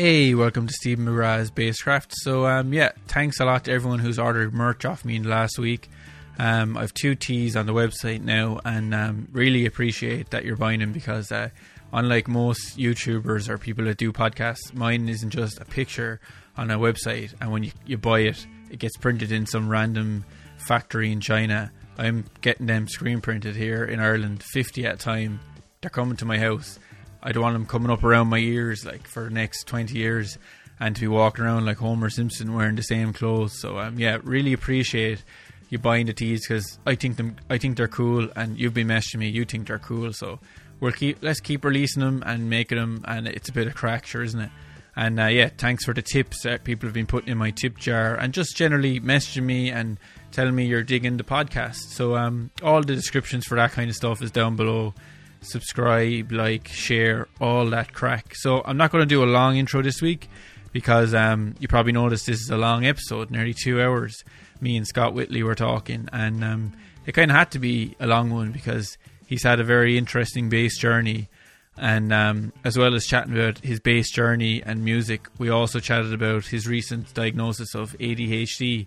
Hey, welcome to Stephen Mraz Basecraft. So, um, yeah, thanks a lot to everyone who's ordered merch off me last week. Um, I've two tees on the website now, and um, really appreciate that you're buying them because, uh, unlike most YouTubers or people that do podcasts, mine isn't just a picture on a website, and when you, you buy it, it gets printed in some random factory in China. I'm getting them screen printed here in Ireland, 50 at a time. They're coming to my house I don't want them coming up around my ears like for the next twenty years, and to be walking around like Homer Simpson wearing the same clothes. So um, yeah, really appreciate you buying the tees because I think them I think they're cool, and you've been messaging me. You think they're cool, so we'll keep let's keep releasing them and making them, and it's a bit of crack, sure, isn't it? And uh, yeah, thanks for the tips that people have been putting in my tip jar, and just generally messaging me and telling me you're digging the podcast. So um, all the descriptions for that kind of stuff is down below subscribe, like, share, all that crack. So I'm not going to do a long intro this week because um, you probably noticed this is a long episode, nearly two hours. Me and Scott Whitley were talking, and um, it kind of had to be a long one because he's had a very interesting bass journey. And um, as well as chatting about his bass journey and music, we also chatted about his recent diagnosis of ADHD.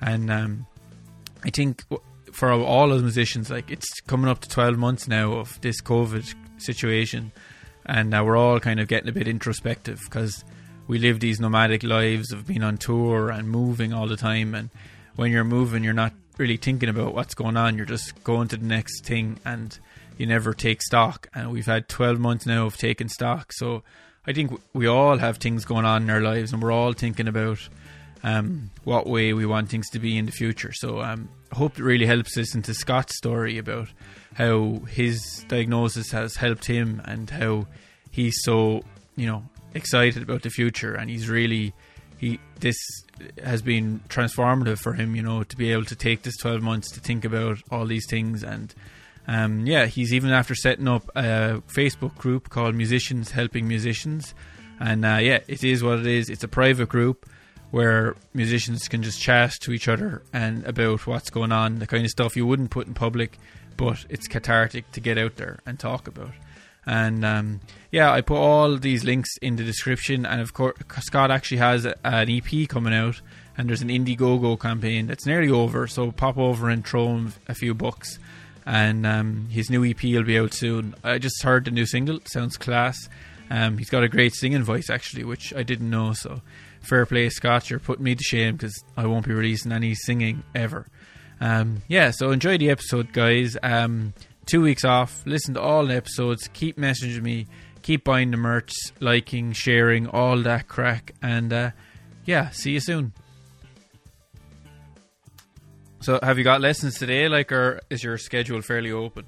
And um, I think for all of musicians, like it's coming up to 12 months now of this COVID situation, and now we're all kind of getting a bit introspective because we live these nomadic lives of being on tour and moving all the time. And when you're moving, you're not really thinking about what's going on, you're just going to the next thing and you never take stock. And we've had 12 months now of taking stock. So I think we all have things going on in our lives and we're all thinking about um, what way we want things to be in the future. So um, I hope it really helps listen to Scott's story about how his diagnosis has helped him and how he's so you know excited about the future. And he's really he this has been transformative for him you know to be able to take this 12 months to think about all these things. And um, yeah he's even after setting up a facebook group called musicians helping musicians. And uh, yeah it is what it is. It's a private group where musicians can just chat to each other and about what's going on, the kind of stuff you wouldn't put in public, but it's cathartic to get out there and talk about. And um, yeah, I put all these links in the description. And of course, Scott actually has an EP coming out, and there's an Indiegogo campaign that's nearly over. So pop over and throw him a few bucks. And um, his new EP will be out soon. I just heard the new single; sounds class. Um, he's got a great singing voice, actually, which I didn't know. So fair play, Scott. You're putting me to shame because I won't be releasing any singing ever. Um, yeah, so enjoy the episode, guys. Um, two weeks off. Listen to all the episodes. Keep messaging me. Keep buying the merch, liking, sharing, all that crack. And uh, yeah, see you soon. So, have you got lessons today? Like, or is your schedule fairly open?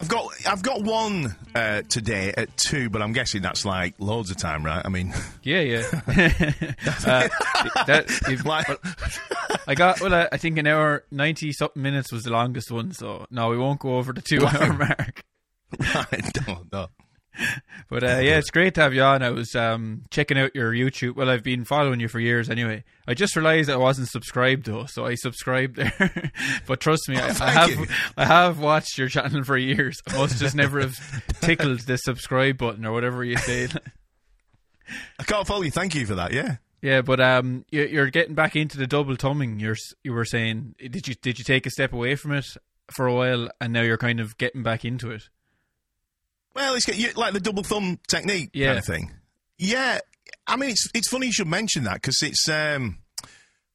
I've got I've got one uh, today at two, but I'm guessing that's like loads of time, right? I mean, yeah, yeah. uh, that, like, I got well, I think an hour ninety something minutes was the longest one, so no, we won't go over the two hour mark. I don't no. but uh, yeah, it's great to have you on. I was um, checking out your YouTube. Well, I've been following you for years anyway. I just realised I wasn't subscribed though, so I subscribed there. but trust me, oh, I, I, have you. I have watched your channel for years. I must just never have tickled the subscribe button or whatever you say. I can't follow you. Thank you for that. Yeah. Yeah, but um, you're getting back into the double thumbing. You're you were saying, did you did you take a step away from it for a while, and now you're kind of getting back into it? Well, it's like the double thumb technique yeah. kind of thing. Yeah, I mean, it's it's funny you should mention that because it's um,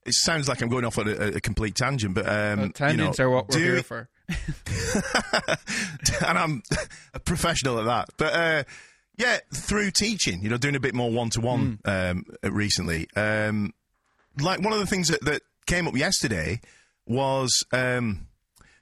it sounds like I'm going off on a, a complete tangent, but um, well, tangents you know, are what we're here for. and I'm a professional at that, but. Uh, yeah, through teaching, you know, doing a bit more one to one recently. Um, like one of the things that, that came up yesterday was um,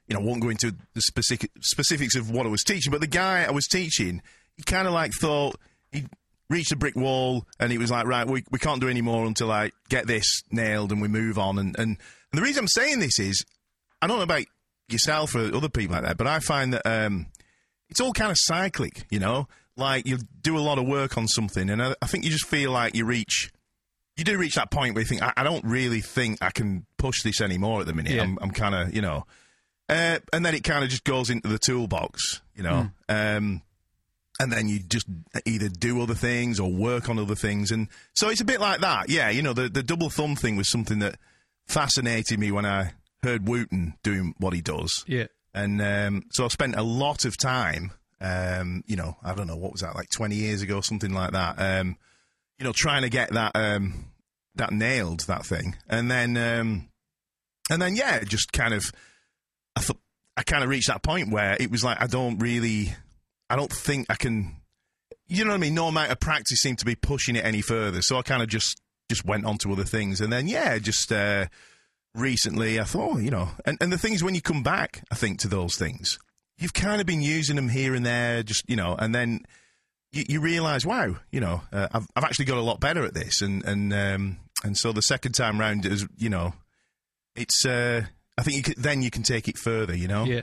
you know, I won't go into the specific specifics of what I was teaching, but the guy I was teaching, he kind of like thought he reached a brick wall and he was like, right, we, we can't do any more until I get this nailed and we move on. And, and, and the reason I'm saying this is, I don't know about yourself or other people like that, but I find that um, it's all kind of cyclic, you know? Like you do a lot of work on something and I, I think you just feel like you reach you do reach that point where you think, I, I, don't really think I can push this anymore at the minute. Yeah. I'm, I'm kind of, you know, uh, and then it kind of just goes into the toolbox, you know. Mm. Um, and then you just either do other things or work on other things, and so it's a bit like that. Yeah, you know, the the double thumb thing was something that fascinated me when I heard Wooten doing what he does. Yeah. And um, so I spent a lot of time, um, you know, I don't know, what was that, like 20 years ago, something like that, um, you know, trying to get that um, that nailed, that thing. And then, um, and then, yeah, just kind of, I thought, I kind of reached that point where it was like, I don't really, I don't think I can, you know what I mean? No amount of practice seemed to be pushing it any further. So I kind of just, just went on to other things. And then, yeah, just, uh, recently, I thought, oh, you know, and, and the thing is, when you come back, I think, to those things, you've kind of been using them here and there, just, you know, and then you, you realise, wow, you know, uh, I've, I've actually got a lot better at this. And, and, um, and so the second time round is, you know, it's, uh, I think you can, then you can take it further, you know? Yeah.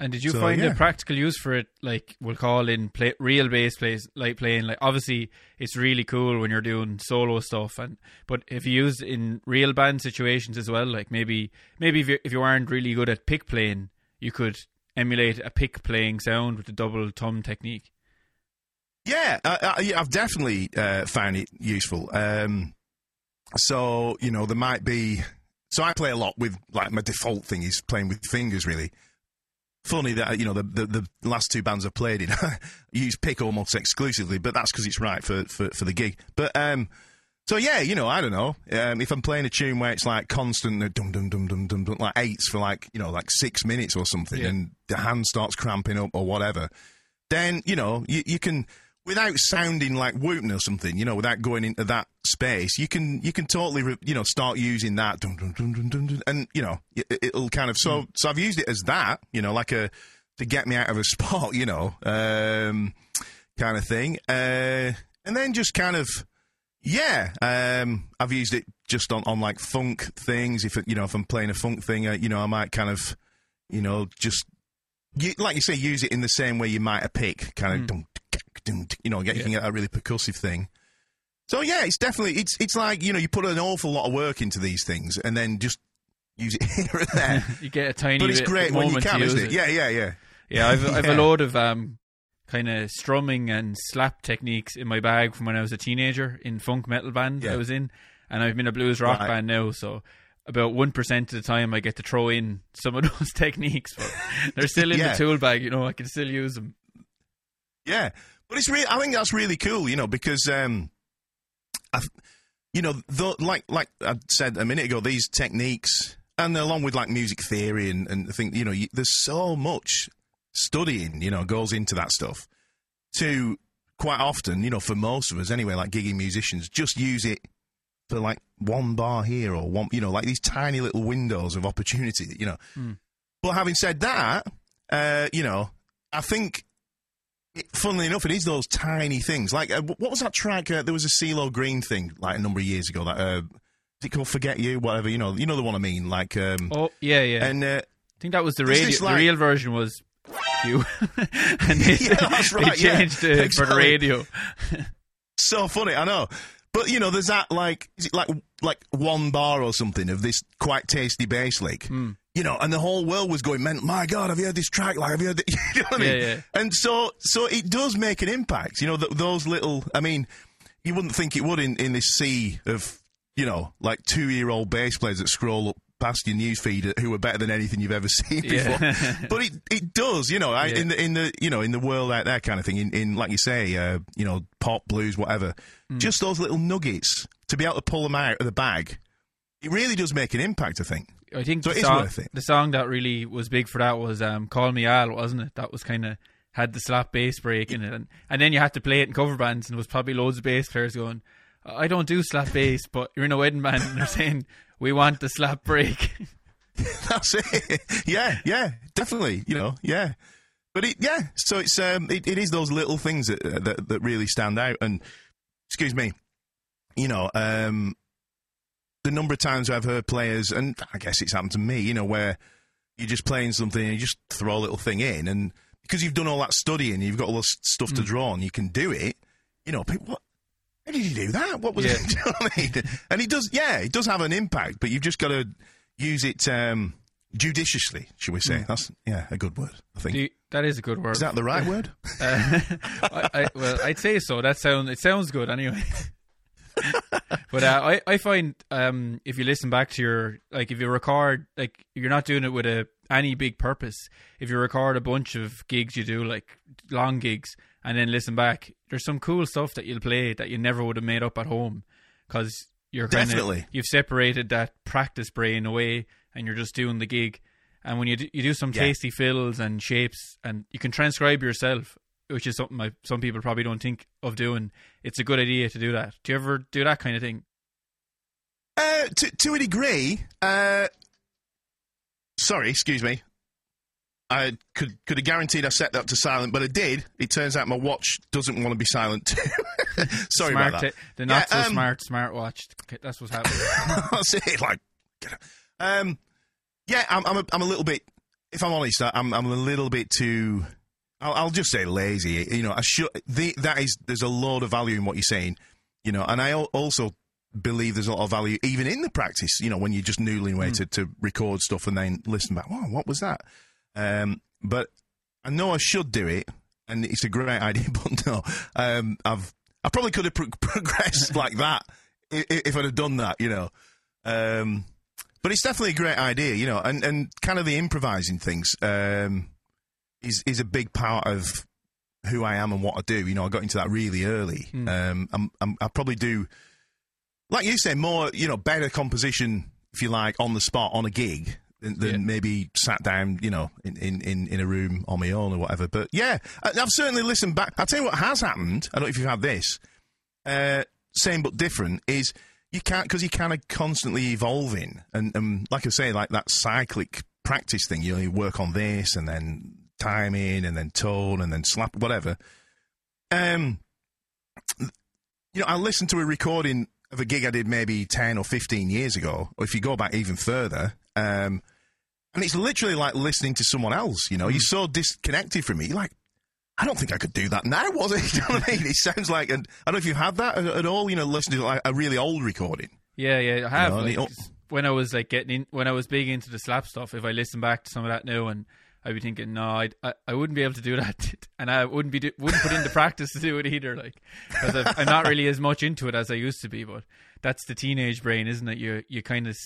And did you So, find yeah. a practical use for it? Like we'll call in play, real bass plays, like playing. Like obviously, it's really cool when you're doing solo stuff, and but if you use it in real band situations as well, like maybe maybe if you, if you aren't really good at pick playing, you could emulate a pick playing sound with the double thumb technique. Yeah, I, I've definitely uh, found it useful. Um, so you know, there might be. So I play a lot with like my default thing is playing with fingers. Really funny that you know the the, the last two bands I've played in use pick almost exclusively, but that's because it's right for, for for the gig. But um, so yeah, you know, I don't know um, if I'm playing a tune where it's like constant uh, dum dum dum dum dum dum like eights for like you know like six minutes or something, Yeah. and the hand starts cramping up or whatever. Then you know you, you can without sounding like Wooten or something, you know, without going into that space, you can you can totally re- you know start using that dum, dum, dum, and you know it, it'll kind of so so I've used it as that you know like a to get me out of a spot you know um, kind of thing, uh, and then just kind of yeah um, I've used it just on on like funk things. If it, you know if I'm playing a funk thing uh, you know I might kind of you know just you, like you say, use it in the same way you might a pick, kind of, dum, you know, get, you can get that really percussive thing. So yeah, it's definitely it's it's like you know you put an awful lot of work into these things and then just use it here and there. You get a tiny but it's bit great when you can, isn't it? Yeah, yeah, yeah. Yeah, I've, I've a Yeah. load of um, kind of strumming and slap techniques in my bag from when I was a teenager in funk metal band Yeah. I was in, and I've been a blues rock Right. band now. So about one percent of the time, I get to throw in some of those techniques, but they're still in Yeah. the tool bag. You know, I can still use them. Yeah, but it's really. I think that's really cool, you know, because um, I, you know, the, like like I said a minute ago, these techniques, and along with like music theory and and I think you know, you, there's so much studying, you know, goes into that stuff. To quite often, you know, for most of us anyway, like gigging musicians, just use it for like one bar here or one, you know, like these tiny little windows of opportunity, you know. But having said that, uh, you know, I think funnily enough, it is those tiny things. Like, uh, what was that track? Uh, there was a CeeLo Green thing like a number of years ago. That uh, is it called "Forget You"? Whatever you know, you know the one I mean. Like, um, Oh yeah, yeah. and uh, I think that was the radio. this, like- the real version was you, and they, Yeah, that's they right, yeah. changed it for the radio. so funny, I know. But you know, there's that like, is it like like one bar or something of this quite tasty bass lick. Hmm. You know, and the whole world was going, "Man, my God, have you heard this track? Like, have you heard?" You know what I Yeah, mean? yeah. And so, so it does make an impact. You know, th- those little. I mean, you wouldn't think it would in in this sea of you know, like two year old bass players that scroll up past your newsfeed who are better than anything you've ever seen Yeah. before. but it it does, you know, I, Yeah. in the in the you know in the world out there kind of thing. In, in like you say, uh, you know, pop, blues, whatever. Mm. Just those little nuggets to be able to pull them out of the bag. It really does make an impact, I think. I think So the song, the song that really was big for that was um, "Call Me Al," wasn't it? That was kind of had the slap bass break in it, and, and then you had to play it in cover bands, and there was probably loads of bass players going, "I don't do slap bass," but you're in a wedding band, and they're saying, "We want the slap break." That's it. yeah, yeah, definitely. You know, yeah. But it, yeah. So it's um, it, it is those little things that, uh, that that really stand out. And excuse me, you know, um, the number of times I've heard players, and I guess it's happened to me, you know, where you're just playing something and you just throw a little thing in, and because you've done all that studying, you've got all this stuff to draw on, you can do it. You know, people, what? How did you do that? What was Yeah. it? You know what I mean? And it does, yeah, it does have an impact, but you've just got to use it, um, judiciously, should we say? That's yeah, a good word. I think. You- that is a good word. Is that the right word? Uh, I, I, well, I'd say so. That sound it sounds good anyway. but uh, I I find um, if you listen back to your like if you record like you're not doing it with a any big purpose. If you record a bunch of gigs you do like long gigs and then listen back, there's some cool stuff that you'll play that you never would have made up at home because you're kind Definitely. you've separated that practice brain away and you're just doing the gig. And when you do, you do some Yeah. tasty fills and shapes, and you can transcribe yourself, which is something I, some people probably don't think of doing. It's a good idea to do that. Do you ever do that kind of thing? Uh, to, to a degree. Uh, sorry, excuse me. I could could have guaranteed I set that to silent, but I did. It turns out my watch doesn't want to be silent sorry smart about that. ta- the not so Yeah, um, smart smartwatch. Okay, That's what's happening. That's it. Like, um, yeah, I'm I'm a, I'm a little bit. If I'm honest, I'm I'm a little bit too. I'll, I'll just say lazy. You know, I should. The, that is, there's a lot of value in what you're saying. You know, and I also believe there's a lot of value even in the practice. You know, when you're just noodling away to, to record stuff and then listen back. Wow, what was that? Um, but I know I should do it, and it's a great idea. But no, um, I've I probably could have pro- progressed like that if, if I'd have done that. You know. Um, but it's definitely a great idea, you know, and, and kind of the improvising things um, is is a big part of who I am and what I do. You know, I got into that really early. Um, I'm, I'm, I probably do, like you say, more you know, better composition if you like on the spot on a gig than, than Yeah. maybe sat down, you know, in, in, in, in a room on my own or whatever. But yeah, I, I've certainly listened back. I'll tell you what has happened. I don't know if you've had this. Uh, same but different is you can't because you're kind of constantly evolving and, and like I say, like that cyclic practice thing. You know, you work on this and then timing and then tone and then slap whatever. Um, you know, I listened to a recording of a gig I did maybe ten or fifteen years ago, or if you go back even further. Um, and it's literally like listening to someone else. You know, you're so disconnected from me. You're like, I don't think I could do that now, was it? You know what I mean? It sounds like, and I don't know if you've had that at, all. You know, listening to like a really old recording. Yeah, yeah, I have. know, like, 'cause when I was like getting in, when I was big into the slap stuff, if I listen back to some of that now, and I'd be thinking, no, I'd, I I wouldn't be able to do that, and I wouldn't be do, wouldn't put into practice to do it either, like because I'm not really as much into it as I used to be. But that's the teenage brain, isn't it? You you kind of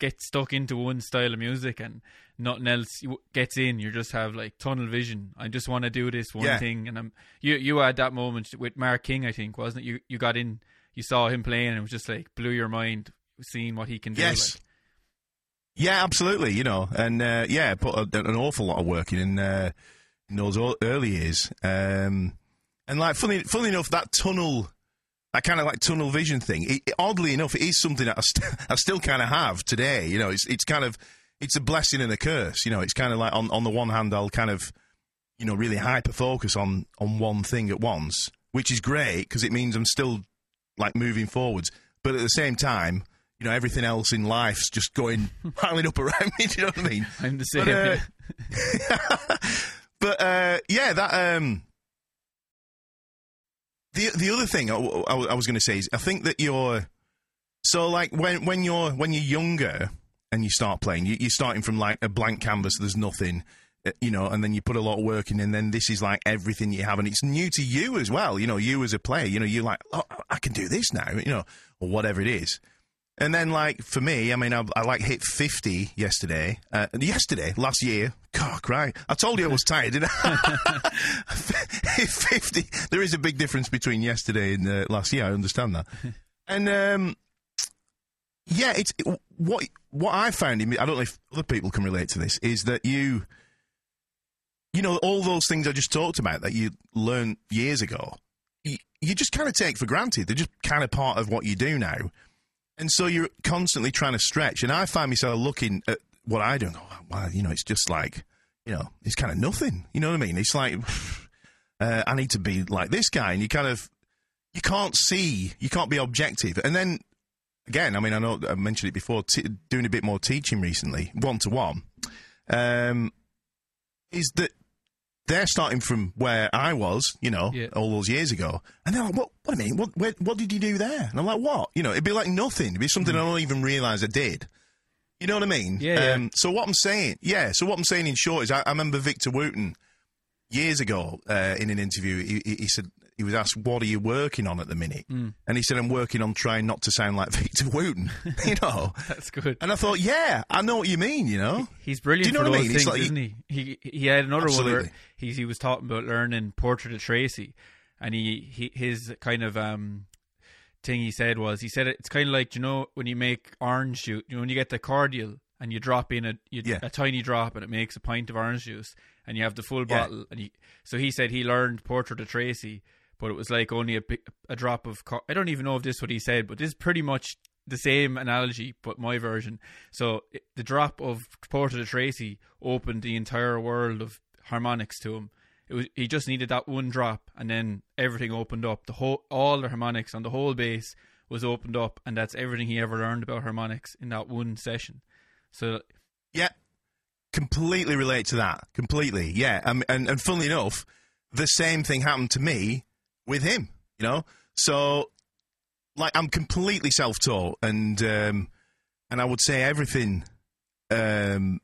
get stuck into one style of music and nothing else gets in. You just have like tunnel vision. I just want to do this one Yeah. thing, and I'm you you had that moment with Mark King, I think, wasn't it? You you got in, you saw him playing, and it was just like blew your mind seeing what he can do. Yes. like. Yeah, absolutely. You know, and uh, yeah, put a, an awful lot of work in uh, in those early years. Um, and like, funny, funny enough, that tunnel, that kind of like tunnel vision thing. It, it- oddly enough, it is something that I, st- I still kind of have today. You know, it's it's kind of it's a blessing and a curse. You know, it's kind of like on on the one hand, I'll kind of you know really hyper focus on on one thing at once, which is great because it means I'm still like moving forwards. But at the same time, you know, everything else in life's just going piling up around me. Do you know what I mean? I'm the same. But, uh, yeah. but uh, yeah, that um, the the other thing I, I, I was going to say is I think that you're so like when when you're when you're younger and you start playing, you, you're starting from like a blank canvas. There's nothing. uh, You know, and then you put a lot of work in, and then this is like everything you have, and it's new to you as well. You know, you as a player, you know, you're like, oh, I can do this now, you know, or whatever it is. And then, like for me, I mean, I, I like hit fifty yesterday. Uh, yesterday, last year. God, right. I told you I was tired, didn't I? fifty. There is a big difference between yesterday and uh, last year. I understand that. and um, yeah, it's what what I found. In, me I don't know if other people can relate to this. Is that you? You know, all those things I just talked about that you learned years ago. You, you just kind of take for granted. They're just kind of part of what you do now. And so you're constantly trying to stretch. And I find myself looking at what I do well, you know, it's just like, you know, it's kind of nothing. You know what I mean? It's like, uh, I need to be like this guy. And you kind of, you can't see, you can't be objective. And then again, I mean, I know I mentioned it before, t- doing a bit more teaching recently, one to one, is that they're starting from where I was, you know, Yeah. all those years ago, and they're like, "What? What I mean? What? Where, what did you do there?" And I'm like, "What? You know, it'd be like nothing. It'd be something I don't even realise I did." You know what I mean? Yeah, yeah. Um, so what I'm saying, yeah. So what I'm saying in short is, I, I remember Victor Wooten years ago uh, in an interview. He, he, he said he was asked, "What are you working on at the minute?" Hmm. And he said, "I'm working on trying not to sound like Victor Wooten." you know. That's good. And I thought, yeah, I know what you mean. You know. He's brilliant Do you know for what I mean? Things, like- isn't he? He he had another one where he he was talking about learning Portrait of Tracy, and he, he his kind of um thing he said was he said it's kind of like you know when you make orange juice, you know when you get the cordial and you drop in a you, Yeah. a tiny drop and it makes a pint of orange juice, and you have the full Yeah. bottle, and you, so he said he learned Portrait of Tracy, but it was like only a a drop of. Co- I don't even know if this is what he said, but this is pretty much the same analogy, but my version. So it, the drop of Portrait of Tracy opened the entire world of harmonics to him. It was he just needed that one drop, and then everything opened up. The whole all the harmonics on the whole bass was opened up, and that's everything he ever learned about harmonics in that one session. So Yeah, completely relate to that. Completely, yeah. Um, and and funnily enough, the same thing happened to me with him. You know, so like I'm completely self-taught, and um, and I would say everything, um,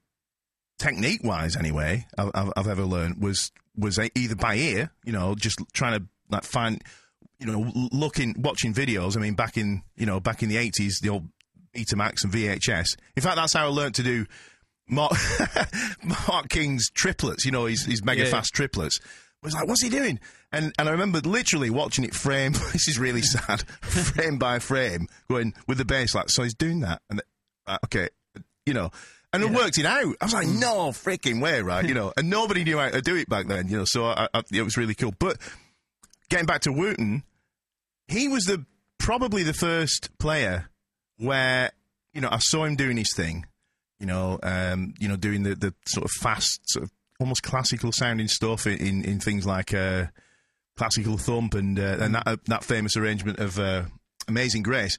technique-wise, anyway, I've, I've, ever learned was was either by ear, you know, just trying to like find, you know, looking, watching videos. I mean, back in you know back in the eighties, the old Betamax and VHS. In fact, that's how I learned to do Mark, Mark King's triplets, you know, his, his mega Yeah. fast triplets. I was like, what's he doing? And and I remember literally watching it frame. this is really sad, frame by frame, going with the bass like, so he's doing that, and uh, okay, you know, and I worked it out. I was like, no freaking way, right? You know, and nobody knew how to do it back then, you know. So I, I, it was really cool. But getting back to Wooten, he was the probably the first player where you know I saw him doing his thing, you know, um, you know, doing the, the sort of fast, sort of almost classical sounding stuff in in, in things like uh, classical thump and uh, and that uh, that famous arrangement of uh, Amazing Grace,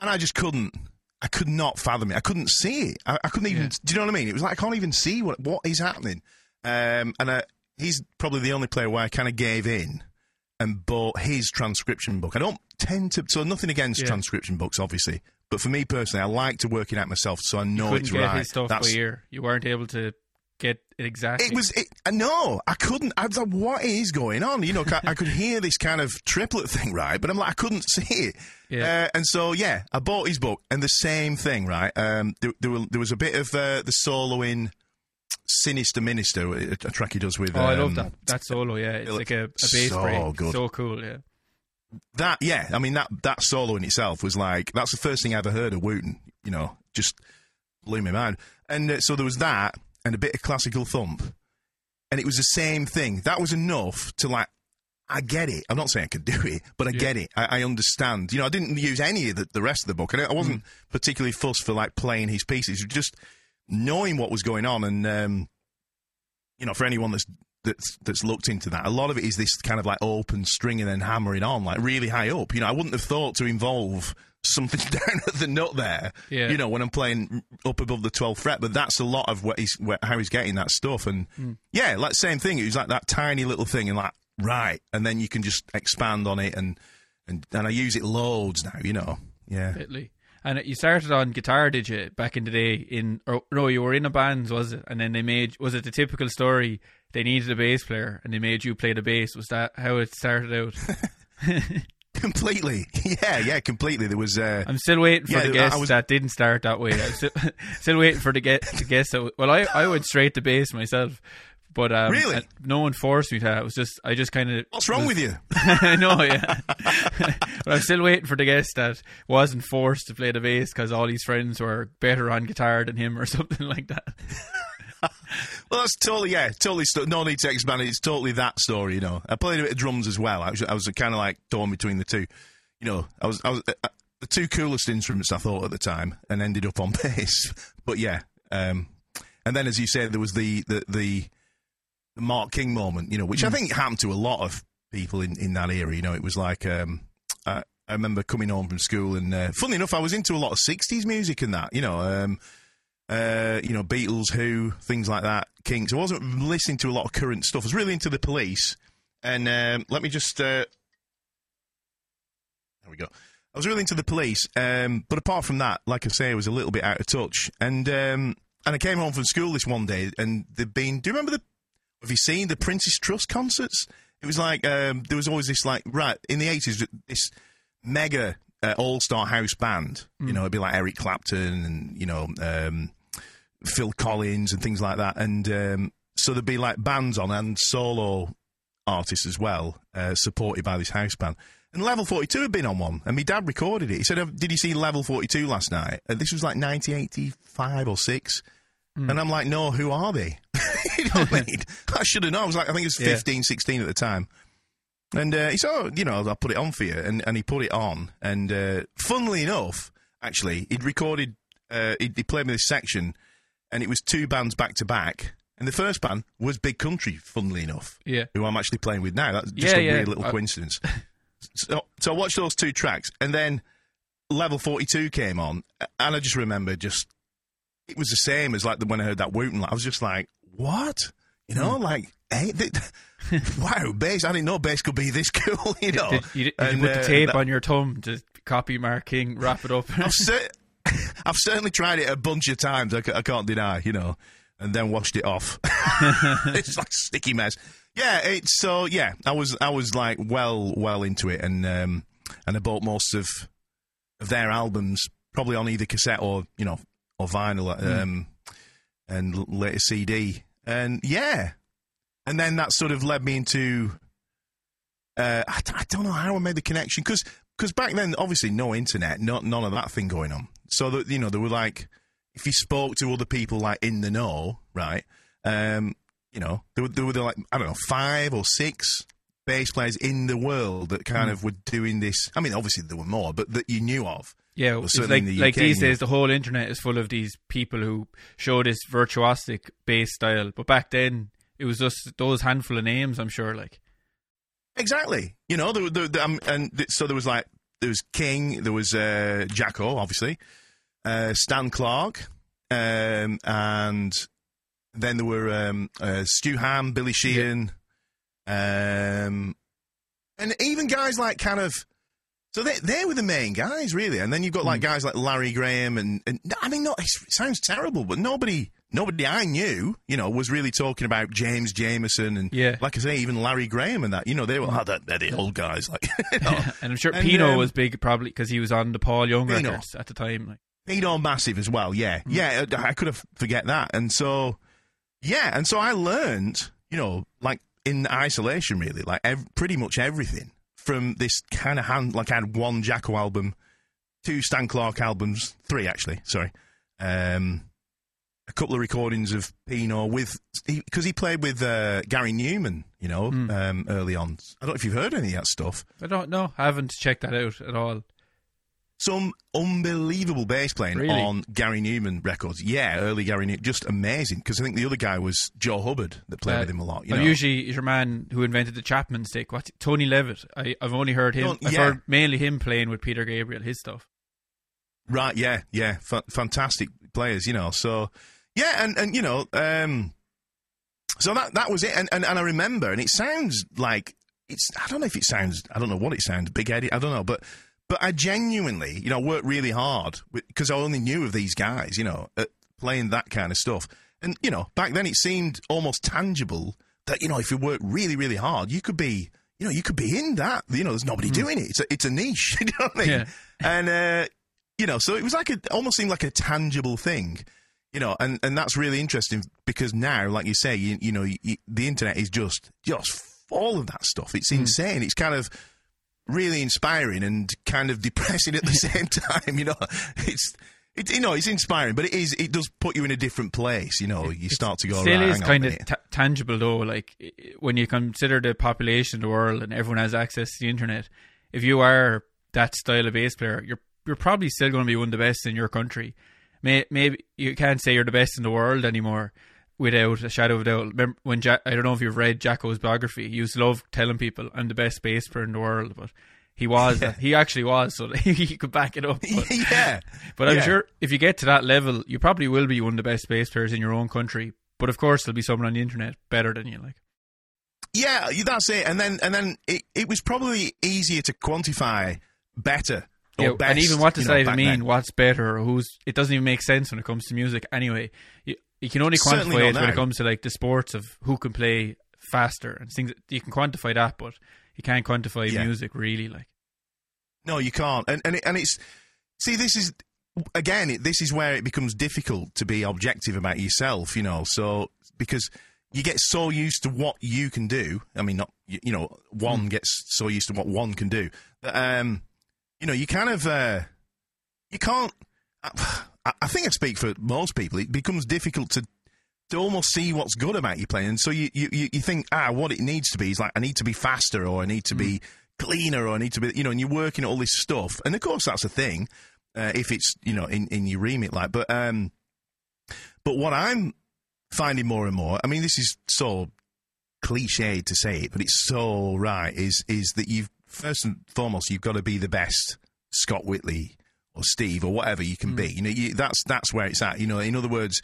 and I just couldn't. I could not fathom it. I couldn't see it. I, I couldn't even. Yeah. Do you know what I mean? It was like I can't even see what what is happening. Um, and uh, he's probably the only player where I kind of gave in and bought his transcription book. I don't tend to, so nothing against Yeah. transcription books, obviously, but for me personally, I like to work it out myself, so I know it's right. That's-. You weren't able to get it exactly. it was. It, uh, no, I couldn't. I was like, "What is going on?" You know, I could hear this kind of triplet thing, right? But I'm like, I couldn't see it. Yeah. Uh, and so, yeah, I bought his book, and the same thing, right? Um, there, there, were, there was a bit of uh, the solo in "Sinister Minister," a, a track he does with. Oh, I love um, that. That solo, yeah. It's like a, a bass so break. good. So cool, yeah. that yeah i mean that that solo in itself was like that's the first thing i ever heard of wooten you know just blew my mind and uh, so there was that and a bit of classical thump and it was the same thing that was enough to like I get it. I'm not saying I could do it, but I get it. I, I understand. You know, I didn't use any of the, the rest of the book, and I wasn't particularly fussed for like playing his pieces. Just knowing what was going on, and um, you know, for anyone that's that's that's looked into that, a lot of it is this kind of like open string and then hammering on, like really high up. You know, I wouldn't have thought to involve something down at the nut there. Yeah. You know, when I'm playing up above the 12th fret, but that's a lot of what he's what, how he's getting that stuff, and hmm. yeah, like same thing. It was like that tiny little thing, and like right, and then you can just expand on it, and and and I use it loads now. You know, yeah. Italy. And you started on guitar, did you, back in the day? In or, no, you were in a band, was it? And then they made was it the typical story? They needed a bass player, and they made you play the bass. Was that how it started out? Completely, yeah, yeah, completely. There was, uh, I'm still waiting for Yeah, the I guess was- that didn't start that way. I'm still, still waiting for the get the guess that. Well, I I went straight to bass myself, but um, Really? no one forced me to. It was just I just kind of. what's wrong with you? I know, yeah. but I'm still waiting for the guest that wasn't forced to play the bass because all his friends were better on guitar than him or something like that. Well, that's totally, yeah, totally. St- no need to expand it. It's totally that story, you know. I played a bit of drums as well. I was, I was kind of like torn between the two. You know, I was, I was uh, the two coolest instruments I thought at the time, and ended up on bass. But yeah, um, and then as you said, there was the the the, the Mark King moment, you know, which I think happened to a lot of people in in that era. You know, it was like. Um, I, I remember coming home from school, and uh, funny enough, I was into a lot of '60s music and that. You know, um, uh, you know, Beatles, Who, things like that, Kinks. I wasn't listening to a lot of current stuff. I was really into the Police, and um, let me just. Uh, there we go. I was really into the police, um, but apart from that, like I say, I was a little bit out of touch. And um, and I came home from school this one day, and they've been. Do you remember the? Have you seen the Prince's Trust concerts? It was like um, there was always this like right in the eighties this mega uh, all star house band. You know, it'd be like Eric Clapton and you know um, Phil Collins and things like that. And um, so there'd be like bands on and solo artists as well, uh, supported by this house band. And Level 42 had been on one, and my dad recorded it. He said, "Uh, Did you see Level 42 last night? And this was like 1985 or 6. And I'm like, No, who are they? you know what I mean? I should have known. I was like, I think it was Yeah. 15, 16 at the time. And uh, he said, oh, you know, I'll put it on for you. And, and he put it on. And uh, funnily enough, actually, he'd recorded, uh, he'd, he played me this section, and it was two bands back to back. And the first band was Big Country, funnily enough, Yeah. who I'm actually playing with now. That's just Yeah, a yeah. weird little I- coincidence. so, so I watched those two tracks, and then Level 42 came on, and I just remember just, it was the same as like the, when I heard that Wooten. I was just like, what? You know, like, hey, th- wow, bass. I didn't know bass could be this cool, you know. Did, you, did you And, put the uh, tape that- on your thumb to copy Mark King, wrap it up? I've, cer- I've certainly tried it a bunch of times. I, can't deny, you know, and then washed it off. it's like sticky mess. Yeah, it's so yeah. I was I was like well well into it, and um, and I bought most of of their albums probably on either cassette or you know or vinyl, um, and later CD, and yeah, and then that sort of led me into. Uh, I, d- I don't know how I made the connection because because back then obviously no internet, not none of that thing going on. So that you know there were like if you spoke to other people like in the know, right? Um, you know there were, there were like I don't know five or six bass players in the world that kind of were doing this. I mean, obviously there were more, but that you knew of. Yeah, Well, like the like these days, the whole internet is full of these people who show this virtuosic bass style. But back then, it was just those handful of names. I'm sure, like Exactly. You know, were- there, there, um, and th- so there was like there was King, there was uh, Jaco, obviously, uh, Stan Clarke, um, and then there were um, uh, Stu Hamm, Billy Sheehan, um, and even guys like kind of. So they they were the main guys, really, and then you've got like guys like Larry Graham, and, and I mean, not, it sounds terrible, but nobody nobody I knew, you know, was really talking about James Jamerson and Yeah. like I say, even Larry Graham and that. You know, they were oh, they're, the old guys, like you know. and I'm sure And, Pino um, was big, probably because he was on the Paul Young Pino. records at the time. Like, Pino massive as well. Yeah, yeah. I I could have forget that. And so, yeah, and so I learned, you know, like in isolation, really, like ev- pretty much everything from this kind of hand. Like I had one Jaco album, two Stan Clarke albums, three actually. Sorry, um, a couple of recordings of Pino with because he, played with uh, Gary Numan, you know, um, early on. I don't know if you've heard any of that stuff. I don't know. I haven't checked that out at all. some unbelievable bass playing Really? on Gary Numan records. Yeah, early Gary Numan, just amazing. Because I think the other guy was Joe Hubbard that played Uh, with him a lot. You know, usually your man who invented the Chapman stick. What Tony Levin? I, I've only heard him. I've heard mainly him playing with Peter Gabriel, his stuff. right? Yeah, yeah, fa- fantastic players. You know, so yeah, and and you know, um, so that that was it. And, and and I remember, and it sounds like it's. I don't know if it sounds. I don't know what it sounds. Big headed. I don't know, but. But I genuinely, you know, worked really hard because I only knew of these guys, you know, playing that kind of stuff. And, you know, back then it seemed almost tangible that, you know, if you work really, really hard, you could be, you know, you could be in that. You know, there's nobody doing it. It's a, it's a niche. you know what I mean? Yeah. And, uh, you know, so it was like a, almost seemed like a tangible thing. You know, and, and that's really interesting because now, like you say, you, you know, you, the internet is just just all of that stuff. It's hmm. insane. It's kind of really inspiring and kind of depressing at the same time. You know, it's it, you know it's inspiring, but it is it does put you in a different place. You know, you start to go. Still right, is hang on a kind of minute." ta tangible though. Like when you consider the population of the world and everyone has access to the internet, if you are that style of bass player, you're you're probably still going to be one of the best in your country. May, maybe you can't say you're the best in the world anymore without a shadow of a doubt. Remember when Jack, I don't know if you've read Jaco's biography. He used to love telling people I'm the best bass player in the world, but he was. He actually was, so he could back it up. But, yeah, but I'm Yeah. sure if you get to that level, you probably will be one of the best bass players in your own country. But of course, there'll be someone on the internet better than you. Like, Yeah, that's it. And then and then it, it was probably easier to quantify better Yeah, best, and even what does you know, that even mean? then. What's better? Or who's? It doesn't even make sense when it comes to music. Anyway, you, you can only quantify it when it comes to like the sports of who can play faster and things. You can quantify that, but you can't quantify Yeah. music really. Like, No, you can't. And and it, and it's see this is again it, this is where it becomes difficult to be objective about yourself. You know, so because you get so used to what you can do. I mean, not you, you know, one gets so used to what one can do um, you know, you kind of uh, you can't. I, I think I speak for most people. It becomes difficult to to almost see what's good about your playing. And so you, you, you think, ah, what it needs to be is like, I need to be faster or I need to be cleaner or I need to be, you know, and you're working at all this stuff. And of course, that's a thing uh, if it's, you know, in, in your remit, like, but, um, but what I'm finding more and more, I mean, this is so cliched to say it, but it's so right, is, is that you've, first and foremost, you've got to be the best Scott Whitley or Steve or whatever you can be. You know, you, that's, that's where it's at. You know, in other words,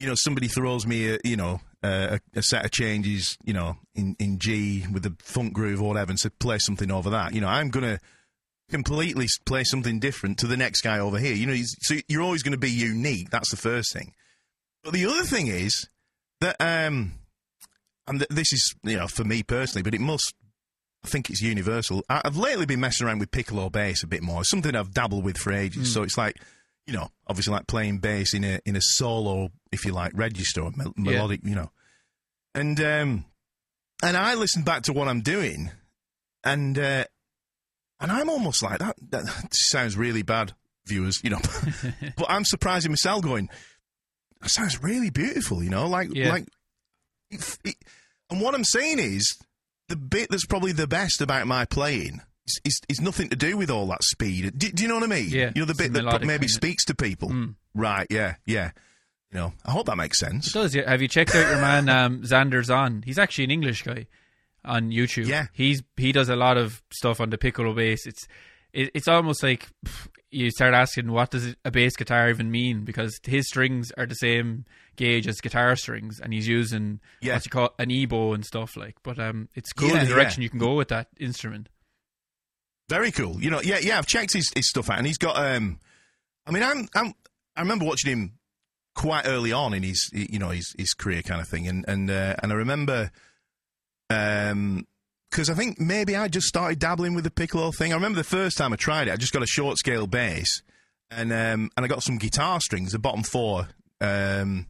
you know, somebody throws me, a, you know, a, a set of changes, you know, in, in G with the funk groove or whatever, and said play something over that. You know, I'm gonna completely play something different to the next guy over here. You know, so you're always going to be unique. That's the first thing. But the other thing is that, um, and th- this is, you know, for me personally, but it must. I think it's universal. I- I've lately been messing around with piccolo bass a bit more. It's something I've dabbled with for ages. So it's like, you know, obviously like playing bass in a in a solo, if you like, register or mel- Yeah. melodic, you know. And um, and I listen back to what I'm doing, and uh, and I'm almost like that. That sounds really bad, viewers, you know. but I'm surprising myself, going, that sounds really beautiful, you know, like Yeah. like. It, it, and what I'm saying is, the bit that's probably the best about my playing is, is, is nothing to do with all that speed. Do, do you know what I mean? Yeah, You know, the bit that maybe kind of- speaks to people. Mm. Right, yeah, yeah. You know, I hope that makes It sense. does. Yeah. Have you checked out your man um, Zander Zon? He's actually an English guy on YouTube. Yeah. he's he does a lot of stuff on the piccolo bass. It's it, it's almost like you start asking what does a bass guitar even mean because his strings are the same gauge as guitar strings, and he's using Yeah. what you call an ebow and stuff like. But um, it's cool Yeah, the direction yeah. you can go with that instrument. Very cool. You know, yeah, yeah. I've checked his, his stuff out, and he's got. Um, I mean, I'm, I'm, I remember watching him quite early on in his, you know, his, his career kind of thing, and and uh, and I remember, um, because I think maybe I just started dabbling with the piccolo thing. I remember the first time I tried it, I just got a short scale bass, and um, and I got some guitar strings, the bottom four, um,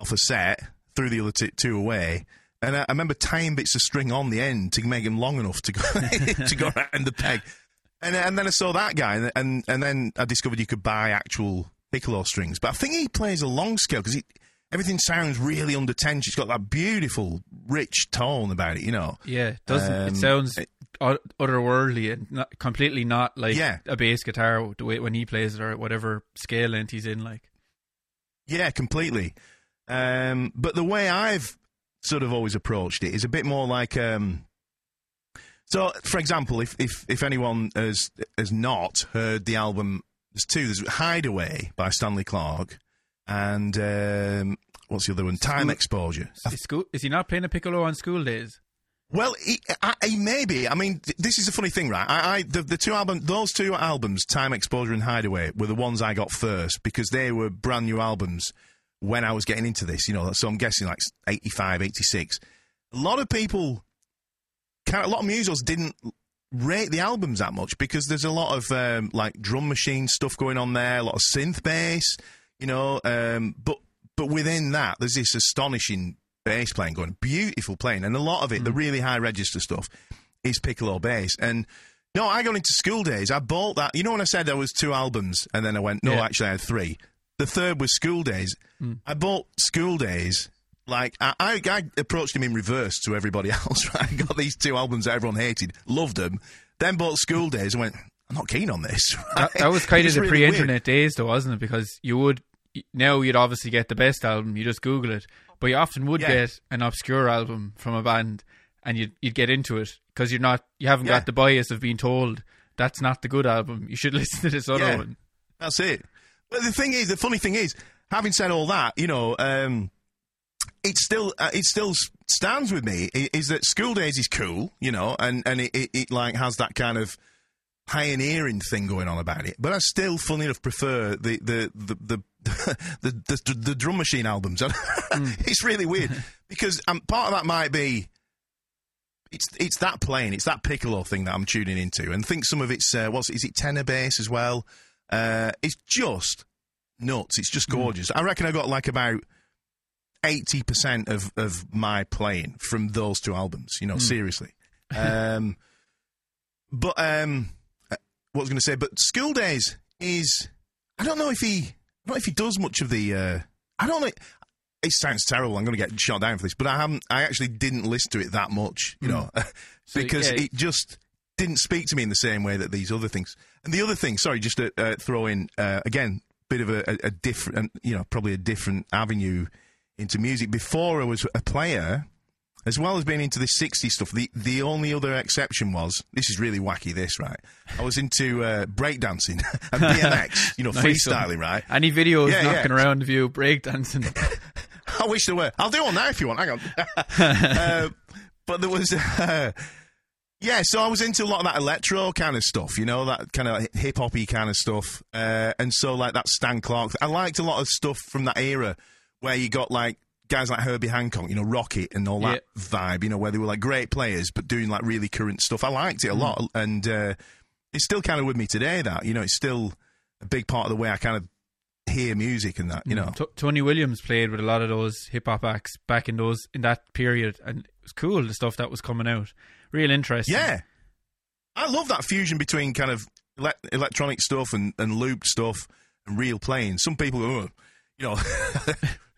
off a set, threw the other t- two away. And I, I remember tying bits of string on the end to make them long enough to go to go around the peg. And, and then I saw that guy, and, and and then I discovered you could buy actual piccolo strings. But I think he plays a long scale because everything sounds really under tension. It's got that beautiful, rich tone about it, you know. Yeah, it doesn't Um, it sounds o- otherworldly and not, completely not like Yeah. a bass guitar the way when he plays it or whatever scale length he's in. Like, Yeah, completely. Um, but the way I've sort of always approached it is a bit more like. Um, so, for example, if, if, if anyone has has not heard the album, there's two. There's Hideaway by Stanley Clarke, and um, what's the other one? Time Exposure. is, school, is he not playing a piccolo on school days? Well, he, I, he maybe. I mean, th- this is a funny thing, right? I, I the, the two albums, those two albums, Time Exposure and Hideaway, were the ones I got first because they were brand new albums when I was getting into this. You know, so I'm guessing like 85, 86. A lot of people, a lot of musos didn't rate the albums that much because there's a lot of um, like drum machine stuff going on there, a lot of synth bass, you know. Um, but but within that, there's this astonishing bass playing going, beautiful playing, and a lot of it, the really high register stuff, is piccolo bass. And no, I got into school days. I bought that. You know when I said there was two albums, and then I went, no, Yeah. actually I had three. The third was School Days. I bought School Days. Like I, I, I approached him in reverse to everybody else. Right? I got these two albums that everyone hated, loved them. Then bought School Days and went, I'm not keen on this. That, that was kind of the really pre-internet days, though, wasn't it? Because you would now you'd obviously get the best album. You just Google it, but you often would Yeah. get an obscure album from a band, and you'd you'd get into it because you're not you haven't Yeah. got the bias of being told that's not the good album. You should listen to this other Yeah. one. That's it. But the thing is, the funny thing is, having said all that, you know, um, it still uh, it still stands with me. Is that School Days is cool, you know, and and it, it, it like has that kind of pioneering thing going on about it. But I still, funny enough, prefer the the the the, the, the, the drum machine albums. mm. It's really weird because um, part of that might be. It's it's that playing, it's that piccolo thing that I'm tuning into, and think some of it's uh, what's is it tenor bass as well. Uh, it's just nuts. It's just gorgeous. Mm. I reckon I got like about eighty percent of of my playing from those two albums. You know, mm. seriously. Um, but um, what I was going to say, but School Days is. I don't know if he. I don't know if he does much of the. Uh, I don't know. It sounds terrible. I'm going to get shot down for this, but I haven't. I actually didn't listen to it that much, you mm. know, because so, yeah. it just didn't speak to me in the same way that these other things. And the other thing, sorry, just to uh, throw in uh, again, bit of a, a, a different, you know, probably a different avenue into music. Before I was a player, as well as being into the 60s stuff, the, the only other exception was this is really wacky, this, right? I was into uh, breakdancing and BMX, you know, nice freestyling, one. right? Any videos yeah, knocking yeah. around of you breakdancing? I wish there were. I'll do one now if you want. Hang on. uh, but there was. Uh, yeah, so I was into a lot of that electro kind of stuff, you know, that kind of hip hoppy kind of stuff. Uh, and so, like, that Stan Clarke. I liked a lot of stuff from that era where you got, like, guys like Herbie Hancock, you know, Rockit and all that yeah. vibe, you know, where they were like great players but doing like really current stuff. I liked it a mm. lot, and uh, it's still kind of with me today. That you know, it's still a big part of the way I kind of hear music and that. You mm. know, T- Tony Williams played with a lot of those hip hop acts back in those in that period, and it was cool the stuff that was coming out. Real interesting. Yeah, I love that fusion between kind of ele- electronic stuff and, and looped stuff and real playing. Some people go, oh, you know.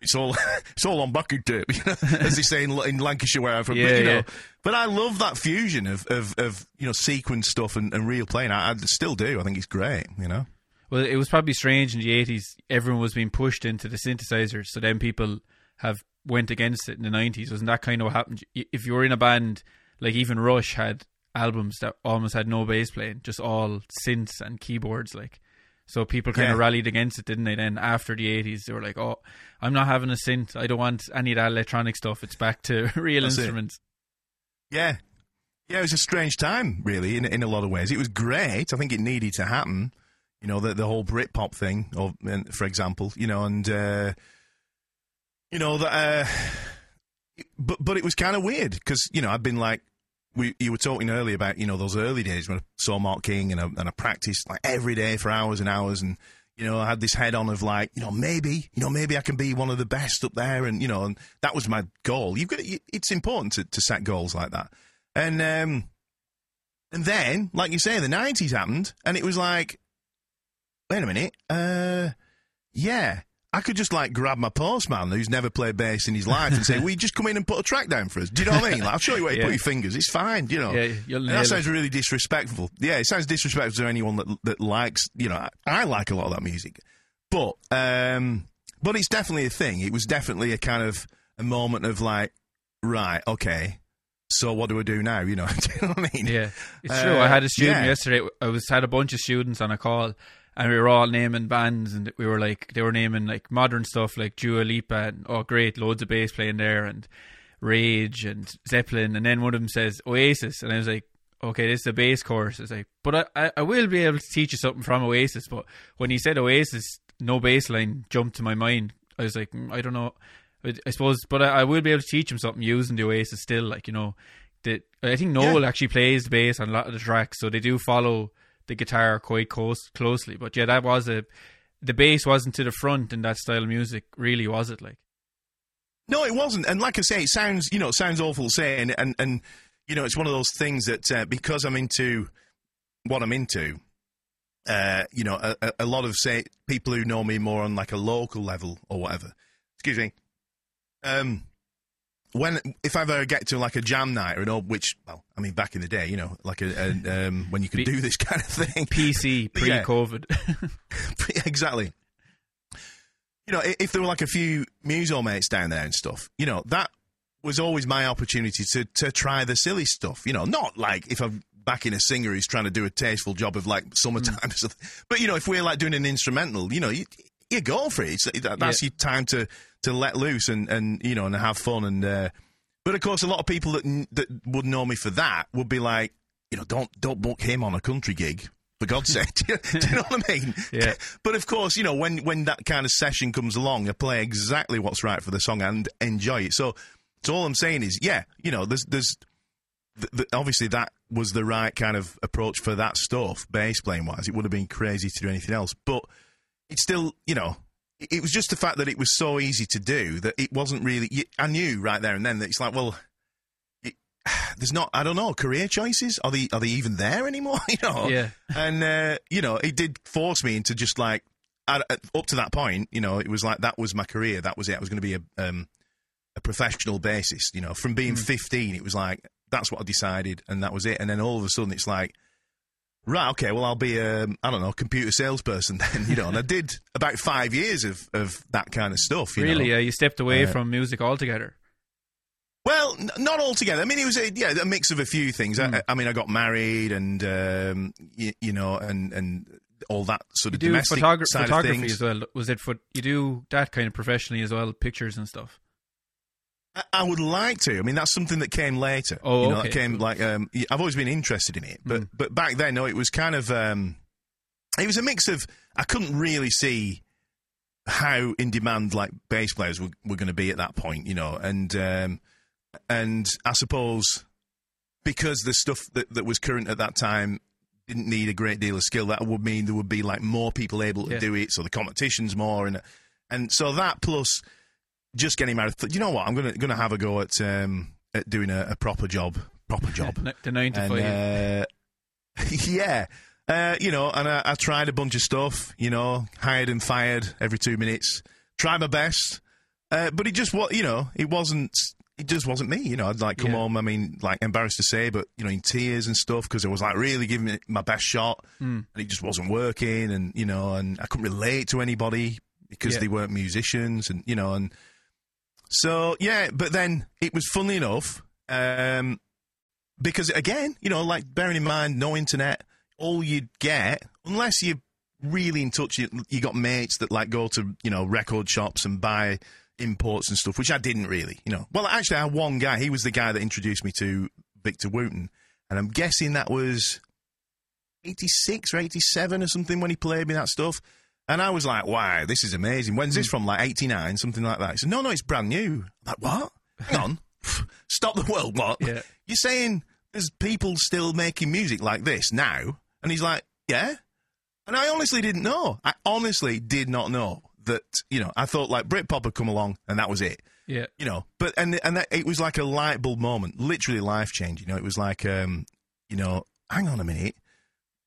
It's all it's all on bucket tape, you know, as they say in, in Lancashire where I'm from. Yeah, but, you know, yeah. but I love that fusion of, of, of you know sequence stuff and, and real playing. I, I, still do. I think it's great. You know. Well, it was probably strange in the eighties. Everyone was being pushed into the synthesizer, so then people have went against it in the nineties. Wasn't that kind of what happened? If you were in a band like even Rush had albums that almost had no bass playing, just all synths and keyboards, like. So people kind yeah. of rallied against it, didn't they? Then after the eighties, they were like, "Oh, I'm not having a synth. I don't want any of that electronic stuff. It's back to real That's instruments." It. Yeah, yeah. It was a strange time, really, in in a lot of ways. It was great. I think it needed to happen. You know, the the whole Britpop thing, or for example, you know, and uh, you know that. Uh, but but it was kind of weird because you know I've been like we, you were talking earlier about you know those early days when Saw Mark King and I, and I practiced like every day for hours and hours. And you know I had this head on of like you know maybe you know maybe I can be one of the best up there. And you know and that was my goal. You've got to, it's important to, to set goals like that. And um and then like you say the nineties happened and it was like wait a minute uh yeah I could just like grab my postman who's never played bass in his life and say, "Will you just come in and put a track down for us?" Do you know what I mean? Like, I'll show you where you yeah. put your fingers. It's fine, you know. Yeah, that sounds it. really disrespectful. Yeah, it sounds disrespectful to anyone that that likes. You know, I, I like a lot of that music, but um, but it's definitely a thing. It was definitely a kind of a moment of like, right, okay. So what do I do now? You know, do you know what I mean? Yeah, it's uh, true. I had a student yeah. yesterday. I was had a bunch of students on a call, and we were all naming bands, and we were like, they were naming like modern stuff like Dua Lipa, and oh great, loads of bass playing there, and Rage and Zeppelin, and then one of them says Oasis, and I was like, okay, this is a bass course. I was like, but I, I will be able to teach you something from Oasis. But when he said Oasis, no bass line jumped to my mind. I was like, mm, I don't know. I suppose, but I, I, will be able to teach him something using the Oasis still. Like you know, that I think Noel yeah. actually plays the bass on a lot of the tracks, so they do follow the guitar quite close, closely. But yeah, that was a the bass wasn't to the front in that style of music, really, was it? Like, no, it wasn't. And like I say, it sounds you know it sounds awful saying, and and you know it's one of those things that uh, because I'm into what I'm into. Uh, you know, a, a lot of say people who know me more on like a local level or whatever. Excuse me. Um, when if I ever get to like a jam night or an old, which well, I mean, back in the day, you know, like a, a um, when you could do this kind of thing, PC pre-COVID, yeah. exactly. You know, if there were like a few muso mates down there and stuff, you know, that was always my opportunity to to try the silly stuff. You know, not like if I'm backing a singer who's trying to do a tasteful job of like summertime mm. or something, but you know, if we're like doing an instrumental, you know, you, you go for it. It's, that's yeah. your time to to let loose and, and you know and have fun and. Uh, but of course, a lot of people that that would know me for that would be like, you know, don't don't book him on a country gig For God's sake, do you, do you know what I mean? Yeah. But of course, you know when when that kind of session comes along, I play exactly what's right for the song and enjoy it. So, so all I'm saying is, yeah, you know, there's there's th- th- obviously that was the right kind of approach for that stuff, bass playing wise. It would have been crazy to do anything else, but it's still, you know, it, was just the fact that it was so easy to do that it wasn't really. I knew right there and then that it's like, well, it, there's not. I don't know. Career choices are they are they even there anymore? you know. Yeah. And uh, you know, it did force me into just like up to that point. You know, it was like that was my career. That was it. I was going to be a um, a professional bassist. You know, from being 15, it was like that's what I decided, and that was it. And then all of a sudden, it's like. Right, okay, well, I'll be a, I don't know, computer salesperson then, you know, and I did about five years of, of that kind of stuff, you Really, know. uh, you stepped away Uh, from music altogether. Well, n- not altogether. I mean, it was a yeah, a mix of a few things. Hmm. I, I mean, I got married, and um, you, you know, and and all that sort You of do domestic photogra- side of photography things. as well. Was it for you do that kind of professionally as well, pictures and stuff? I, would like to. I mean, that's something that came later. Oh, you know, okay. that came like um, I've always been interested in it, but but back then, no, it was kind of um, it was a mix of I couldn't really see how in demand like bass players were, were going to be at that point, you know, and um, and I suppose because the stuff that, that was current at that time didn't need a great deal of skill, that would mean there would be like more people able to Yeah. do it, so the competition's more, and and so that plus just getting married, you know what, I'm gonna gonna have a go at um, at doing a, a proper job, proper job, The nine to and uh, yeah. Uh, you know, and I, I tried a bunch of stuff, you know, hired and fired every two minutes. Tried my best, uh, but it just what you know, it wasn't. It just wasn't me, you know. I'd like come Yeah. home. I mean, like embarrassed to say, but you know, in tears and stuff because I was like really giving it my best shot, Hmm. and it just wasn't working. And you know, and I couldn't relate to anybody because Yeah. they weren't musicians, and you know, and so yeah. But then it was funny enough, um, because again, you know, like bearing in mind no internet, all you'd get unless you're really in touch, you, you got mates that like go to you know record shops and buy imports and stuff, which I didn't really, you know. Well, actually, I had one guy. He was the guy that introduced me to Victor Wooten, and I'm guessing that was 86 or 87 or something when he played me that stuff. And I was like, wow, this is amazing. When's this from? Like 89, something like that. He said, no, no, it's brand new. I'm like, what? Hang on. Stop the world, what? Yeah. You're saying there's people still making music like this now? And he's like, yeah. And I honestly didn't know. I honestly did not know that, you know, I thought like Britpop had come along and that was it yeah. you know but and and that, it was like a light bulb moment literally life changing you know it was like um you know hang on a minute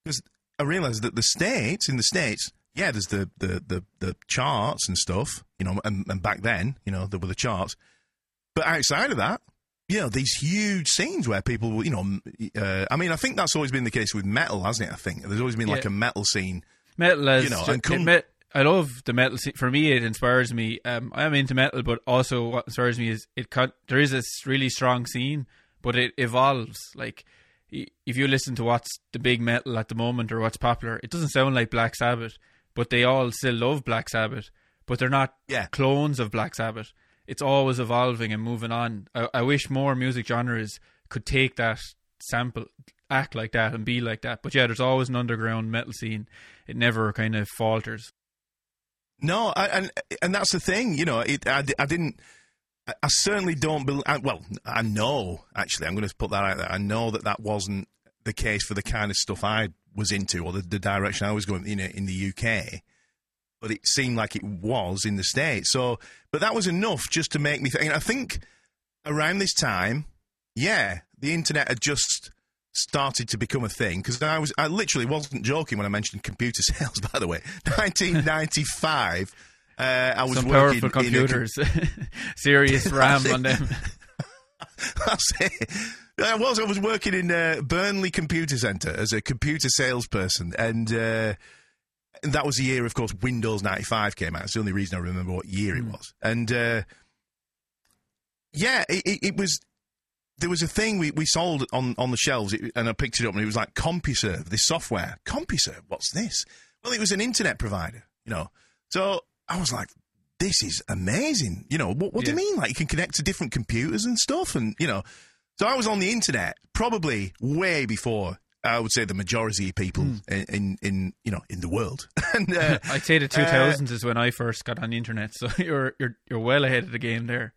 because i realized that the states in the states yeah there's the the the, the charts and stuff you know and, and back then you know there were the charts but outside of that you know these huge scenes where people you know uh, i mean i think that's always been the case with metal hasn't it i think there's always been like a metal scene Metal as You know, and come- met- I love the metal. scene. For me, it inspires me. Um, I am into metal, but also what inspires me is it. Con- there is this really strong scene, but it evolves. Like if you listen to what's the big metal at the moment or what's popular, it doesn't sound like Black Sabbath, but they all still love Black Sabbath. But they're not Yeah. clones of Black Sabbath. It's always evolving and moving on. I, I wish more music genres could take that sample, act like that, and be like that. But yeah, there's always an underground metal scene. It never kind of falters. No, I, and and that's the thing, you know. It, I, I didn't. I certainly don't believe. Well, I know actually. I'm going to put that out there. I know that that wasn't the case for the kind of stuff I was into or the, the direction I was going in in the UK. But it seemed like it was in the states. So, but that was enough just to make me think. And I think around this time, yeah, the internet had just started to become a thing because I was I literally wasn't joking when I mentioned computer sales. By the way, 1995. Uh, I was Some working powerful in a com- computers, serious RAM on them. That's it. I was. I was working in uh, Burnley Computer Centre as a computer salesperson, and uh, that was the year, of course, Windows ninety five came out. It's the only reason I remember what year it was. And uh, yeah, it, it, it was. There was a thing we, we sold on, on the shelves, it, and I picked it up, and it was like CompuServe, this software. CompuServe, what's this? Well, it was an internet provider, you know. So I was like, this is amazing. You know, what, what do you mean? Like, you can connect to different computers and stuff, and, you know. So I was on the internet probably way before I would say the majority of people hmm. in, in, in you know in the world. and uh, I'd say the uh, 2000s is when I first got on the internet, so you're you're you're well ahead of the game there.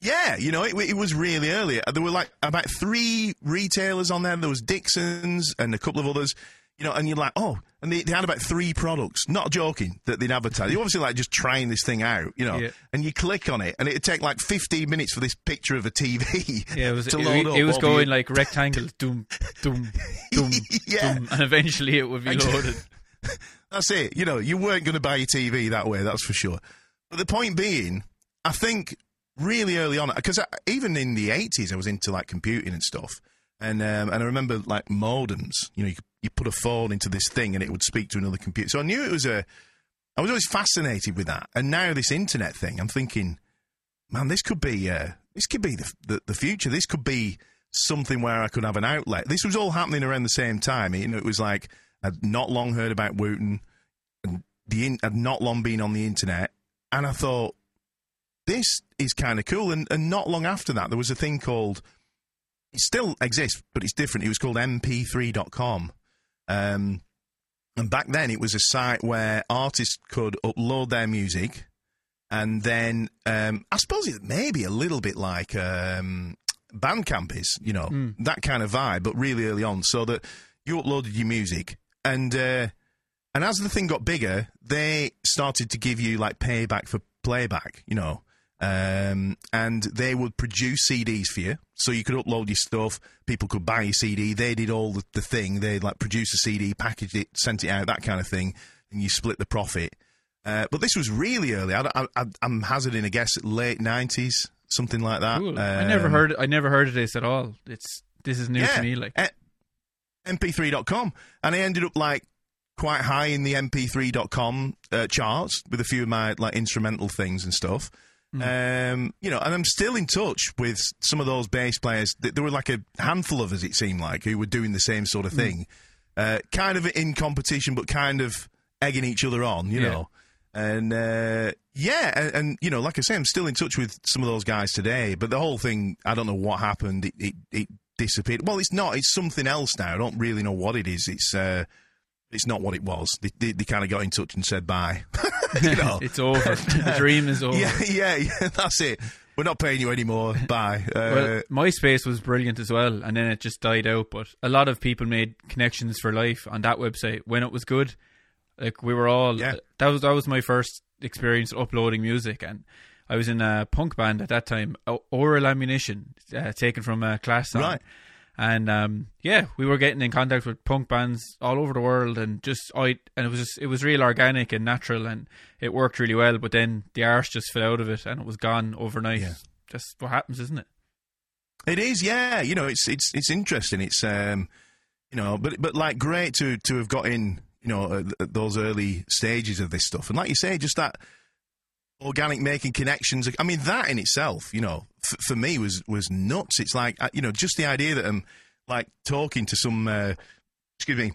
yeah, you know, it, it was really early. Uh, there were like about three retailers on there. There was Dixon's and a couple of others. You know, and you're like, oh, and they, they had about three products. Not joking that they'd advertise. You obviously like just trying this thing out, you know. Yeah. And you click on it, and it'd take like 15 minutes for this picture of a TV. Yeah, it was to load it, up. it was going the- like rectangle, doom, doom, doom, Yeah. doom, and eventually it would be loaded. That's it. You know, you weren't going to buy your TV that way, that's for sure. But the point being, I think really early on, because even in the 80s, I was into like computing and stuff. And um, and I remember like modems, you know, you, you put a phone into this thing and it would speak to another computer. So I knew it was a, I was always fascinated with that. And now this internet thing, I'm thinking, man, this could be, uh, this could be the, the, the future. This could be something where I could have an outlet. This was all happening around the same time. You know, it was like I'd not long heard about Wooten, and the in, I'd not long been on the internet, and I thought this is kind of cool. And, and not long after that, there was a thing called. It still exists, but it's different. It was called MP3.com. Um, and back then, it was a site where artists could upload their music, and then um, I suppose it may be a little bit like um, Bandcamp is, you know, that kind of vibe, but really early on, so that you uploaded your music, and uh, and as the thing got bigger, they started to give you like payback for playback, you know. Um, and they would produce CDs for you, so you could upload your stuff. People could buy your CD. They did all the, the thing. They'd like produce a CD, packaged it, sent it out, that kind of thing, and you split the profit. Uh, but this was really early. I, I'm hazarding a guess, late nineties, something like that. Cool. I never Um, heard. I never heard of this at all. It's this is new to me. Like, eh, mp3.com. And I ended up like quite high in the mp3.com uh, charts with a few of my like instrumental things and stuff. Um, you know, and I'm still in touch with some of those bass players. Th- There were like a handful of us, it seemed like, who were doing the same sort of thing. Uh, kind of in competition, but kind of egging each other on, you Yeah. know. And uh, yeah, and, and you know, like I say, I'm still in touch with some of those guys today. But the whole thing, I don't know what happened. It it, it disappeared. Well, it's not. It's something else now. I don't really know what it is. It's uh, it's not what it was. They, they, they kind of got in touch and said bye. you know. it's over. the dream is over. yeah, yeah, yeah. That's it. We're not paying you anymore. Bye. Uh, Well, MySpace was brilliant as well, and then it just died out. But a lot of people made connections for life on that website when it was good. Like we were all. Yeah. That was that was my first experience uploading music, and I was in a punk band at that time, Oral Ammunition, uh, taken from a class song. Right. And um, yeah, we were getting in contact with punk bands all over the world, and just I and it was just it was real organic and natural, and it worked really well. But then the arse just fell out of it, and it was gone overnight. Yeah. Just what happens, isn't it? It is, yeah. You know, it's it's it's interesting. It's um, you know, but but like great to to have got in, you know, at those early stages of this stuff, and like you say, just that organic making connections. I mean, that in itself, you know, f- for me was was nuts. It's like uh, you know, just the idea that I'm like talking to some, uh, excuse me.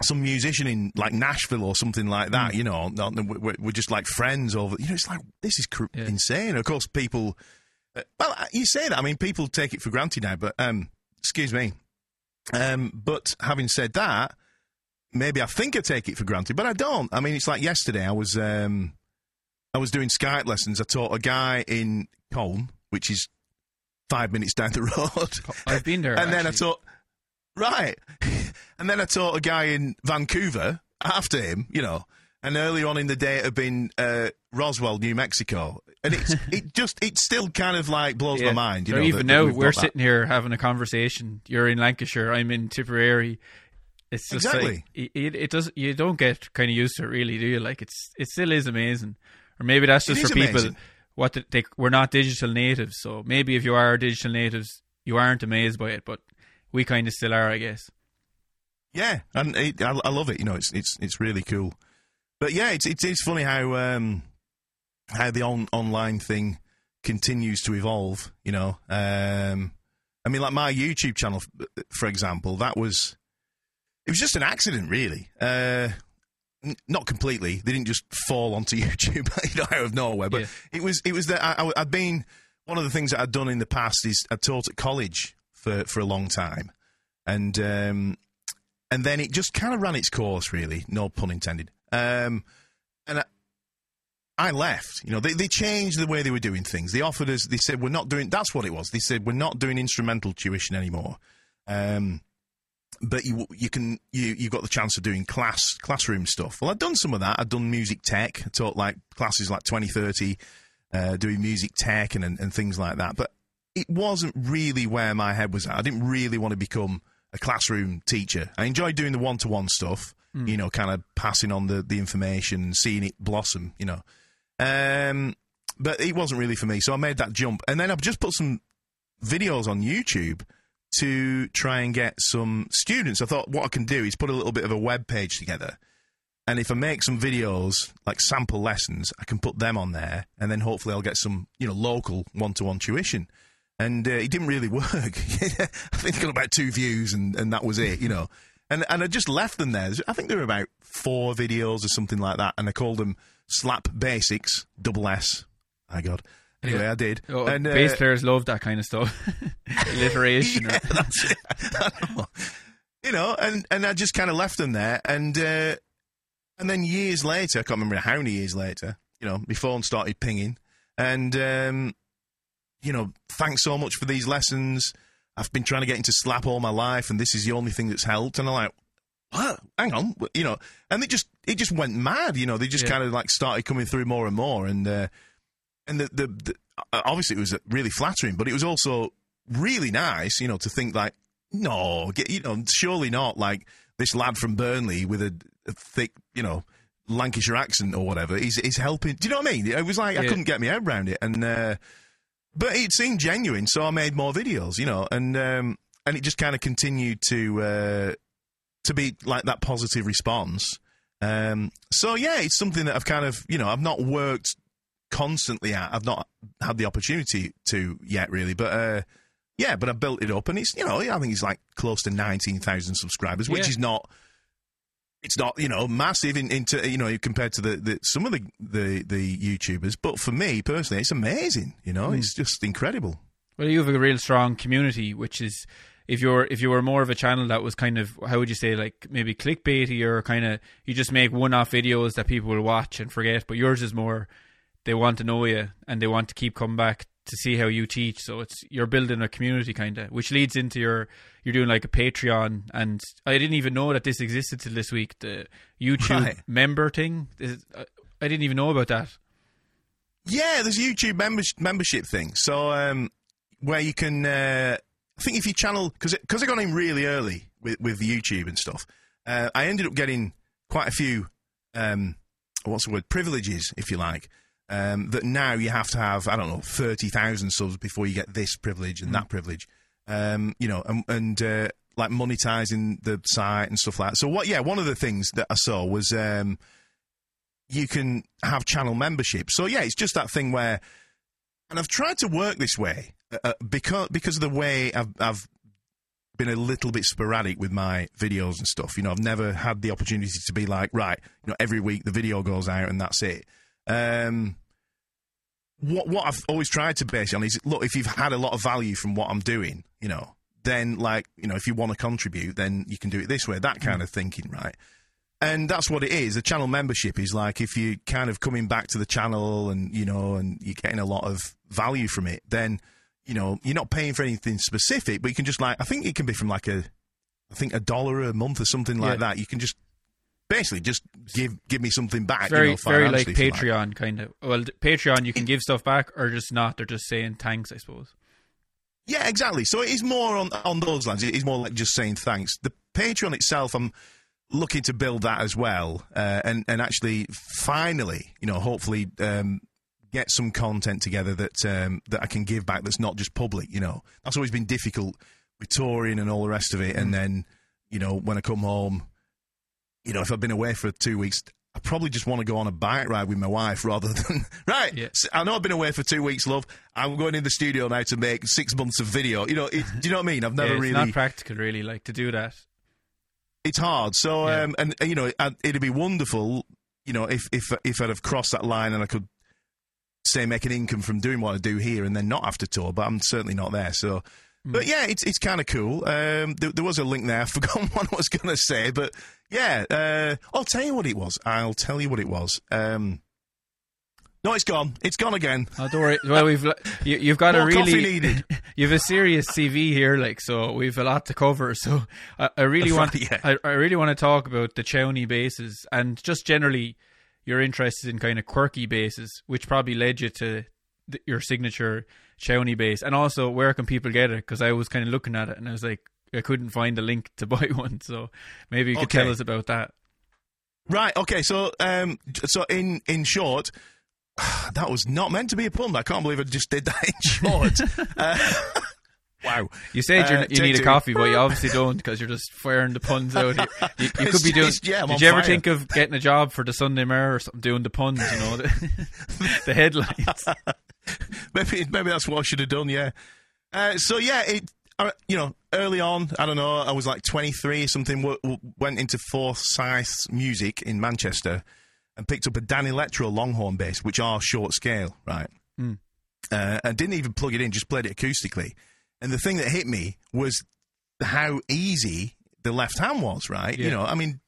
Some musician in like Nashville or something like that, you know, not, we're, we're just like friends over. You know, it's like this is cr- Yeah. insane. Of course, people uh, well, uh, you say that. I mean, people take it for granted now, but um, excuse me. Um, but having said that, maybe I think I take it for granted, but I don't. I mean, it's like yesterday. I was um, I was doing Skype lessons. I taught a guy in Colne, which is five minutes down the road, I've been there. and then I taught right, and then I taught a guy in Vancouver after him. You know. And earlier on in the day, it had been uh, Roswell, New Mexico, and it's it just it still kind of like blows Yeah. my mind. You So know, even now we're got that. sitting here having a conversation. You're in Lancashire. I'm in Tipperary. It's just Exactly. like it, it, it does. You don't get kind of used to it, really, do you? Like it's it still is amazing. Or maybe that's just for people. amazing. What the, they, we're not digital natives, so maybe if you are digital natives, you aren't amazed by it. But we kind of still are, I guess. Yeah, and it, I, I love it. You know, it's it's it's really cool. But yeah, it's it's, it's funny how um, how the on, online thing continues to evolve. You know, um, I mean, like my YouTube channel, for example, that was it was just an accident, really. Uh, not completely. They didn't just fall onto YouTube, you know, out of nowhere. But Yeah. it was it was that I, I'd been one of the things that I'd done in the past is I taught at college for for a long time. and um, and then it just kind of ran its course, really. No pun intended. Um, and I, I left. You know, they, they changed the way they were doing things. They offered us. They said we're not doing. That's what it was. They said we're not doing instrumental tuition anymore. Um, but you you can you you've got the chance of doing class classroom stuff. Well, I've done some of that. I've done music tech. I taught like classes like 2030, uh, doing music tech and, and and things like that. But it wasn't really where my head was at. I didn't really want to become a classroom teacher. I enjoyed doing the one to one stuff. You know, kind of passing on the the information, seeing it blossom. You know, um, but it wasn't really for me. So I made that jump, and then I've just put some videos on YouTube to try and get some students. I thought what I can do is put a little bit of a web page together. And if I make some videos, like sample lessons, I can put them on there, and then hopefully I'll get some, you know, local one-to-one tuition. And uh, it didn't really work. I think I got about two views, and, and that was it, you know. And and I just left them there. I think there were about four videos or something like that, and I called them Slap Basics, double S. My God. Anyway, I did. Oh, and, uh, bass players love that kind of stuff. Alliteration. yeah, that's it. Know. You know, and, and I just kind of left them there, and uh, and then years later, I can't remember how many years later, you know, my phone started pinging, and um, you know, thanks so much for these lessons. I've been trying to get into slap all my life, and this is the only thing that's helped. And I'm like, what? Hang on, you know, and it just it just went mad. You know, they just Yeah. kind of like started coming through more and more, and uh, and the, the, the uh, obviously it was really flattering, but it was also really nice, you know, to think like, no, get, you know, surely not like this lad from Burnley with a, a thick, you know, Lancashire accent or whatever. He's he's helping. Do you know what I mean? It was like I couldn't get my head around it, and uh, but it seemed genuine, so I made more videos, you know, and um, and it just kind of continued to uh, to be like that positive response. Um, so yeah, it's something that I've kind of, you know, I've not worked constantly at. I've not had the opportunity to yet, really. But uh, yeah, but I built it up, and it's you know, I think it's like close to nineteen thousand subscribers, which Yeah. is not. It's not, you know, massive in, into you know compared to the, the some of the, the the YouTubers, but for me personally, it's amazing. You know, it's just incredible. Well, you have a real strong community, which is if you're if you were more of a channel that was kind of how would you say like maybe clickbaity or kind of you just make one-off videos that people will watch and forget, but yours is more they want to know you and they want to keep coming back to see how you teach. So it's you're building a community kind of, which leads into your you're doing like a Patreon, and I didn't even know that this existed till this week. The YouTube Right. member thing, Is- I didn't even know about that. Yeah, there's a YouTube members- membership thing. So um, where you can, uh, I think if you channel because because I got in really early with with YouTube and stuff, uh, I ended up getting quite a few. Um, what's the word? Privileges, if you like. Um, that now you have to have I don't know thirty thousand subs before you get this privilege and that privilege. Um, you know, and, and uh, like monetizing the site and stuff like that. So what? Yeah, one of the things that I saw was. Um, you can have channel membership. So yeah, it's just that thing where, and I've tried to work this way uh, uh, because because of the way I've I've been a little bit sporadic with my videos and stuff. You know, I've never had the opportunity to be like, right, you know, every week the video goes out and that's it. Um, what what I've always tried to base on is look, if you've had a lot of value from what I'm doing, you know, then like you know, if you want to contribute, then you can do it this way. That kind of thinking, right? And that's what it is. The channel membership is like if you're kind of coming back to the channel and, you know, and you're getting a lot of value from it, then, you know, you're not paying for anything specific, but you can just like, I think it can be from like a, I think a dollar a month or something like Yeah. that. You can just basically just give give me something back. It's very you know, very like Patreon kind of. Well, Patreon you can give stuff back or just not. They're just saying thanks, I suppose. Yeah, exactly. So it is more on on those lines. It is more like just saying thanks. The Patreon itself, I'm looking to build that as well, uh, and and actually finally, you know, hopefully um, get some content together that um, that I can give back. That's not just public. You know, that's always been difficult with touring and all the rest of it. And then, you know, when I come home, you know, if I've been away for two weeks. I probably just want to go on a bike ride with my wife rather than right. Yeah. I know I've been away for two weeks, love. I'm going in the studio now to make six months of video. You know, it, do you know what I mean? I've never Yeah, it's really. not practical, really, like to do that. it's hard. So, Yeah. um, and you know, it'd be wonderful, you know, if if if I'd have crossed that line and I could say make an income from doing what I do here and then not have to tour. But I'm certainly not there. So, But yeah, it's it's kind of cool. Um, there, there was a link there. I've forgotten what I was going to say, but yeah, uh, I'll tell you what it was. I'll tell you what it was. Um, no, it's gone. It's gone again. Oh, don't worry. Well, we've you, you've got a More coffee really needed. you've a serious CV here, like so we've a lot to cover. So I, I really want yeah. I, I really want to talk about the Chowny basses and just generally you're interested in kind of quirky basses, which probably led you to th- your signature Chowny bass, and also where can people get it? Because I was kind of looking at it and I was like, I couldn't find a link to buy one, so maybe you could Okay. tell us about that. Right. Okay. So, um, so in in short, that was not meant to be a pun. I can't believe I just did that in short. uh, wow. You said you're, Uh, you need a coffee, but you obviously don't because you're just firing the puns out. You, you, you could be doing. just- yeah, did you ever fire. think of getting a job for the Sunday Mirror or something, doing the puns? You know, the, the headlines. maybe maybe that's what I should have done. Yeah. Uh, so yeah, it uh, you know early on, I don't know, I was like 23 or something. W- w- went into Forsyth Music in Manchester and picked up a Danelectro Longhorn bass, which are short scale, right? Mm. Uh, and didn't even plug it in, just played it acoustically. And the thing that hit me was how easy the left hand was, right? You know, I mean,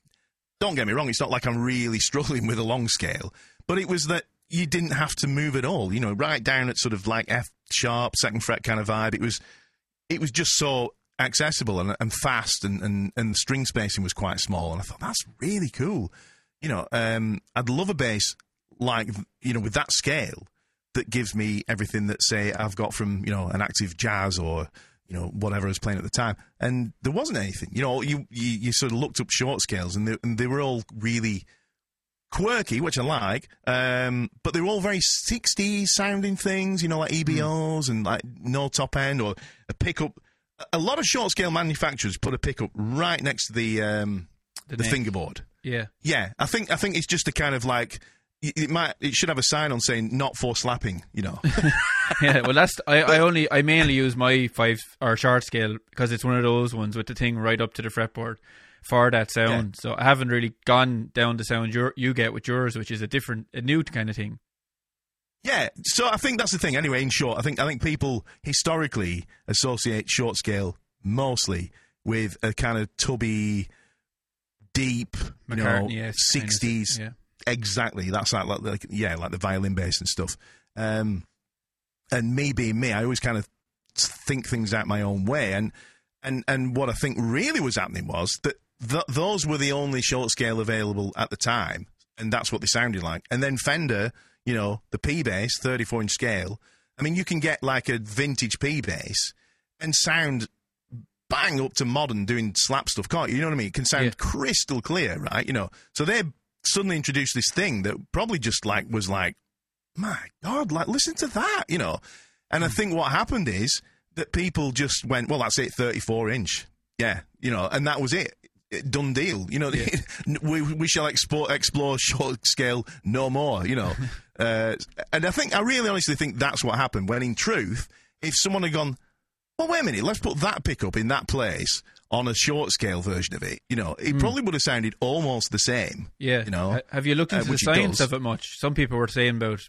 don't get me wrong, it's not like I'm really struggling with a long scale, but it was that you didn't have to move at all, you know, right down at sort of like F sharp, second fret kind of vibe. It was it was just so accessible and, and fast and, and, and the string spacing was quite small and I thought that's really cool. You know, um, I'd love a bass like you know, with that scale that gives me everything that say I've got from, you know, an active jazz or you know, whatever I was playing at the time. And there wasn't anything. You know, you, you, you sort of looked up short scales and they, and they were all really quirky, which I like, um, but they're all very 60s sounding things, you know, like EBOs and like no top end or a pickup. A lot of short scale manufacturers put a pickup right next to the um, The the fingerboard. Yeah, Yeah, I think I think it's just a kind of like it it might it should have a sign on saying not for slapping, you know. yeah. Well, that's I, I only I mainly use my five or short scale because it's one of those ones with the thing right up to the fretboard for that sound. So I haven't really gone down the sound you you get with yours, which is a different, a new kind of thing. Yeah, so I think that's the thing. Anyway, in short, I think I think people historically associate short scale mostly with a kind of tubby, deep, you know, McCartney, kind of- sixties. yeah. Exactly. That's like, like, like yeah, like the violin bass and stuff. Um, and me being me, I always kind of think things out my own way. And and and what I think really was happening was that th- those were the only short scale available at the time, and that's what they sounded like. And then Fender, you know, the P bass, thirty four inch scale. I mean, you can get like a vintage P bass and sound bang up to modern doing slap stuff, can't you? You know what I mean? It can sound Yeah. crystal clear, right? You know, so they suddenly introduced this thing that probably just like was like, my God, like listen to that, you know. And I hmm. think what happened is that people just went, well, that's it, 34 inch. Yeah, you know, and that was it. Done deal, you know. we we shall explore explore short scale no more, you know. uh, and I think I really honestly think that's what happened. When in truth, if someone had gone, well, wait a minute, let's put that pickup in that place on a short scale version of it, you know, it probably would have sounded almost the same. Yeah. you know. Have you looked uh, into the which it science of it much? Some people were saying about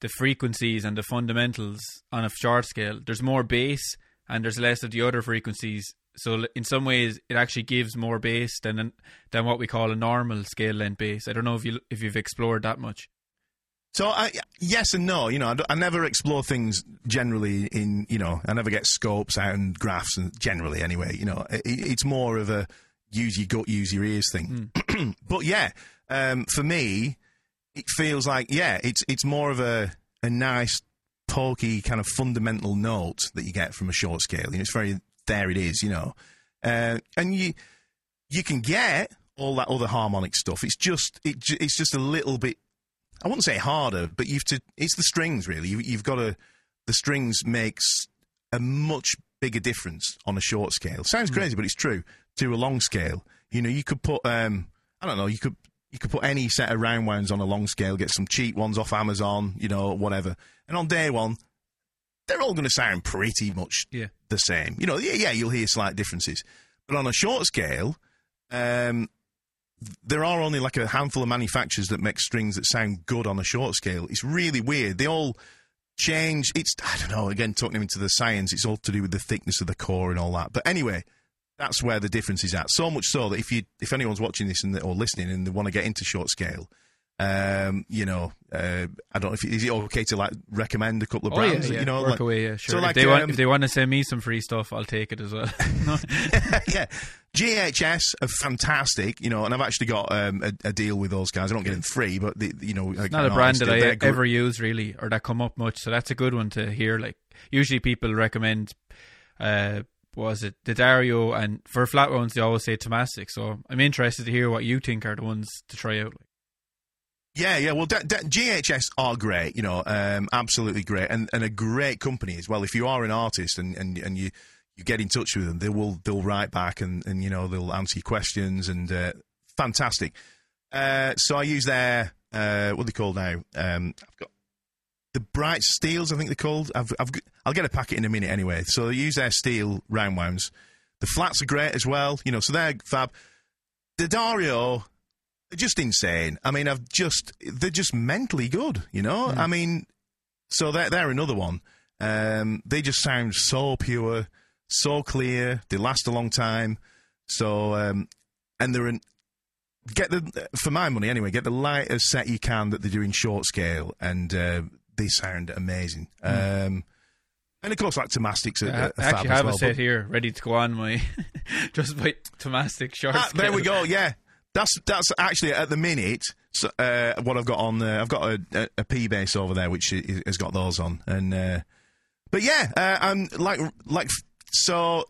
the frequencies and the fundamentals on a short scale. There's more bass and there's less of the other frequencies. So in some ways, it actually gives more bass than than what we call a normal scale length bass. I don't know if you if you've explored that much. So I, yes and no. You know, I, I never explore things generally in. You know, I never get scopes out and graphs and generally anyway. You know, it, it's more of a use your gut, use your ears thing. but yeah, um, for me, it feels like yeah, it's it's more of a a nice pokey kind of fundamental note that you get from a short scale. You know, it's very there. It is. You know, uh, and you you can get all that other harmonic stuff. It's just it, it's just a little bit I wouldn't say harder, but you've to. It's the strings really. You, you've got to. The strings makes a much bigger difference on a short scale. Sounds crazy, but it's true. To a long scale, you know, you could put. Um, I don't know. You could. You could put any set of round wounds on a long scale. Get some cheap ones off Amazon. You know, whatever. And on day one, they're all going to sound pretty much Yeah. The same. You know, yeah, yeah, you'll hear slight differences, but on a short scale, um, there are only like a handful of manufacturers that make strings that sound good on a short scale. It's really weird. They all change. It's I don't know. Again, talking into the science, it's all to do with the thickness of the core and all that. But anyway, that's where the difference is at. So much so that if you if anyone's watching this and, or listening and they want to get into short scale, um, you know, uh, I don't know if is it okay to like recommend a couple of Oh yeah, brands. yeah. You know, work like, away. Yeah, sure. so like, if they want, um, if they want to send me some free stuff, I'll take it as well. Yeah, GHS are fantastic. You know, and I've actually got um, a, a deal with those guys. I don't get them free, but you know, It's not a brand that I ever use really, or that come up much. So that's a good one to hear. Like usually people recommend, uh, was it the D'Addario, and for flat ones they always say Thomastik. So I'm interested to hear what you think are the ones to try out. Yeah, yeah. Well, d- d- GHS are great, you know, um, absolutely great, and, and a great company as well. If you are an artist and, and, and you, you get in touch with them, they will they'll write back and, and you know they'll answer your questions and uh, fantastic. Uh, so I use their uh, what are they called now? Um, I've got the bright steels, I think they're called. I've, I've I'll get a packet in a minute anyway. So I use their steel round wounds. The flats are great as well, you know. So they're fab. The Dario, just insane. I mean, I've just they're just mentally good, you know. I mean, so they're they're another one. Um, they just sound so pure, so clear. They last a long time. So um, and they're an get the for my money anyway. Get the lightest set you can that they do in short scale, and uh, they sound amazing. Um, and of course, like Thomastiks are, I are I actually have well, a set here ready to go on my just by Thomastik short. Ah, there we go. Yeah, that's that's actually at the minute so, uh, what I've got on. Uh, I've got a, a, a P bass over there which i- has got those on, and uh, but yeah, uh, I'm like like so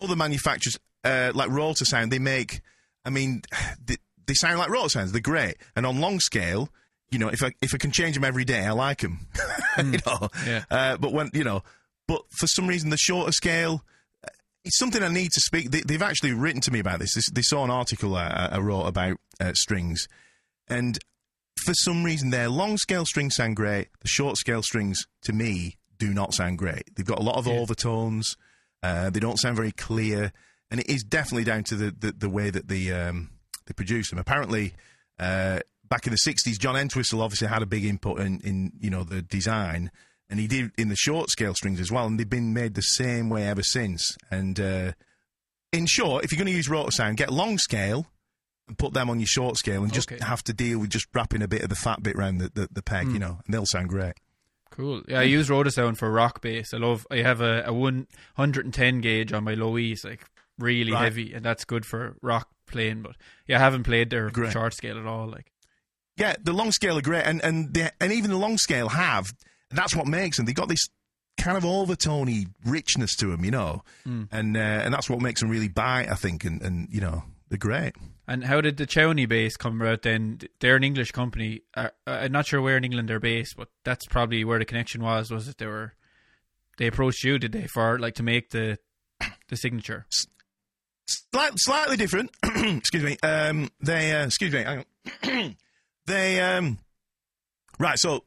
other manufacturers uh, like Rotosound they make. I mean, they, they sound like Rotosounds. They're great, and on long scale. You know, if I if I can change them every day, I like them. you know, yeah. uh, but when you know, but for some reason, the shorter scale, it's something I need to speak. They, they've actually written to me about this. this they saw an article I, I wrote about uh, strings, and for some reason, their long scale strings sound great. The short scale strings, to me, do not sound great. They've got a lot of Yeah. overtones. Uh, they don't sound very clear, and it is definitely down to the the, the way that the um, they produce them. Apparently. Uh, Back in the '60s, John Entwistle obviously had a big input in, in you know the design, and he did in the short scale strings as well, and they've been made the same way ever since. And uh, in short, if you're going to use Rotosound, get long scale and put them on your short scale, and just Okay. have to deal with just wrapping a bit of the fat bit around the, the, the peg, you know, and they'll sound great. Cool. Yeah, I use Rotosound for rock bass. I love. I have a, a one hundred and ten gauge on my low E's, like really Right. heavy, and that's good for rock playing. But yeah, I haven't played their Great. short scale at all. Like Yeah, the long scale are great, and and they, and even the long scale have. That's what makes them. They got this kind of overtony richness to them, you know, and uh, and that's what makes them really bite, I think, and and you know they're great. And how did the Chowny bass come about then? They're an English company. Uh, I'm not sure where in England they're based, but that's probably where the connection was. Was it they were they approached you? Did they for like to make the the signature? Slight, slightly different. excuse me. Um, they uh, excuse me. Hang on. they um, right. So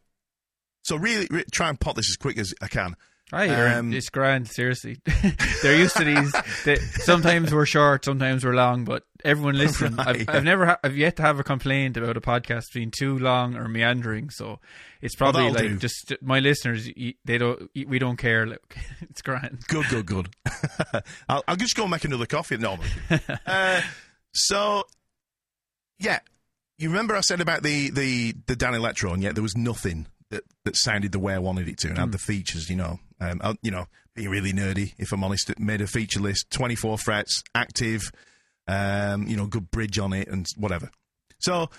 so really, re- try and pot this as quick as I can. Right, Aaron, Um, it's grand. Seriously, they're used to these. They, sometimes we're short, sometimes we're long, but everyone listen. Right, I've, yeah. I've never, ha- I've yet to have a complaint about a podcast being too long or meandering. So it's probably that'll like do. just my listeners. They don't, we don't care. It's grand. Good, good, good. I'll, I'll just go and make another coffee. No, I'm uh, so yeah, you remember I said about the the the Danelectro? Yeah, there was nothing that, that sounded the way I wanted it to, and had the features. You know, um, I, you know, being really nerdy. If I'm honest, it made a feature list, 24 frets, active. Um, you know, good bridge on it and whatever. So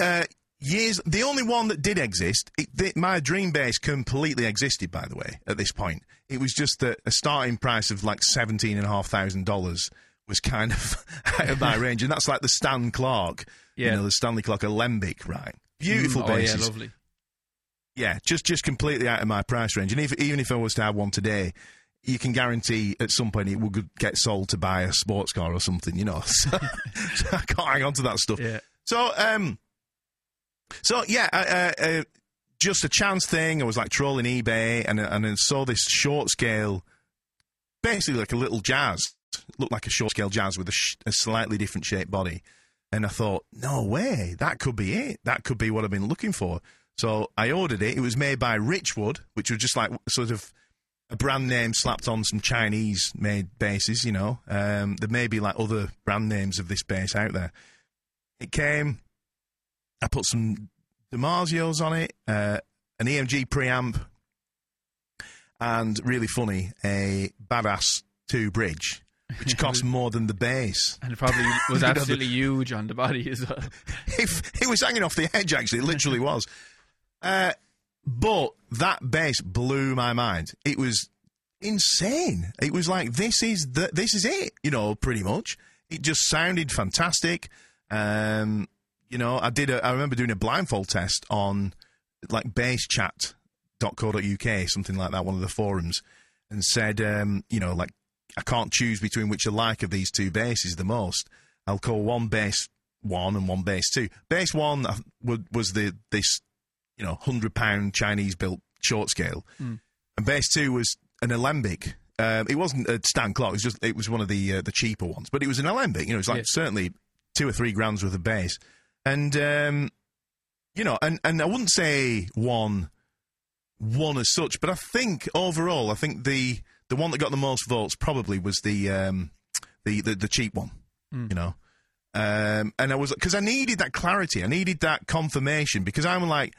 uh, years. The only one that did exist, it, the, my dream bass completely existed. By the way, at this point, it was just that a starting price of like seventeen and a half thousand dollars was kind of out of my range, and that's like the Stan Clarke, Yeah. you know, the Stanley Clarke Alembic, right? Beautiful Mm, oh, yeah, lovely. yeah, just just completely out of my price range. And if, even if I was to have one today, you can guarantee at some point it would get sold to buy a sports car or something, you know. So, so I can't hang on to that stuff. Yeah. So, um, so yeah, uh, uh, uh, just a chance thing. I was like trolling eBay and and I saw this short scale, basically like a little jazz, looked like a short scale jazz with a, sh- a slightly different shaped body. And I thought, no way, that could be it. That could be what I've been looking for. So I ordered it. It was made by Richwood, which was just like sort of a brand name slapped on some Chinese made basses, you know. Um, there may be like other brand names of this bass out there. It came, I put some DiMarzios on it, uh, an EMG preamp, and really funny, a badass 2 bridge, which cost more than the bass. And it probably was absolutely huge on the body as well. It, it was hanging off the edge, actually. It literally was. Uh, but that bass blew my mind. It was insane. It was like this is the this is it. You know, pretty much. It just sounded fantastic. Um, you know, I did. A, I remember doing a blindfold test on like basschat.co.uk, something like that, one of the forums, and said, um, you know, like I can't choose between which I like of these two basses the most. I'll call one bass one and one bass two. Bass one was the this you know, hundred pound Chinese built short scale, mm. and bass two was an Alembic. Um, it wasn't a Stan Clarke. It was just it was one of the uh, the cheaper ones, but it was an Alembic. You know, it was like yeah. certainly two or three grams worth of bass, and um, you know, and and I wouldn't say one one as such, but I think overall, I think the the one that got the most votes probably was the um, the, the, the cheap one. Mm. You know, um, and I was because I needed that clarity, I needed that confirmation because I'm like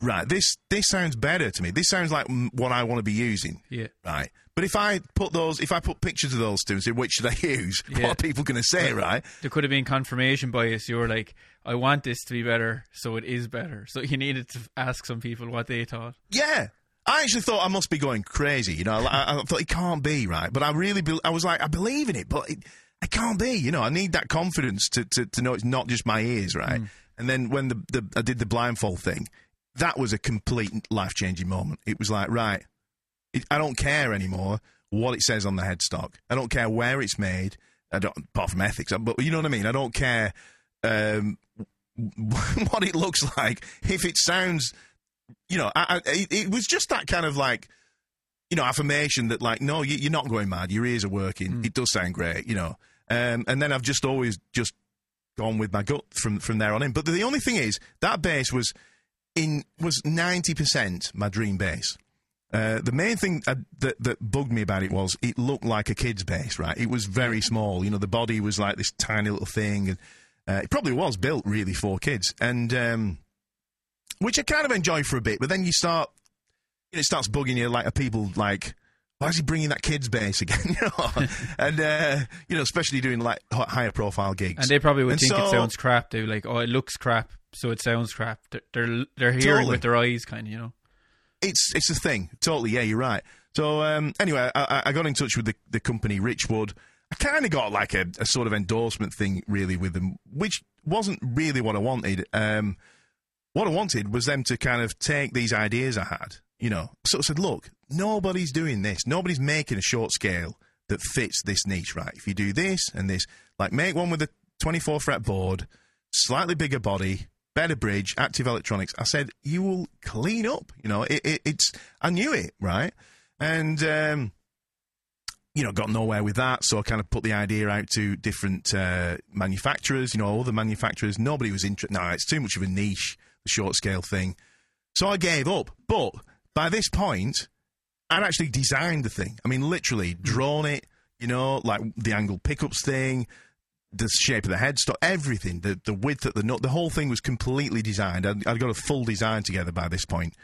right, this this sounds better to me. This sounds like what I want to be using. Yeah. Right. But if I put those, if I put pictures of those two and say which should I use, yeah. what are people going to say? Right. There could have been confirmation bias. You were like, I want this to be better, so it is better. So you needed to ask some people what they thought. Yeah. I actually thought I must be going crazy. You know, I, I thought it can't be right, but I really, be, I was like, I believe in it, but it, it can't be. You know, I need that confidence to, to, to know it's not just my ears, right? Mm. And then when the, the I did the blindfold thing, that was a complete life changing moment. It was like, right, it, I don't care anymore what it says on the headstock. I don't care where it's made. I don't, apart from ethics, but you know what I mean. I don't care um, what it looks like. If it sounds, you know, I, I, it, was just that kind of like, you know, affirmation that like, no, you, are not going mad. Your ears are working. Mm. It does sound great, you know. Um, and then I've just always just gone with my gut from from there on in. But the only thing is that bass was in was ninety percent my dream bass. Uh, the main thing uh, that that bugged me about it was it looked like a kid's bass, right? It was very small. You know, the body was like this tiny little thing, and uh, it probably was built really for kids, and um, which I kind of enjoy for a bit. But then you start, you know, it starts bugging you. Like, are people like? Why is he bringing that kids bass again? you know, and uh, you know, especially doing like higher profile gigs. And they probably would and think so, it sounds crap. Too, like, oh, it looks crap so it sounds crap. They're they're, they're hearing totally. with their eyes, kind of, you know. It's it's a thing, totally. Yeah, you're right. So um, anyway, I, I, got in touch with the, the company Richwood. I kind of got like a, a, sort of endorsement thing really with them, which wasn't really what I wanted. Um, what I wanted was them to kind of take these ideas I had, you know, sort of said, look, nobody's doing this. Nobody's making a short scale that fits this niche, right? If you do this and this, like make one with a 24 fret board, slightly bigger body, better bridge, active electronics. I said, you will clean up. You know, it, it, it's, I knew it, right? And, um, you know, got nowhere with that. So I kind of put the idea out to different uh, manufacturers, you know, all the manufacturers. Nobody was interested. No, it's too much of a niche, short scale thing. So I gave up. But by this point, I'd actually designed the thing. I mean, literally drawn it, you know, like the angle pickups thing, the shape of the headstock, everything, the the width of the nut, the whole thing was completely designed. I'd, I'd got a full design together by this point.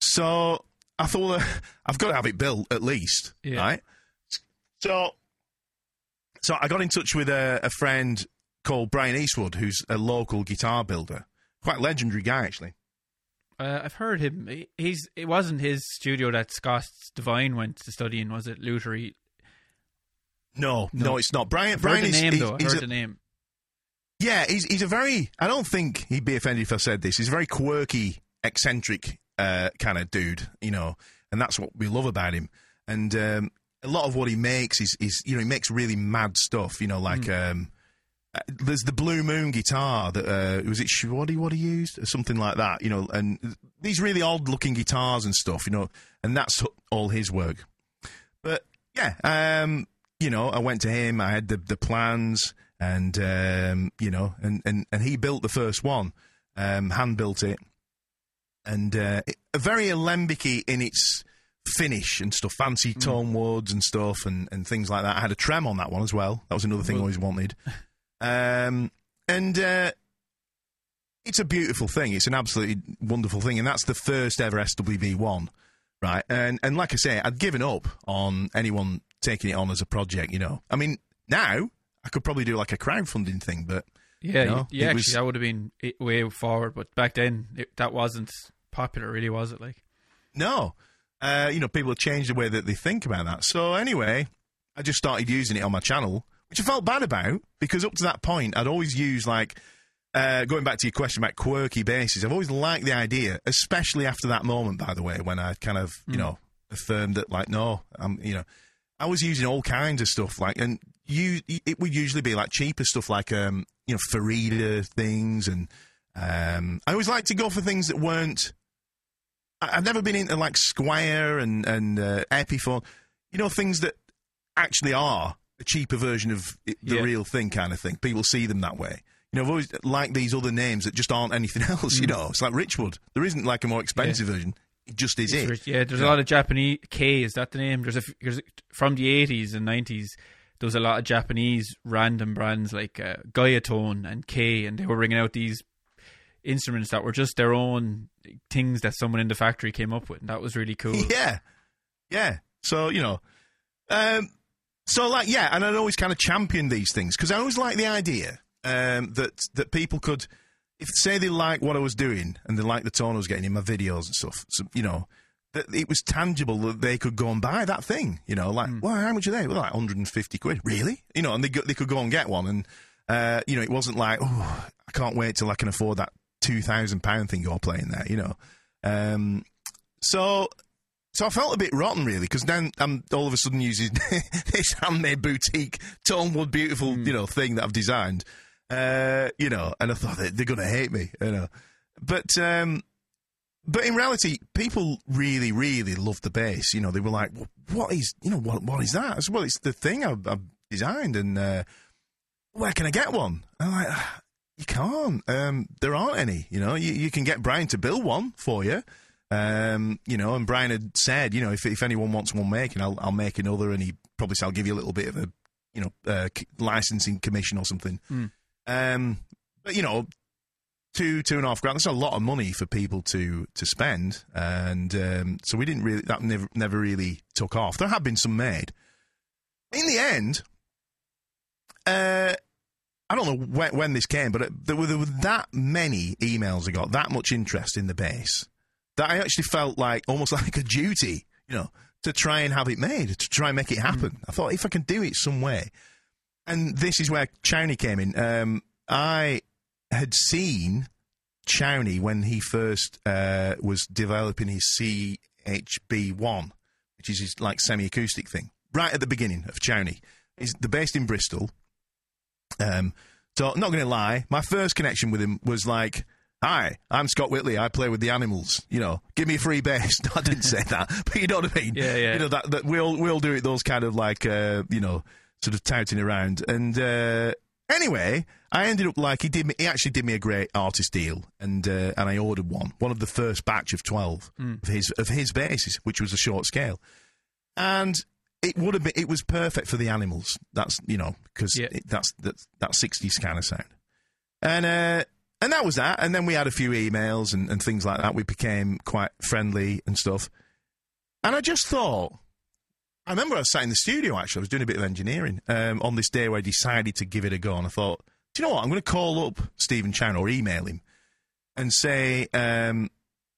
So I thought, uh, I've got to have it built at least, yeah. right? So, so I got in touch with a, a friend called Brian Eastwood, who's a local guitar builder, quite legendary guy actually. Uh, I've heard him. He's it wasn't his studio that Scott Devine went to study in, was it? Luther no, no, no it's not. Brian. I've Brian heard is, the name though. I heard a, the name. Yeah, he's he's a very. I don't think he'd be offended if I said this. He's a very quirky, eccentric uh, kind of dude, you know, and that's what we love about him. And um, a lot of what he makes is is you know he makes really mad stuff. You know, like mm. um, uh, there's the Blue Moon guitar that uh, was it Shwadi what he used or something like that. You know, and these really odd looking guitars and stuff. You know, and that's all his work. But yeah, um, you know, I went to him. I had the the plans, and um, you know, and, and and he built the first one, um, hand built it, and uh, it- very alembicy in its finish and stuff, fancy tone woods and stuff, and, and things like that. I had a trem on that one as well. That was another thing I always wanted. Um, and uh, it's a beautiful thing. It's an absolutely wonderful thing, and that's the first ever SWB1, right? And and like I say, I'd given up on anyone taking it on as a project. You know, I mean, now I could probably do like a crowdfunding thing, but Yeah, you know, yeah. Actually, was- that would have been way forward. But back then, it, that wasn't popular. Really, was it? Like, No. Uh, you know, people have changed the way that they think about that. So anyway, I just started using it on my channel, which I felt bad about because up to that point, I'd always used like, uh, going back to your question about quirky basses, I've always liked the idea, especially after that moment, by the way, when I kind of, you know, affirmed that like, no, I'm, you know, I was using all kinds of stuff like, and you, it would usually be like cheaper stuff like, um, you know, Farida things and, um, I always like to go for things that weren't, I- I've never been into like Squier and and uh, Epiphone, you know, things that actually are a cheaper version of it, the Yeah. real thing, kind of thing. People see them that way. You know, I've always liked these other names that just aren't anything else. You know, it's like Richwood. There isn't like a more expensive version. It just is it. It's- yeah, there's a lot of Japanese. K is that the name? There's a there's, from the 80s and 90s. There was a lot of Japanese random brands like uh, Guyatone and K, and they were bringing out these instruments that were just their own things that someone in the factory came up with, and that was really cool. Yeah, yeah. So you know, um, so like yeah, and I'd always kind of champion these things because I always like the idea um, that that people could, if say they like what I was doing and they like the tone I was getting in my videos and stuff, so, you know. That it was tangible that they could go and buy that thing, you know, like, well, how much are they? Well, like 150 quid, really? You know, and they go, they could go and get one, and uh, you know, it wasn't like, oh, I can't wait till I can afford that two thousand pound thing you're playing there, you know. Um, so so I felt a bit rotten, really, because then I'm all of a sudden using this handmade boutique tone wood beautiful, you know, thing that I've designed. Uh, you know, and I thought they, they're going to hate me, you know. But um, but in reality, people really, really loved the bass. You know, they were like, "What is, you know, what what is that?" I said, "Well, it's the thing I've, I've designed, and uh, where can I get one?" And I'm like, "Ah, "You can't. Um, there aren't any. You know, you, you can get Brian to build one for you." Um, you know, and Brian had said, you know, if if anyone wants one making, I'll I'll make another, and he probably said, I'll give you a little bit of a, you know, uh, c- licensing commission or something. Um, but you know, two two and a half grand. That's a lot of money for people to to spend, and um, so we didn't really that never never really took off. There have been some made. In the end, uh, I don't know when, when this came, but it, there, were, there were that many emails I got, that much interest in the bass, that I actually felt like almost like a duty, you know, to try and have it made, to try and make it happen. I thought if I can do it some way, and this is where Chowny came in. Um, I had seen Chowny when he first uh, was developing his CHB1, which is his like semi-acoustic thing, right at the beginning of Chowny. He's they're based in Bristol. Um, so not going to lie, my first connection with him was like, "Hi, I'm Scott Whitley. I play with the Animals. You know, give me a free bass." I didn't say that, but you know what I mean. Yeah, yeah. You know that, that we'll we'll do it. Those kind of like uh, you know, sort of touting around. And uh, anyway, I ended up like he did. Me, he actually did me a great artist deal, and uh, and I ordered one, one of the first batch of twelve of his of his basses, which was a short scale, and it would have been. It was perfect for the animals. That's you know because Yeah. that's that that sixties kind of sound, and. And that was that. And then we had a few emails and, and things like that. We became quite friendly and stuff. And I just thought, I remember I was sat in the studio actually. I was doing a bit of engineering um, on this day where I decided to give it a go. And I thought, do you know what? I'm going to call up Stephen Chown or email him and say, um,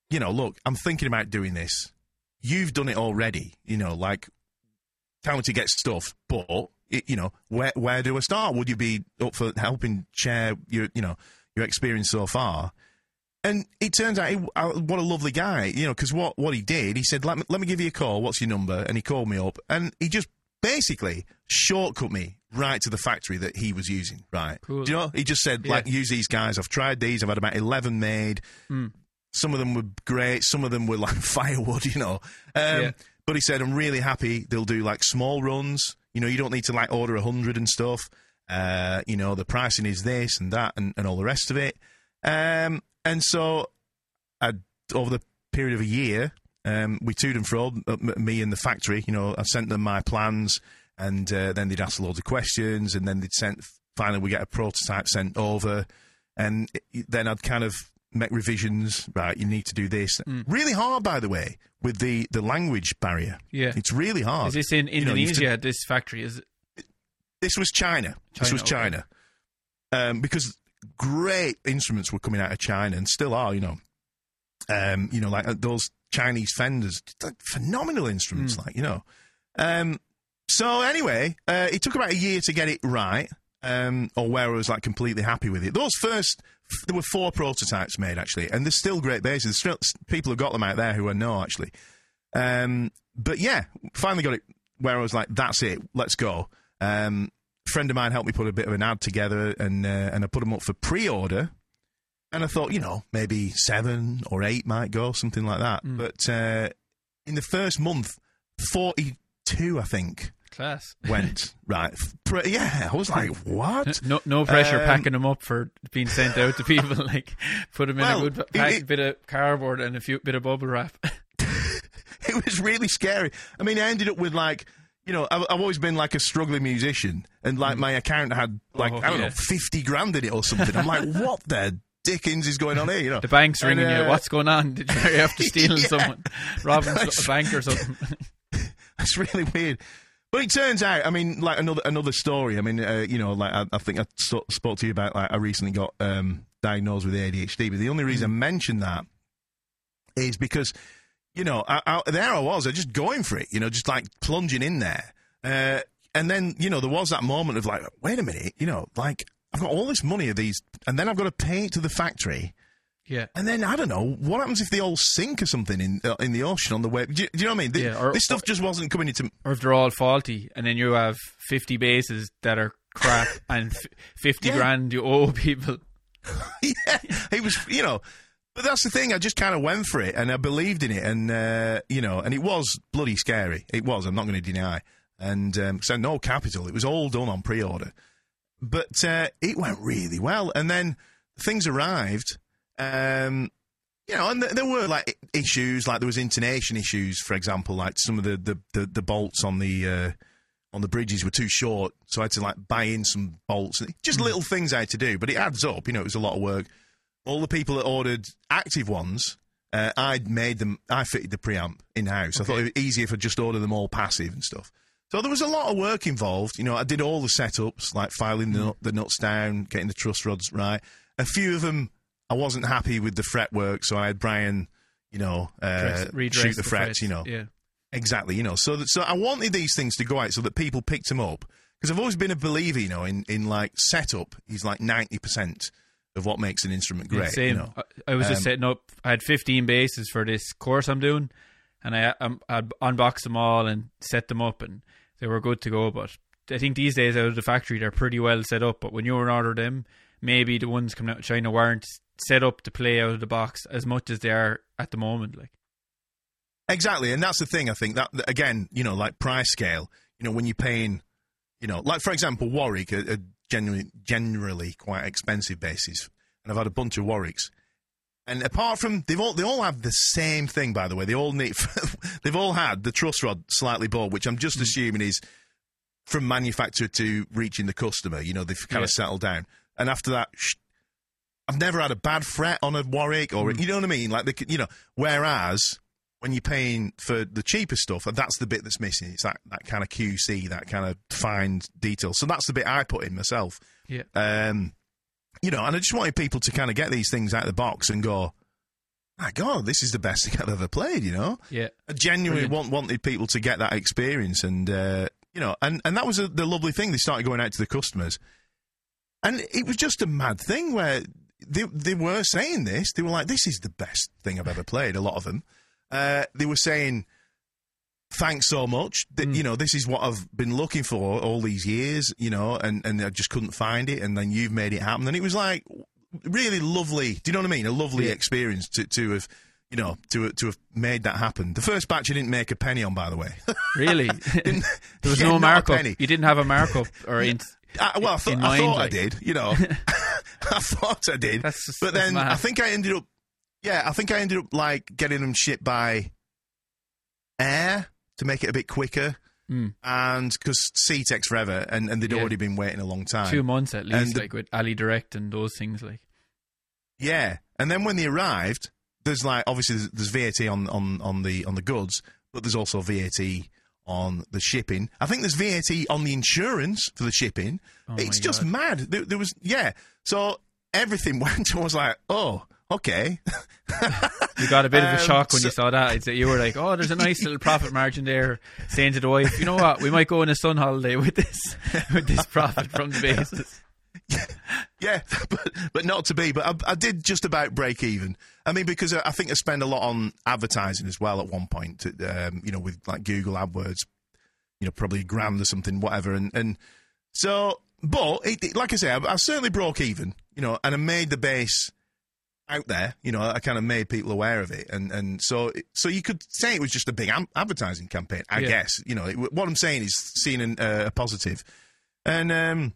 you know, look, I'm thinking about doing this. You've done it already. You know, like, me to get stuff, but it, you know, where where do I start? Would you be up for helping share your you know your experience so far? And it turns out, he, uh, what a lovely guy, you know, because what, what he did, he said, let me, let me give you a call. What's your number? And he called me up and he just basically shortcut me right to the factory that he was using, right? Cool. Do you know? He just said, Yeah. like, use these guys. I've tried these. I've had about 11 made. Some of them were great. Some of them were like firewood, you know. Um, Yeah. But he said, I'm really happy. They'll do like small runs. You know, you don't need to like order a 100 and stuff. Uh, you know, the pricing is this and that and, and all the rest of it. Um, and so I over the period of a year, um, we toed and fro, me and the factory. You know, I sent them my plans, and uh, then they'd ask loads of questions, and then they'd send. Finally, we get a prototype sent over, and it, then I'd kind of make revisions. Right, you need to do this. Really hard, by the way, with the the language barrier. Yeah. it's really hard. Is this in You know, to- Indonesia? this factory is. This was China. this China, was okay. China. Um, because great instruments were coming out of China and still are, you know. Um, you know, like uh, those Chinese Fenders, like phenomenal instruments, Hmm. like, you know. Um, so anyway, uh, it took about a year to get it right, um, or where I was like completely happy with it. Those first, f- there were four prototypes made actually, and they're still great basses. There's still people have got them out there who I know actually. Um, but yeah, finally got it where I was like, that's it, let's go. Um, friend of mine helped me put a bit of an ad together, and uh, and I put them up for pre-order. And I thought, you know, maybe seven or eight might go, something like that. But uh, in the first month, forty-two, I think, Class. went right. Yeah, I was like, what? No, no pressure Um, packing them up for being sent out to people. Like, put them in Well, a good pack, it- bit of cardboard and a few bit of bubble wrap. it was really scary. I mean, I ended up with like, you know, I've, I've always been like a struggling musician, and like my account had like Oh, I don't yeah. know, fifty grand in it or something. I'm like, what the dickens is going on here? You know, The bank's And, ringing uh, you. What's going on? Did you have to stealing Yeah. someone, robbing a bank or something? That's really weird. But it turns out, I mean, like another another story. I mean, uh, you know, like I, I think I so, spoke to you about. Like I recently got um, diagnosed with ADHD, but the only reason I mention that is because, you know, I, I, there I was, I just going for it. You know, just like plunging in there, uh, and then you know there was that moment of like, wait a minute, you know, like I've got all this money of these, and then I've got to pay it to the factory. Yeah. And then I don't know what happens if they all sink or something in uh, in the ocean on the way. Do you, do you know what I mean? Th- Yeah, or- this stuff just wasn't coming into Or if they're all faulty, and then you have 50 basses that are crap and f- 50 Yeah. grand you owe people. yeah, it was, you know. But that's the thing. I just kind of went for it, and I believed in it, and uh, you know, and it was bloody scary. It was. I'm not going to deny. And um, so no capital. It was all done on pre-order, but uh, it went really well. And then things arrived. Um, you know, and th- there were like issues, like there was intonation issues, for example, like some of the the, the, the bolts on the uh, on the bridges were too short, so I had to like buy in some bolts. Just little things I had to do, but it adds up. You know, it was a lot of work. All the people that ordered active ones, uh, I'd made them. I fitted the preamp in house. I thought it was easier if I just order them all passive and stuff. So there was a lot of work involved. You know, I did all the setups, like filing the, the nuts down, getting the truss rods right. A few of them, I wasn't happy with the fretwork, so I had Brian, you know, uh, Dress- shoot the, frets, You know, Yeah. Exactly, you know. So, that, so I wanted these things to go out so that people picked them up because I've always been a believer, you know, in, in like setup is like ninety percent of what makes an instrument Yeah, great. same. You know, I, I was just Um, setting up. I had 15 basses for this course I'm doing, and I um, I'd unboxed them all and set them up, and they were good to go. But I think these days out of the factory, they're pretty well set up. But when you order them, maybe the ones coming out of China weren't set up to play out of the box as much as they are at the moment. Like, exactly, and that's the thing. I think that again, you know, like price scale. You know, when you're paying, you know, like for example, Warwick are, are generally generally quite expensive basses, and I've had a bunch of Warwicks. And apart from they've all they all have the same thing, by the way. They all need they've all had the truss rod slightly bowed, which I'm just Mm. assuming is from manufacturer to reaching the customer. You know, they've kind Yeah. of settled down. And after that, sh- I've never had a bad fret on a Warwick, or Mm. you know what I mean. Like the you know, whereas when you're paying for the cheaper stuff, that's the bit that's missing. It's that, that kind of QC, that kind of fine detail. So that's the bit I put in myself. yeah, Um, you know, and I just wanted people to kind of get these things out of the box and go, my God, this is the best thing I've ever played, you know? yeah, I genuinely want, wanted people to get that experience. And, uh, you know, and, and that was a, the lovely thing. They started going out to the customers. And it was just a mad thing where they, they were saying this. They were like, this is the best thing I've ever played, a lot of them. Uh, they were saying, thanks so much. Th- You know, this is what I've been looking for all these years, you know, and, and I just couldn't find it. And then you've made it happen. And it was like really lovely. Do you know what I mean? A lovely Yeah. experience to, to have, you know, to, to have made that happen. The first batch I didn't make a penny on, by the way. really. There was yeah, no markup. penny. You didn't have a markup or in, I, well, I, thought- in I thought like. I did, you know. I thought I did. That's but that's then mad. I think I ended up Yeah, I think I ended up like getting them shipped by air to make it a bit quicker. Mm. And because sea takes forever, and, and they'd Yeah. already been waiting a long time. Two months at least, And the- like with Ali Direct and those things. Like, Yeah, and then when they arrived, there's like obviously there's, there's VAT on, on on the on the goods, but there's also VAT on the shipping. I think there's VAT on the insurance for the shipping. Oh it's just God. mad. There, there was yeah. So everything went. I was like, oh, okay. you got a bit of a Um, shock when so- you saw that. It's, you were like, "Oh, there's a nice little profit margin there." Saying to the wife, "You know what? We might go on a sun holiday with this, with this profit from the basis." Yeah, but but not to be. But I, I did just about break even. I mean, because I think I spend a lot on advertising as well at one point. Um, you know, with like Google AdWords, you know, probably a grand or something, whatever. And and so, but it- like I say, I, I certainly broke even. You know, and I made the bass out there. You know, I kind of made people aware of it, and and so so you could say it was just a big am- advertising campaign. I Yeah. guess. You know, it, what I'm saying is seen an, uh, a positive, and um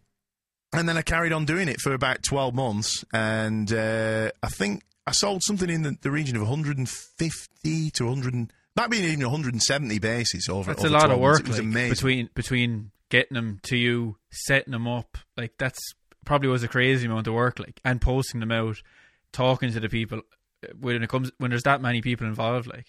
and then I carried on doing it for about 12 months, and uh, I think I sold something in the, the region of 150 to 100, That might be even 170 basses over. That's over a lot 12 of work It was like, amazing. between between getting them to you, setting them up. Like that's probably was a crazy amount of work. Like and posting them out, talking to the people uh, when it comes when there's that many people involved. Like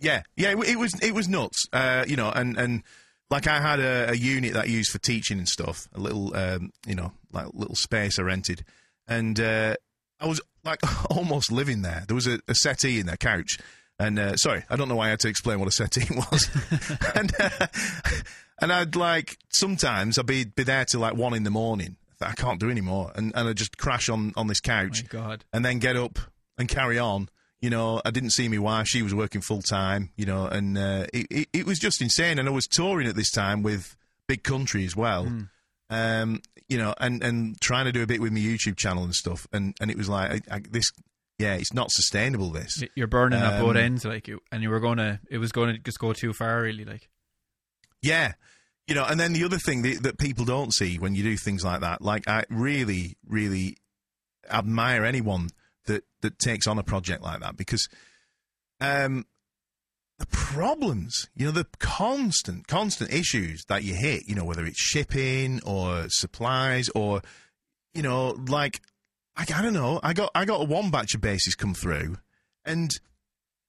Yeah, yeah, it, it was it was nuts. Uh, you know, and and like I had a, a unit that I used for teaching and stuff, a little um, you know, like little space I rented, and uh, I was like almost living there. There was a, a settee in their couch, and uh, sorry, I don't know why I had to explain what a settee was, and uh, and I'd like sometimes I'd be be there till like one in the morning. I can't do anymore, and and I'd just crash on on this couch my God, and then get up and carry on. You know, I didn't see my wife; she was working full time. You know, and uh, it, it it was just insane. And I was touring at this time with big country as well. Um, you know, and and trying to do a bit with my YouTube channel and stuff. And and it was like I, I, this. Yeah, it's not sustainable. This. you're burning at both Um, ends. Like you, and you were gonna, it was going to just go too far. Really, like Yeah. You know, and then the other thing that, that people don't see when you do things like that, like I really, really admire anyone that, that takes on a project like that because um, the problems, you know, the constant, constant issues that you hit, you know, whether it's shipping or supplies or, you know, like, I, I don't know, I got, I got a one batch of basses come through and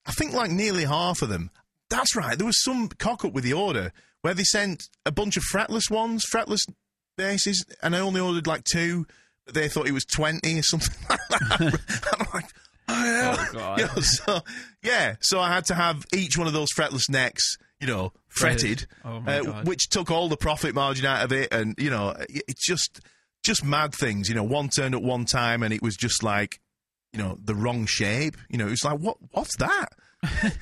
I think like nearly half of them. That's right. There was some cock up with the order where they sent a bunch of fretless ones, fretless basses, and I only ordered like two. But they thought it was twenty or something like. I'm like, oh, yeah. Oh, God. You know, so yeah, so I had to have each one of those fretless necks, you know, Fretted. Oh, uh, which took all the profit margin out of it, and you know, it's just just mad things. You know, one turned at one time, and it was just like you know the wrong shape. You know, it was like what what's that?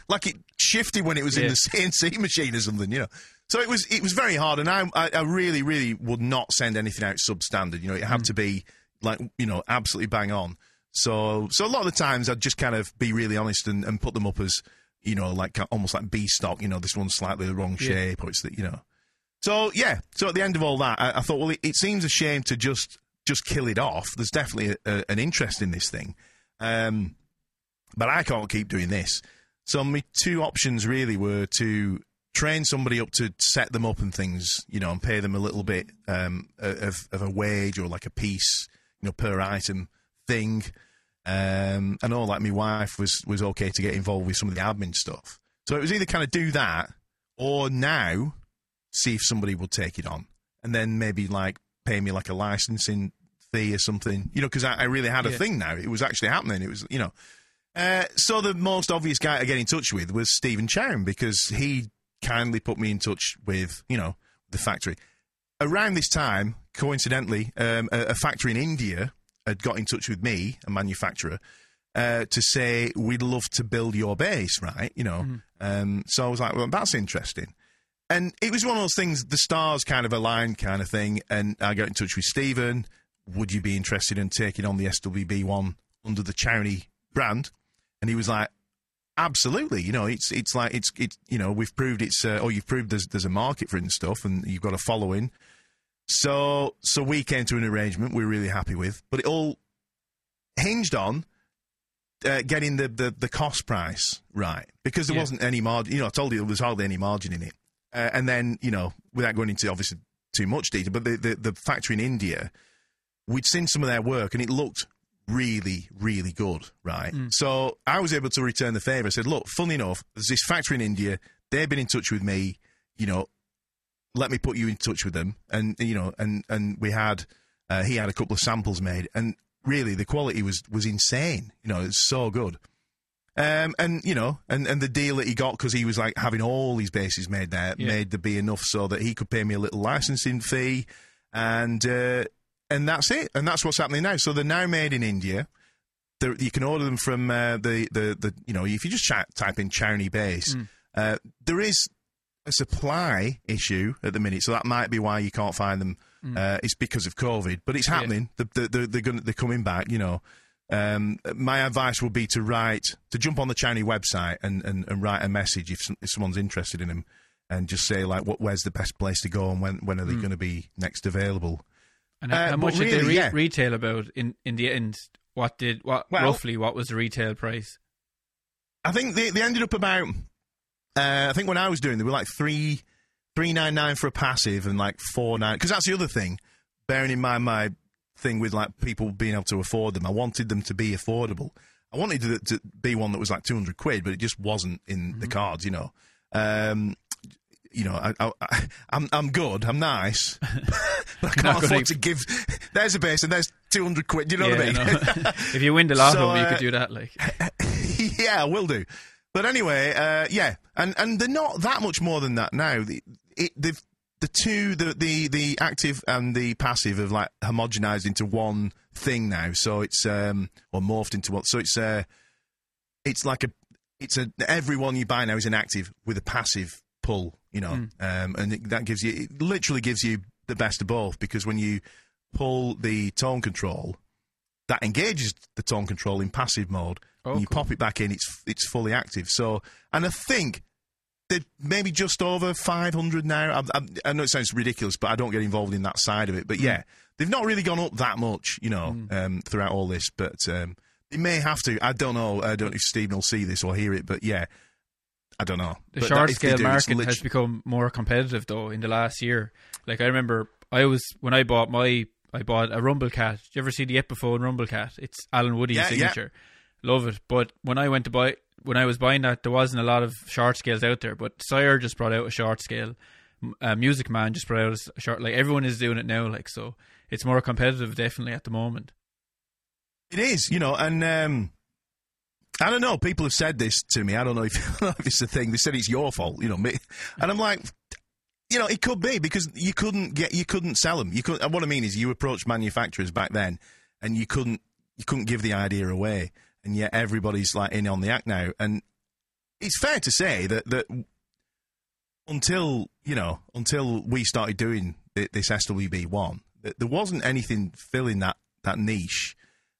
like it shifted when it was in the CNC machine or something. You know, so it was it was very hard, and I I, really really would not send anything out substandard. You know, it had Mm. to be like you know absolutely bang on. So so a lot of the times I'd just kind of be really honest and, and put them up as you know like almost like B stock. You know, this one's slightly the wrong Yeah. shape, or it's the you know. So yeah, so at the end of all that, I, I thought, well, it, it seems a shame to just just kill it off. There's definitely a, a, an interest in this thing, um, but I can't keep doing this. So my two options really were to train somebody up to set them up and things, you know, and pay them a little bit um, of, of a wage or like a piece, you know, per item thing. Um, I know, like my wife was was okay to get involved with some of the admin stuff. So it was either kind of do that or now see if somebody would take it on, and then maybe like pay me like a licensing fee or something, you know, because I, I really had a Yeah. thing now. It was actually happening. It was, you know. Uh, so the most obvious guy to get in touch with was Stephen Chown because he kindly put me in touch with, you know, the factory. Around this time, coincidentally, um, a, a factory in India had got in touch with me, a manufacturer, uh, to say we'd love to build your bass, right? You know, um, so I was like, well, that's interesting. And it was one of those things, the stars kind of aligned, kind of thing. And I got in touch with Stephen. Would you be interested in taking on the SWB one under the Chowny brand? And he was like, absolutely. You know, it's it's like it's it's you know we've proved it's uh, or you've proved there's there's a market for it and stuff, and you've got a following. So so we came to an arrangement we're really happy with, but it all hinged on uh, getting the, the, the cost price right because there Yeah. wasn't any margin. You know, I told you there was hardly any margin in it. Uh, and then, you know, without going into obviously too much detail, but the, the, the factory in India, we'd seen some of their work and it looked really, really good, right? So I was able to return the favour. I said, look, funny enough, there's this factory in India. They've been in touch with me, you know, let me put you in touch with them. And, you know, and, and we had, uh, he had a couple of samples made and really the quality was, was insane. You know, it's so good. Um, and you know, and, and the deal that he got because he was like having all these basses made there Yeah. made there be enough so that he could pay me a little licensing fee, and uh, and that's it. And that's what's happening now. So they're now made in India. They're, you can order them from uh, the, the the you know if you just chat, type in Chowny bass, uh, there is a supply issue at the minute, so that might be why you can't find them. Uh, it's because of COVID, but it's happening. The, the, the, they're going they're coming back. You know, um, my advice would be to write to jump on the Chinese website and, and, and write a message if, some, if someone's interested in them, and just say like, what where's the best place to go and when when are they going to be next available? And Uh, how much did they re- yeah. retail about in, in the end? What did what Well- roughly? What was the retail price? I think they, they ended up about. Uh, I think when I was doing, they were like three three nine nine for a passive and like four nine. Because that's the other thing. Bearing in mind my thing with like people being able to afford them, I wanted them to be affordable. I wanted it to be one that was like two hundred quid, but it just wasn't in the cards. You know. Um, you know, I, I, I, I'm I'm good. I'm nice, but I can't afford to give. There's a bass and there's two hundred quid. Do you know what I mean? no. if you win the lotto, So, you uh, could do that. Like, yeah, I will do. But anyway, uh, yeah, and and they're not that much more than that now. The it, the the two the, the the active and the passive have like homogenized into one thing now. So it's um or morphed into one. So it's uh it's like a it's a every one you buy now is an active with a passive pull. You know, um, and it, that gives you it literally gives you the best of both because when you pull the tone control, that engages the tone control in passive mode. Oh, when you cool. pop it back in, it's it's fully active. So, and I think they're maybe just over 500 now. I, I, I know it sounds ridiculous, but I don't get involved in that side of it. But yeah, they've not really gone up that much, you know, um, throughout all this. But um, they may have to. I don't know. I don't know if Stephen will see this or hear it, but yeah, I don't know. the But short that- scale do, market lit- has become more competitive though in the last year. Like I remember, I was when I bought my I bought a Rumblekat. Did you ever see the Epiphone Rumblekat? It's Allen Woody's Yeah, yeah. signature. Love it. But when I went to buy when I was buying that, there wasn't a lot of short scales out there. But Sire just brought out a short scale. Uh, Music Man just brought out a short. Like everyone is doing it now. Like so, it's more competitive definitely at the moment. It is, you know, and um, I don't know. People have said this to me. I don't know if, if it's a thing. They said it's your fault, you know. Me, and I'm like, you know, it could be because you couldn't get, you couldn't sell them. You could. What I mean is, you approached manufacturers back then, and you couldn't, you couldn't give the idea away, and yet everybody's like in on the act now. And it's fair to say that that until you know, until we started doing this SWB one, there wasn't anything filling that that niche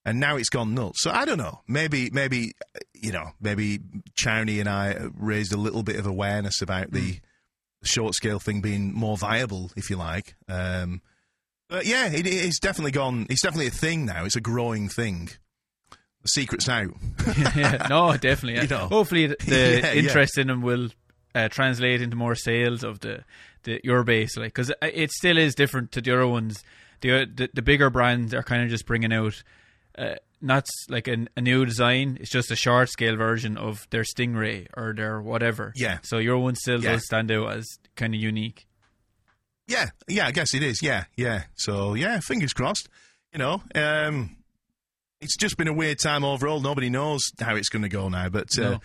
and now it's gone nuts. So I don't know. Maybe, maybe you know, maybe Chowny and I raised a little bit of awareness about the short scale thing being more viable, if you like. Um, but yeah, it, it's definitely gone. It's definitely a thing now. It's a growing thing. The secret's out. yeah, no, definitely. You know. Hopefully, the, Yeah, yeah. interest in them will uh, translate into more sales of the, the your bass, like because it still is different to the other ones. The the, the bigger brands are kind of just bringing out uh, not like a, a new design. It's just a short scale version of their Stingray or their whatever. Yeah. So your one still Yeah. does stand out as kind of unique. Yeah, yeah, I guess it is. Yeah, yeah. So yeah, fingers crossed. You know, um, it's just been a weird time overall. Nobody knows how it's going to go now, but uh, No.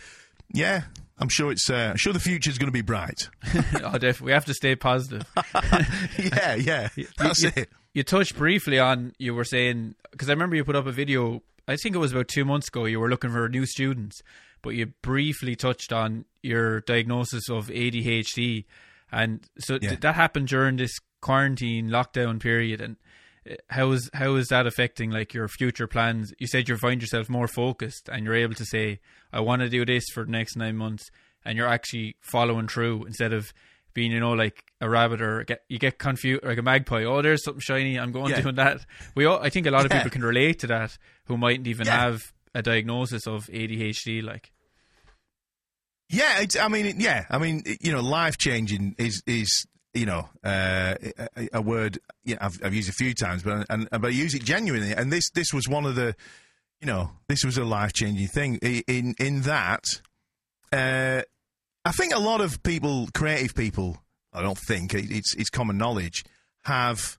yeah, I'm sure it's. Uh, I'm sure the future is going to be bright. oh, definitely. We have to stay positive. yeah, yeah, that's you, it. You touched briefly on you were saying because I remember you put up a video. I think it was about two months ago. You were looking for new students, but you briefly touched on your diagnosis of ADHD, and so Yeah. th- that happened during this quarantine lockdown period. And uh, how is how is that affecting like your future plans? You said you find yourself more focused, and you're able to say, "I want to do this for the next nine months," and you're actually following through instead of being, you know, like a rabbit or get you get confused like a magpie. Oh, there's something shiny. I'm going Yeah. doing that. We all, I think a lot of Yeah. people can relate to that who mightn't even Yeah. have a diagnosis of ADHD. Like, yeah, I mean, yeah, I mean, you know, life changing is is you know uh, a, a, word yeah, I've, I've used a few times, but and, but I use it genuinely. And this this was one of the, you know, this was a life changing thing in in that. Uh, I think a lot of people, creative people, I don't think it's it's common knowledge, have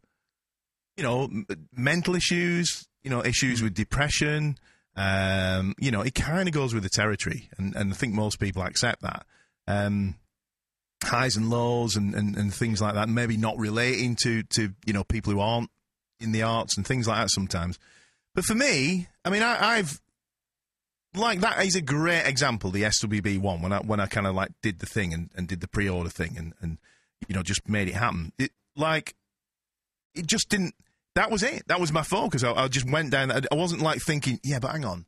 you know mental issues, you know issues with depression. Um, you know, it kind of goes with the territory, and, and I think most people accept that. Um, highs and lows and, and, and things like that, maybe not relating to, to you know people who aren't in the arts and things like that sometimes. But for me, I mean, I, I've like that is a great example. The SWB one when I when I kind of like did the thing and, and did the pre order thing and, and you know just made it happen. It like it just didn't. That was it. That was my focus. I, I just went down. I wasn't like thinking, yeah, but hang on.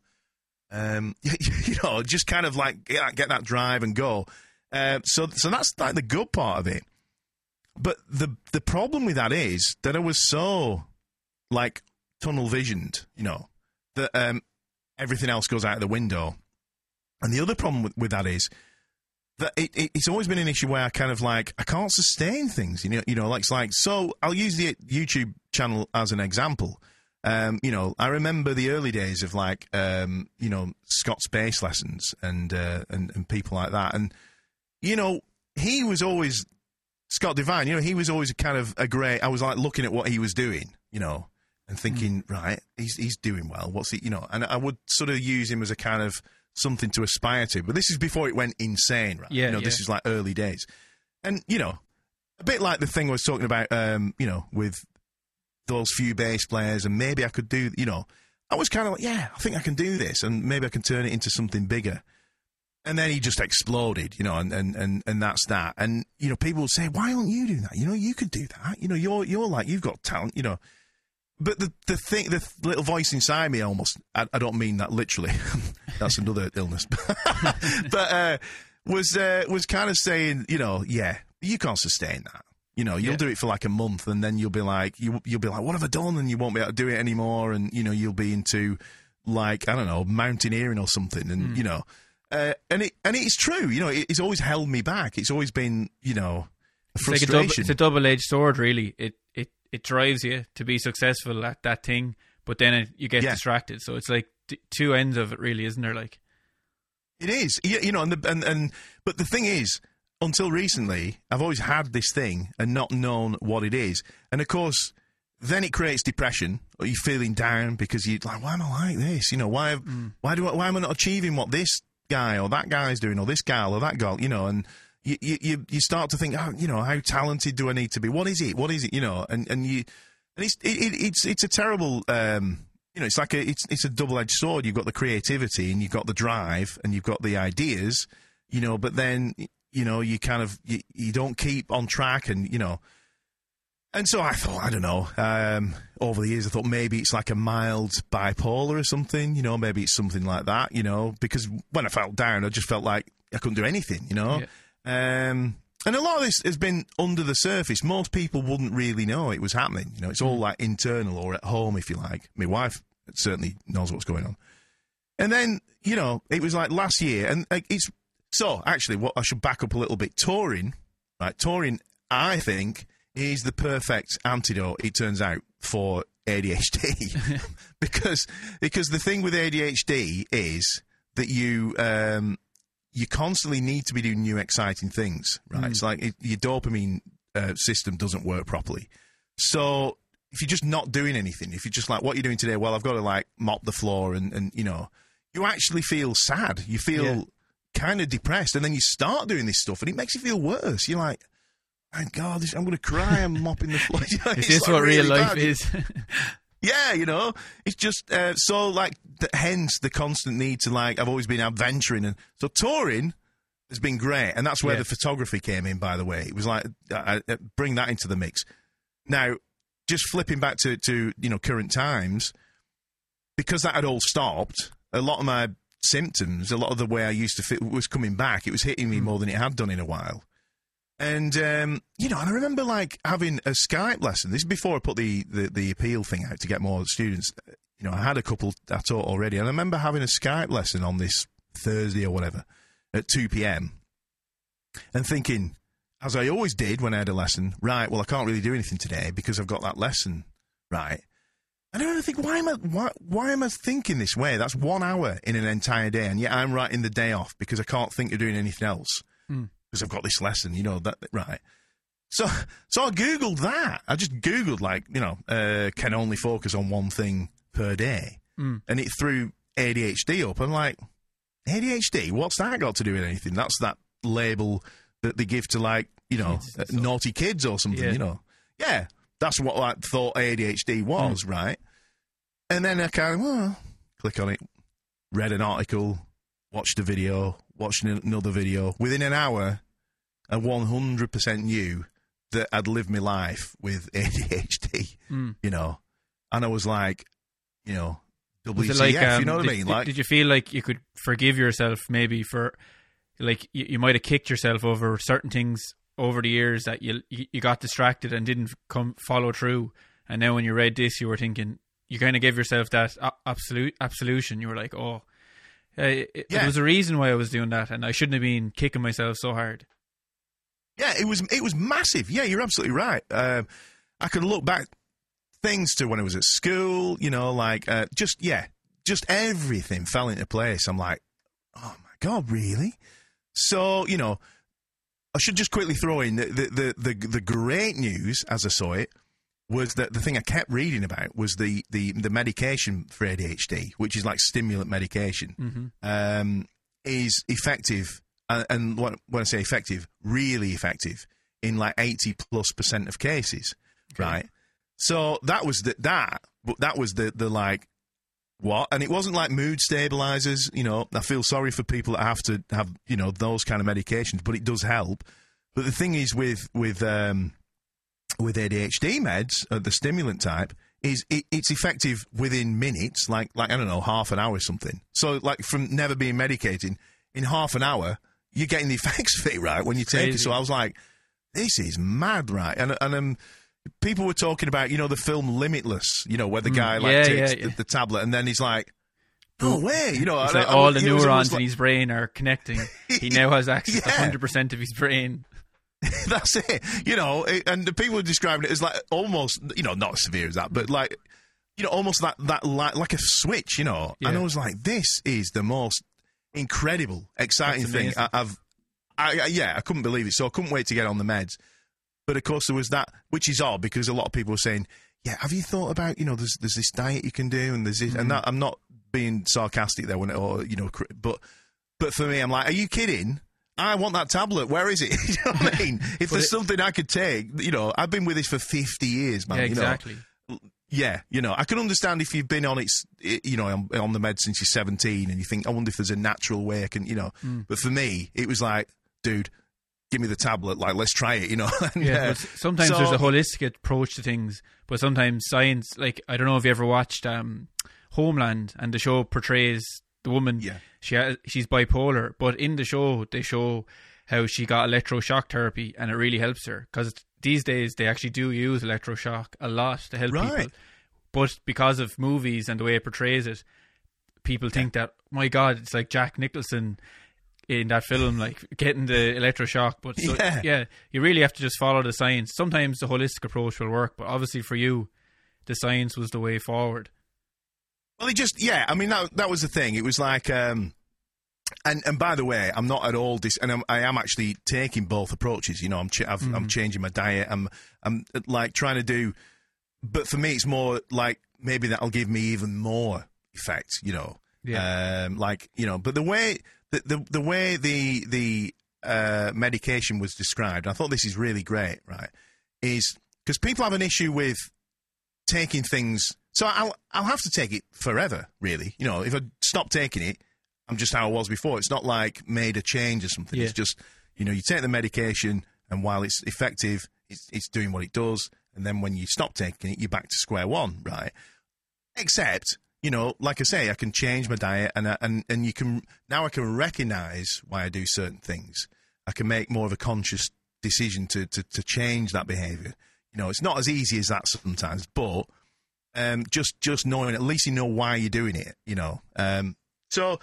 Um, you know, just kind of like get, get that drive and go. Uh, so, so that's like the good part of it. But the the problem with that is that I was so like tunnel visioned, you know, that um, everything else goes out of the window. And the other problem with, with that is that it, it, it's always been an issue where I kind of like I can't sustain things. You know, you know, like it's like so. I'll use the YouTube channel as an example. Um, you know, I remember the early days of like um, you know Scott's bass lessons and uh, and and people like that, and you know he was always Scott Devine. You know, he was always kind of a great. I was like looking at what he was doing. You know, and thinking, mm. right, he's he's doing well. What's he? You know, and I would sort of use him as a kind of something to aspire to. But this is before it went insane, right? Yeah, you know, yeah. this is like early days, and you know, a bit like the thing I was talking about, um, you know, with those few bass players, and maybe I could do, you know, I was kind of like, yeah, I think I can do this, and maybe I can turn it into something bigger. And then he just exploded, you know, and, and, and, and that's that. And, you know, people will say, why aren't you doing that? You know, you could do that. You know, you're, you're like, you've got talent, you know. But the the thing, the little voice inside me, almost. I, I don't mean that literally. That's another illness. but uh, was uh, was kind of saying, you know, yeah, you can't sustain that. You know, you'll yeah. do it for like a month, and then you'll be like, you you'll be like, what have I done? And you won't be able to do it anymore, and you know, you'll be into like I don't know, mountaineering or something, and mm. you know, uh, and it and it's true. You know, it, it's always held me back. It's always been, you know, frustration. It's, like it's a double edged sword, really. It it drives you to be successful at that thing, but then it, you get yeah. distracted. So it's like t- two ends of it, really, isn't there? Like it is, you, you know, and, the, and and but the thing is, until recently, I've always had this thing and not known what it is, and of course. Then it creates depression, or you're feeling down because you're like, "Why am I like this? You know, why? Mm. Why do? I, why am I not achieving what this guy or that guy is doing, or this gal or that girl? You know, and you, you, you start to think, oh, you know, how talented do I need to be? What is it? What is it? You know, and, and you, and it's, it, it's, it's a terrible, um, you know, it's like a, it's, it's a double edged sword. You've got the creativity and you've got the drive and you've got the ideas, you know, but then, you know, you kind of, you, you don't keep on track and, you know, and so I thought, I don't know. Um, over the years, I thought maybe it's like a mild bipolar or something. You know, maybe it's something like that. You know, because when I felt down, I just felt like I couldn't do anything. You know, yeah. Um, and a lot of this has been under the surface. Most people wouldn't really know it was happening. You know, it's all like internal or at home, if you like. My wife certainly knows what's going on. And then, you know, it was like last year, and like, it's so actually, what I should back up a little bit. Touring, right? Touring, I think, is the perfect antidote. It turns out for ADHD, because because the thing with ADHD is that you um, you constantly need to be doing new exciting things, right? Mm. It's like it, your dopamine uh, system doesn't work properly. So if you're just not doing anything, if you're just like, what you're you doing today? Well, I've got to like mop the floor and, and you know, you actually feel sad. You feel yeah. kind of depressed. And then you start doing this stuff and it makes you feel worse. You're like, my God, this, I'm going to cry. I'm mopping the floor. You know, is this like what really real life bad. is? Yeah, you know, it's just uh, so like hence the constant need to like. I've always been adventuring, and so touring has been great, and that's where yeah. the photography came in. By the way, it was like I, I bring that into the mix. Now, just flipping back to to you know current times, because that had all stopped. A lot of my symptoms, a lot of the way I used to fit was coming back. It was hitting me mm. more than it had done in a while. And um, you know, and I remember like having a Skype lesson. This is before I put the, the, the appeal thing out to get more students you know, I had a couple I taught already, and I remember having a Skype lesson on this Thursday or whatever at two p.m. and thinking, as I always did when I had a lesson, right? Well, I can't really do anything today because I've got that lesson, right? And I think, why am I why, why am I thinking this way? That's one hour in an entire day, and yet I'm writing the day off because I can't think of doing anything else Hmm. Because I've got this lesson. You know that right? So so I googled that. I just googled like you know uh, can only focus on one thing per day, Hmm. and it threw ADHD up. I'm like ADHD. What's that got to do with anything? That's that label that they give to like you know uh, naughty kids or something. Yeah. You know, yeah. That's what I thought ADHD was, right? And then I kind of well, click on it, read an article, watched a video, watched another video. Within an hour, I 100% knew that I'd lived my life with ADHD, Mm. you know. And I was like, you know, WTF, like, um, you know what did, I mean? did- Like, did you feel like you could forgive yourself maybe for, like, you, you might have kicked yourself over certain things over the years that you you you got distracted and didn't come follow through, and now when you read this, you were thinking you kind of gave yourself that absolute absolution. You were like, oh, uh, it, it- Yeah. there was a reason why I was doing that, and I shouldn't have been kicking myself so hard. Yeah, it was it was massive. Yeah, you're absolutely right. Um, I could look back things to when I was at school. You know, like uh, just yeah, just everything fell into place. I'm like, oh my god, really? So you know, I should just quickly throw in the the the, the, the great news as I saw it was that the thing I kept reading about was the the the medication for ADHD, which is like stimulant medication hmm um, is effective, and, and when I say effective, really effective in like eighty plus percent of cases, Okay. right? So that was the, that, but that was the the like what, and it wasn't like mood stabilizers. You know, I feel sorry for people that have to have you know those kind of medications, but it does help. But the thing is with with um, with ADHD meds, uh, the stimulant type, is it, it's effective within minutes, like like I don't know, half an hour or something. So like from never being medicated, in half an hour, you're getting the effects of it right when you take it. So I was like, this is mad, right? And and um, people were talking about you know the film Limitless, you know where the guy like Mm. Yeah, takes yeah, yeah. The, the tablet and then he's like. No way, you know. Like I- all I- the it was almost neurons like- in his brain are connecting. He now has access to hundred percent of his brain. That's it. You know, it, and the people were describing it as like almost, you know, not as severe as that, but like, you know, almost that that like, like a switch. You know, and I was like, this is the most incredible, exciting thing. I, I've. I, yeah, I couldn't believe it. So I couldn't wait to get on the meds. But of course, there was that, which is odd because a lot of people were saying, "Yeah, have you thought about you know there's there's this diet you can do and there's this and that." I'm not being sarcastic there when it, or you know, but but for me, I'm like, are you kidding? I want that tablet. Where is it? you know what I mean? If there's it- something I could take, you know, I've been with this for 50 years, man. yeah, you know. Yeah, you know, I can understand if you've been on it, you know, on, on the med since you're 17 and you think, I wonder if there's a natural way I can, you know. Hmm. But for me, it was like, dude, give me the tablet. Like, let's try it, you know. And, Yeah, uh, sometimes so- there's a holistic approach to things, but sometimes science, like I don't know if you ever watched um, Homeland, and the show portrays the woman. Yeah. she has, she's bipolar, but in the show they show how she got electroshock therapy, and it really helps her because these days they actually do use electroshock a lot to help Right. people. But because of movies and the way it portrays it, people think that my God, it's like Jack Nicholson in that film, like getting the electroshock. But so, Yeah. yeah, you really have to just follow the science. Sometimes the holistic approach will work, but obviously for you, the science was the way forward. Well, it just yeah. I mean that that was the thing. It was like, um, and and by the way, I'm not at all dis, and I'm, I am actually taking both approaches. You know, I'm ch- I've, Mm-hmm. I'm changing my diet. I'm I'm like trying to do, but for me, it's more like maybe that'll give me even more effect. You know, Yeah. um, like you know. But the way the the, the way the the uh, medication was described, I thought this is really great. Right, is because people have an issue with taking things. So I'll I'll have to take it forever, really. You know, if I stop taking it, I'm just how I was before. It's not like made a change or something. Yeah. It's just you know, you take the medication, and while it's effective, it's it's doing what it does. And then when you stop taking it, you're back to square one, right? Except, you know, like I say, I can change my diet, and I, and and you can now I can recognize why I do certain things. I can make more of a conscious decision to to, to change that behavior. You know, it's not as easy as that sometimes, but Um, just just knowing at least you know why you're doing it. You know. Um, so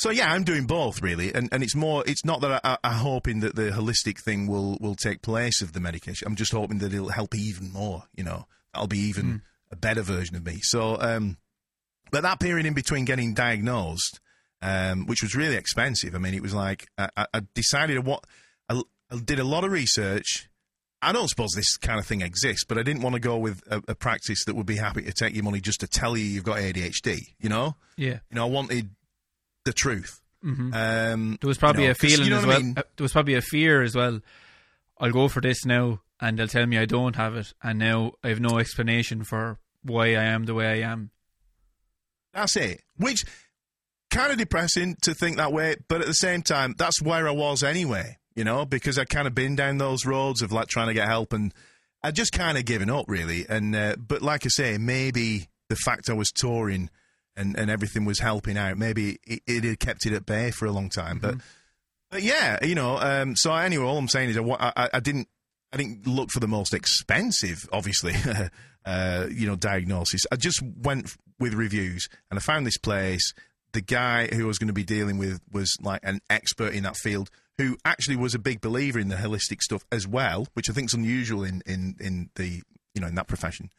so yeah, I'm doing both really, and and it's more. It's not that I, I'm hoping that the holistic thing will will take place of the medication. I'm just hoping that it'll help even more. You know, that'll be even mm. a better version of me. So, um, but that period in between getting diagnosed, um, which was really expensive. I mean, it was like I, I decided what I, I did a lot of research. I don't suppose this kind of thing exists, but I didn't want to go with a, a, practice that would be happy to take your money just to tell you you've got ADHD. You know? Yeah. You know, I wanted the truth. Mm-hmm. Um, there was probably you know, a feeling you know as well. I mean? uh, there was probably a fear as well. I'll go for this now, and they'll tell me I don't have it, and now I have no explanation for why I am the way I am. That's it. Which kind of depressing to think that way, but at the same time, that's where I was anyway. You know, because I kind of been down those roads of like trying to get help, and I just kind of given up really. And uh, but like I say, maybe the fact I was touring and, and everything was helping out. Maybe it, it had kept it at bay for a long time, but, mm-hmm. but yeah, you know. Um, so anyway, all I'm saying is I, I, I, didn't I didn't look for the most expensive, obviously, uh, you know, diagnosis. I just went with reviews and I found this place. The guy who I was going to be dealing with was like an expert in that field who actually was a big believer in the holistic stuff as well, which I think is unusual in, in, in the you know in that profession.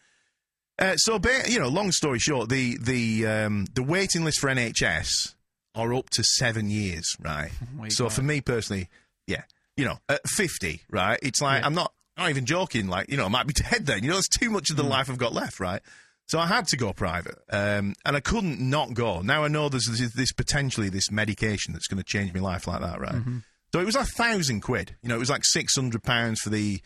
Uh, so, you know, long story short, the the um, the waiting list for NHS are up to seven years, right? Oh so, God. for me personally, yeah, you know, at fifty, right? It's like yeah. I'm not not even joking. Like, you know, I might be dead then. You know, it's too much of the mm. life I've got left, right? So I had to go private, um, and I couldn't not go. Now I know there's this, this potentially this medication that's going to change my life like that, right? Mm-hmm. So it was a thousand quid. You know, it was like six hundred pounds for the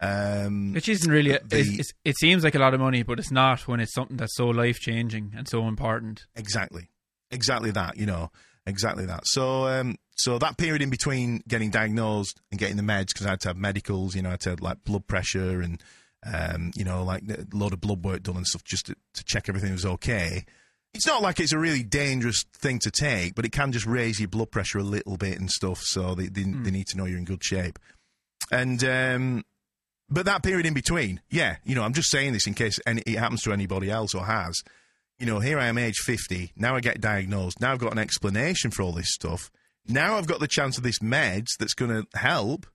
um, Which isn't really. A, the, it's, it's, it seems like a lot of money, but it's not when it's something that's so life changing and so important. Exactly, exactly that. You know, exactly that. So, um, so that period in between getting diagnosed and getting the meds, because I had to have medicals. You know, I had to have like blood pressure and um, you know, like a load of blood work done and stuff just to, to check everything was okay. It's not like it's a really dangerous thing to take, but it can just raise your blood pressure a little bit and stuff. So they they, mm. they need to know you're in good shape. And um, but that period in between, yeah, you know, I'm just saying this in case any, it happens to anybody else or has. You know, here I am, age 50. Now I get diagnosed. Now I've got an explanation for all this stuff. Now I've got the chance of this meds that's going to help.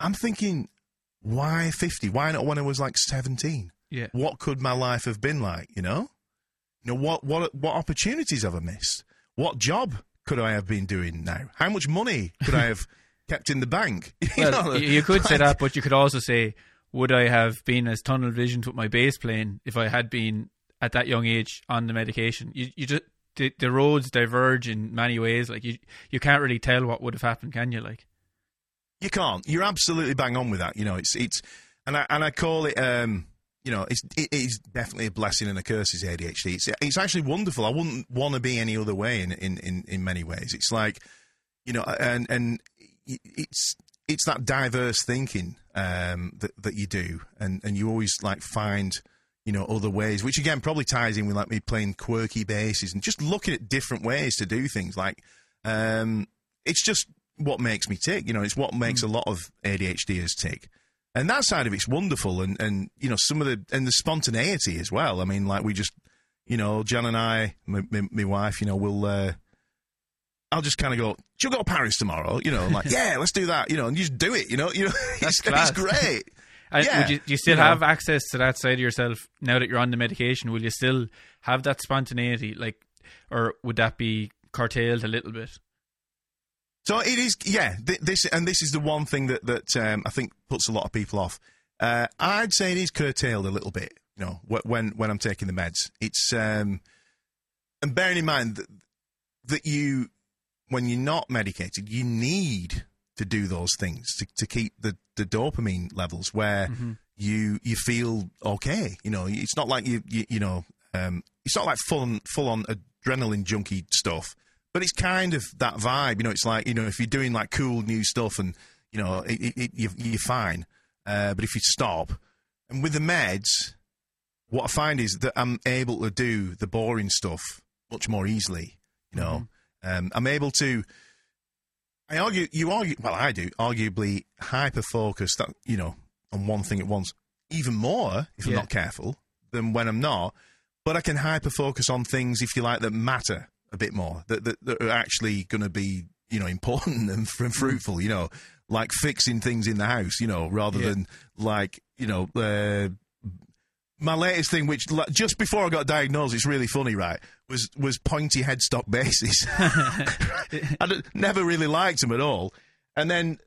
I'm thinking, why 50? Why not when I was like 17? Yeah. What could my life have been like? You know, you know what what what opportunities have I missed? What job could I have been doing now? How much money could I have? Kept in the bank. you well, know, you could like, say that, but you could also say, would I have been as tunnel visioned with my bass playing if I had been at that young age on the medication? You, you just the, the roads diverge in many ways. Like you, you can't really tell what would have happened, can you? Like you can't. You're absolutely bang on with that. You know, it's it's, and I and I call it. um you know, it's it is definitely a blessing and a curse. Is ADHD? It's it's actually wonderful. I wouldn't want to be any other way in in in, in many ways. It's like, you know, and and it's it's that diverse thinking um, that that you do, and and you always like find you know other ways, which again probably ties in with like me playing quirky basses and just looking at different ways to do things. Like um, it's just what makes me tick. You know, it's what makes mm. a lot of ADHDers tick. And that side of it's wonderful, and, and you know some of the and the spontaneity as well. I mean, like we just, you know, Jan and I, my, my, my wife, you know, we'll uh, I'll just kind of go, she'll go to Paris tomorrow, you know, like, yeah, let's do that, you know, and you just do it, you know, you know, That's it's, it's great. And yeah, would you, do you still you have know. access to that side of yourself now that you're on the medication? Will you still have that spontaneity, like, or would that be curtailed a little bit? So it is, yeah. Th- this and this is the one thing that that um, I think puts a lot of people off. Uh, I'd say it is curtailed a little bit. You know, when when I'm taking the meds, it's um, and bearing in mind that that you when you're not medicated, you need to do those things to, to keep the, the dopamine levels where mm-hmm. you you feel okay. You know, it's not like you you, you know, um, it's not like full on, full on adrenaline junkie stuff, but it's kind of that vibe. You know, it's like you know if you're doing like cool new stuff and you know it, it, it, you're, you're, fine, uh, but if you stop and with the meds, what I find is that I'm able to do the boring stuff much more easily. You know. Mm-hmm um, I'm able to. I argue, you argue, well, I do, arguably hyper focus that, you know, on one thing at once, even more if yeah. I'm not careful than when I'm not. But I can hyper focus on things, if you like, that matter a bit more, that that, that are actually going to be you know important and f- fruitful. You know, like fixing things in the house. You know, rather Yeah. than like you know. Uh, my latest thing, which just before I got diagnosed, it's really funny, right? Was was pointy headstock basses. I never really liked them at all, and then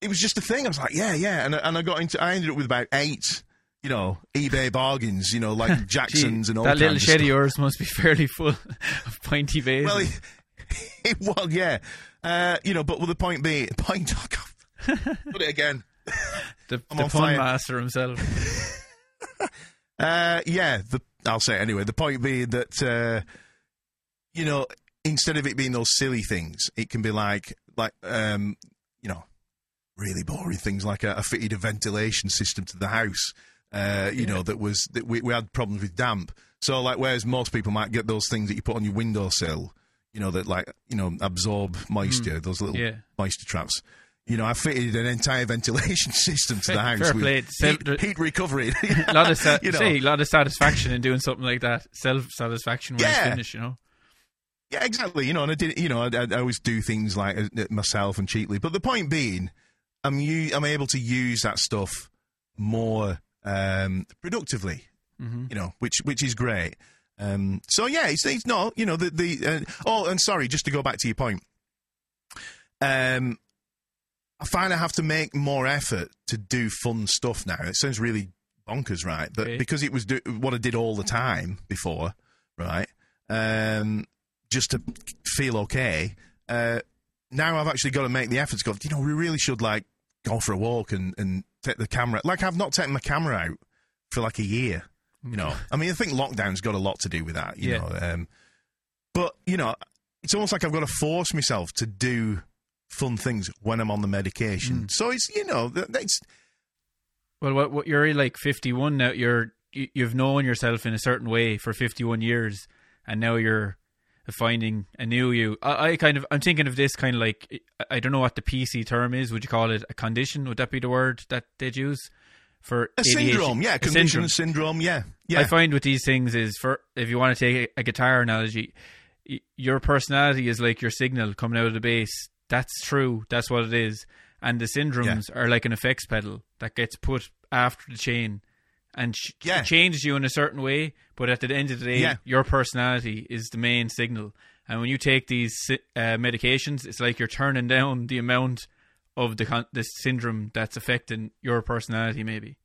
it was just a thing. I was like, yeah, yeah, and I- and I got into. I ended up with about eight, you know, eBay bargains, you know, like Gee, Jacksons and all that little shed of yours must be fairly full of pointy bases. Well, it, it was, yeah, uh, you know, but with the point being, point. Oh. Put it again. the the pun fire. master himself. Uh, yeah, the, I'll say it anyway. The point being that, uh, you know, instead of it being those silly things, it can be like, like, um, you know, really boring things like a, a fitted a ventilation system to the house. Uh, you know, that was that we, we had problems with damp. So, like, whereas most people might get those things that you put on your windowsill, you know, that like, you know, absorb moisture, those little Yeah. moisture traps. You know, I fitted an entire ventilation system to the house fair with play. heat, heat recovery. a lot of sa- you know. a lot of satisfaction in doing something like that. Self satisfaction when Yeah. it's finished. You know. Yeah, exactly. You know, and I did. You know, I, I always do things like uh, myself and cheaply. But the point being, I'm u- I'm able to use that stuff more um, productively. Mhm. You know, which which is great. Um, so yeah, it's, it's not. You know, the the. Uh, oh, and sorry, just to go back to your point. Um, I find I have to make more effort to do fun stuff now. It sounds really bonkers, right? But Okay. because it was do- what I did all the time before, right? Um, just to feel okay. Uh, now I've actually got to make the effort to go. You know, we really should like go for a walk and and take the camera. Like I've not taken my camera out for like a year. You know, I mean, I think lockdown's got a lot to do with that. You Yeah. know, um, but you know, it's almost like I've got to force myself to do fun things when I'm on the medication. Hmm. So it's you know, th- it's Well, what, what you're like 51 now. You're you, you've known yourself in a certain way for 51 years, and now you're finding a new you. I, I kind of I'm thinking of this kind of like I- I don't know what the PC term is. Would you call it a condition? Would that be the word that they'd use for a ADHD? syndrome. Yeah, A condition syndrome. syndrome. Yeah, yeah. I find with these things is for if you want to take a, a guitar analogy, y- your personality is like your signal coming out of the bass. That's true. That's what it is. And the syndromes are like an effects pedal that gets put after the chain, and Yeah. changes you in a certain way. But at the end of the day, Yeah. your personality is the main signal. And when you take these uh, medications, it's like you're turning down the amount of the con- the syndrome that's affecting your personality. Maybe.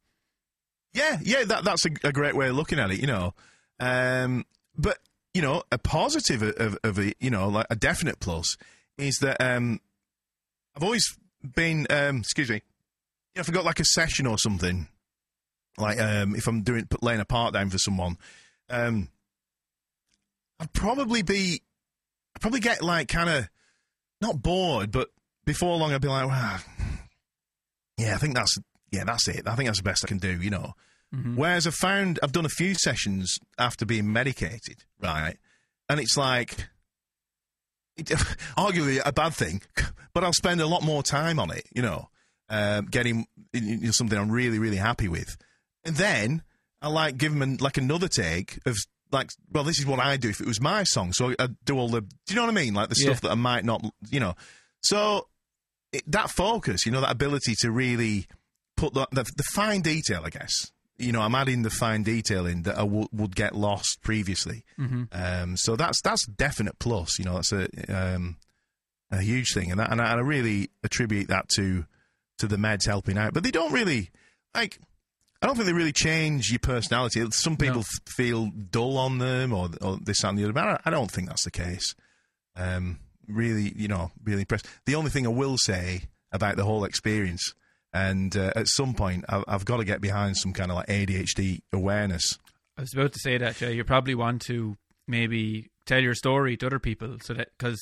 Yeah, yeah, that that's a, a great way of looking at it, you know. Um, but you know, a positive of, of, of a you know, like a definite plus is that um, I've always been, um, excuse me, you know, if I got like a session or something, like um, if I'm doing laying a part down for someone, um, I'd probably be, I'd probably get like kind of not bored, but before long I'd be like, wow, yeah, I think that's yeah, that's it. I think that's the best I can do, you know. Whereas I've found I've done a few sessions after being medicated, right? And it's like, arguably a bad thing, but I'll spend a lot more time on it, you know, um, getting you know, something I'm really, really happy with. And then I like give them like another take of like, well, this is what I do if it was my song. So I do all the, do you know what I mean? Like the Yeah. stuff that I might not, you know. So it, that focus, you know, that ability to really put the, the, the fine detail, I guess. You know, I'm adding the fine detail in that I w- would get lost previously. Um, so that's that's definite plus. You know, that's a um, a huge thing, and that, and I, and I really attribute that to to the meds helping out. But they don't really like. I don't think they really change your personality. Some people No. f- feel dull on them, or, or this that, and the other. But I, I don't think that's the case. Um, really, you know, really impressed. The only thing I will say about the whole experience, and uh, at some point, I, I've got to get behind some kind of like ADHD awareness. I was about to say that, Jay. You probably want to maybe tell your story to other people so that because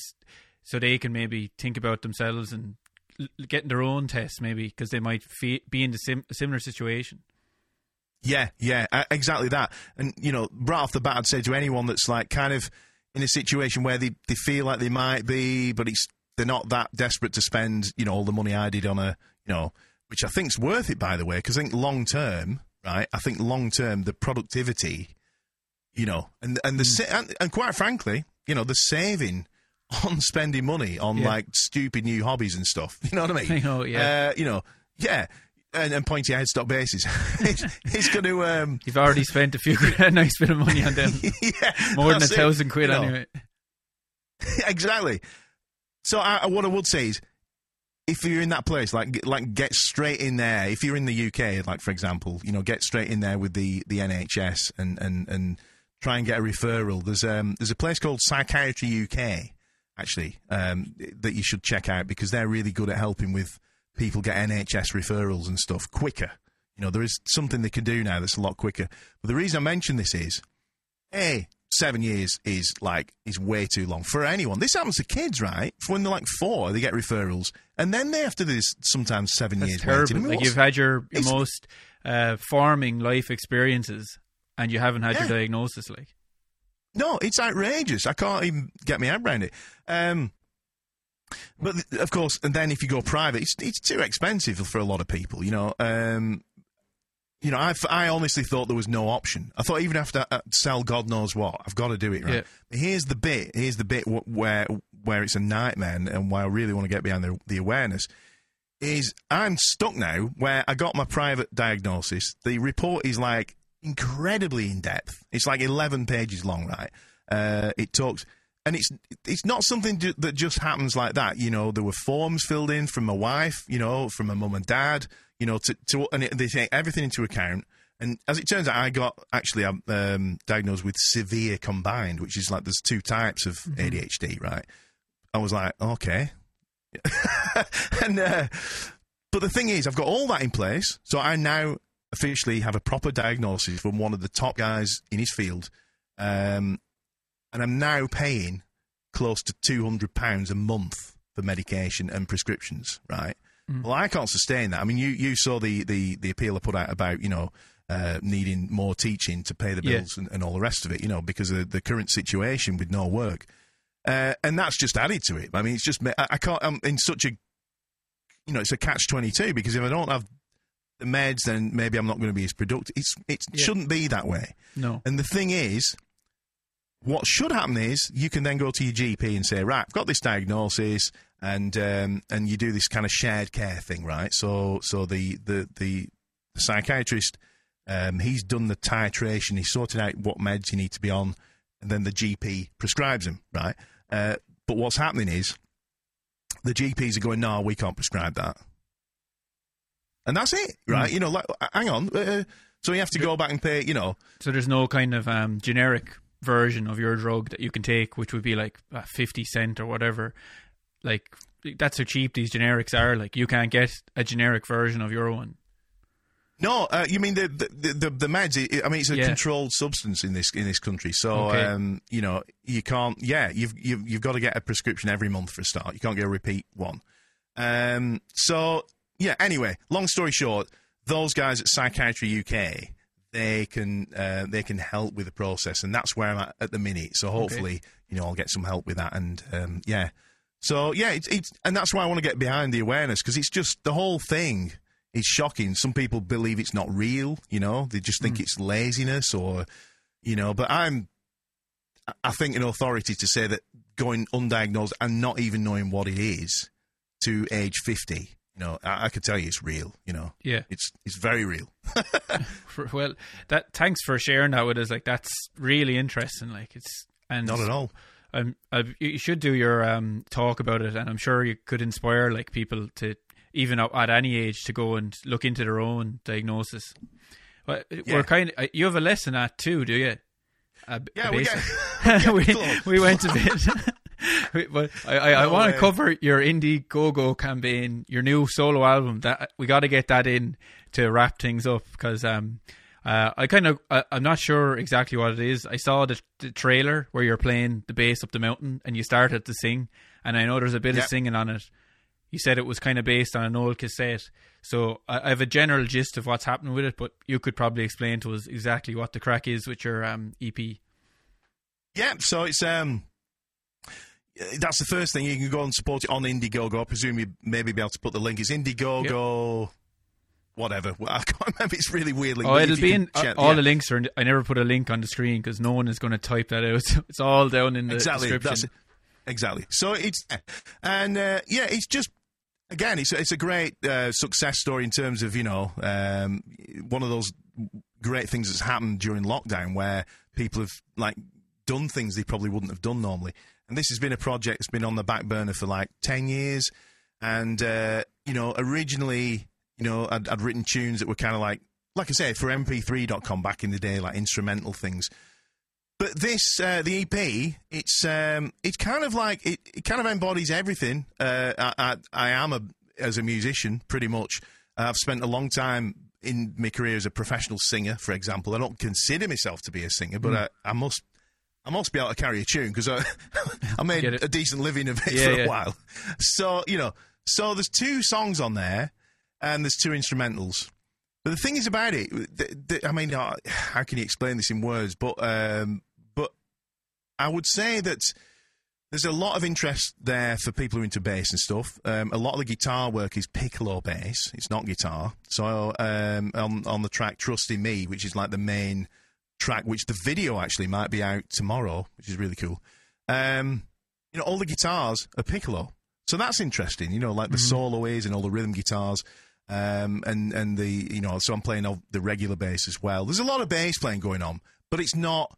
so they can maybe think about themselves and getting their own tests maybe because they might fe- be in the sim- similar situation. Yeah, yeah, uh, exactly that. And you know, right off the bat, I'd say to anyone that's like kind of in a situation where they, they feel like they might be, but it's they're not that desperate to spend, you know, all the money I did on a, you know, which I think's worth it by the way, because I think long term, right? I think long term the productivity, you know, and and the sa- and, and quite frankly, you know, the saving on spending money on Yeah. like stupid new hobbies and stuff. You know what I mean? Know, yeah. Uh, you know, yeah. And, and pointy headstock bases. it's, it's going to, um, You've already spent a few a nice bit of money on them. yeah, More than a it, thousand quid you know. anyway. exactly. So I- what I would say is, if you're in that place, like like get straight in there. If you're in the UK, like for example, you know, get straight in there with the, the NHS and, and, and try and get a referral. There's um there's a place called Psychiatry UK actually um, that you should check out because they're really good at helping with people get NHS referrals and stuff quicker. You know, there is something they can do now that's a lot quicker. But the reason I mention this is, a seven years is like is way too long for anyone. This happens to kids, right? For When they're like four, they get referrals, and then they have to do this sometimes seven That's years. terrible. waiting. I mean, like you've had your, your most uh, farming life experiences, and you haven't had your diagnosis. Like, No, it's outrageous. I can't even get my head around it. Um, but of course, and then if you go private, it's it's too expensive for a lot of people. You know, um, you know, I, I honestly thought there was no option. I thought even after I sell God knows what, I've got to do it right. Yeah. But here's the bit. Here's the bit where where it's a nightmare, and, why I really want to get behind the, the awareness is I'm stuck now where I got my private diagnosis. The report is like incredibly in depth. It's like 11 pages long, right? Uh, it talks, and it's it's not something that just happens like that. You know, there were forms filled in from my wife, you know, from my mum and dad, you know, to, to and it, they take everything into account. And as it turns out, I got actually I'm um, diagnosed with severe combined, which is like there's two types of ADHD, right? I was like, okay, and uh, but the thing is, I've got all that in place, so I now officially have a proper diagnosis from one of the top guys in his field, um, and I'm now paying close to two hundred pounds a month for medication and prescriptions. Right? Well, I can't sustain that. I mean, you you saw the the the appeal I put out about you know. Uh, needing more teaching to pay the Yeah. bills and, and all the rest of it, you know, because of the current situation with no work, uh, and that's just added to it. I mean, it's just I, I can't. I'm in such a you know, it's a catch twenty two because if I don't have the meds, then maybe I'm not going to be as productive. It's it Yeah. shouldn't be that way. no. And the thing is, what should happen is you can then go to your GP and say, right, I've got this diagnosis, and um, and you do this kind of shared care thing, right? So so the the the, the psychiatrist. Um, he's done the titration. He's sorted out what meds you need to be on, and then the GP prescribes them, right? Uh, but what's happening is the GPs are going, no, we can't prescribe that. And that's it, right? You know, like, uh, hang on. Uh, so you have to go back and pay, you know, So there's no kind of um, generic version of your drug that you can take, which would be like uh, fifty cent or whatever. Like that's how cheap these generics are. Like you can't get a generic version of your one. No, uh, you mean the the the, the meds? i I mean, it's a Yeah. controlled substance in this in this country, so Okay. um, you know you can't. Yeah, you've you've you've got to get a prescription every month for a start. You can't get a repeat one. Um, so yeah. Anyway, long story short, those guys at Psychiatry UK they can uh, they can help with the process, and that's where I'm at at the minute. So hopefully, you know, I'll get some help with that, and um, yeah. So yeah, it's, it's and that's why I want to get behind the awareness because it's just the whole thing is shocking. Some people believe it's not real, you know, they just think it's laziness or, you know. But I'm, I think, an authority to say that going undiagnosed and not even knowing what it is to age fifty, you know, I, I could tell you it's real. You know, Yeah. it's it's very real. Well, that thanks for sharing that with us. Like that's really interesting. Like it's and Not at all. Um, uh, you should do your um talk about it, and I'm sure you could inspire like people to even at, any age to go and look into their own diagnosis. But Yeah. we're kind of you have a lesson at too, do you? A, Yeah, a we get- we, we went a bit. But I, I, I want to cover your Indiegogo campaign, your new solo album. That we got to get that in to wrap things up because um, uh, I kind of I, I'm not sure exactly what it is. I saw the, the trailer where you're playing the bass up the mountain and you started to sing, and I know there's a bit Yeah. of singing on it. You said it was kind of based on an old cassette, so I, I have a general gist of what's happening with it. But you could probably explain to us exactly what the crack is with your um, EP. Yeah, so it's um that's the first thing. You can go and support it on Indiegogo. I presume you maybe be able to put the link. It's Indiegogo. whatever. Well, I can't remember. It's really weirdly. Oh, it'll be in uh, all yeah. the links are. In, I never put a link on the screen because no one is going to type that out. it's all down in the exactly, description. Exactly. So it's and uh, yeah, it's just again, it's it's a great uh, success story in terms of you know um, one of those great things that's happened during lockdown where people have like done things they probably wouldn't have done normally. And this has been a project that's been on the back burner for like ten years. And uh, you know, originally, you know, I'd, I'd written tunes that were kind of like, like I say, for MP3.com back in the day, like instrumental things. But this, uh, the EP, it's um, it's kind of like it, it kind of embodies everything. Uh, I, I, I, am a as a musician, pretty much. I've spent a long time in my career as a professional singer, for example. I don't consider myself to be a singer, but mm. I, I, must I must be able to carry a tune because I I made a decent living of it yeah, for a yeah. while. So you know, so there's two songs on there, and there's two instrumentals. But the thing is about it, the, the, I mean, uh, how can you explain this in words? But um, but I would say that there's a lot of interest there for people who are into bass and stuff. Um, a lot of the guitar work is piccolo bass; it's not guitar. So um, on on the track "Trust in Me," which is like the main track, which the video actually might be out tomorrow, which is really cool. Um, you know, all the guitars are piccolo, so that's interesting. You know, like the mm-hmm. solo is and all the rhythm guitars. Um, and and the you know so I'm playing the regular bass as well. There's a lot of bass playing going on, but it's not.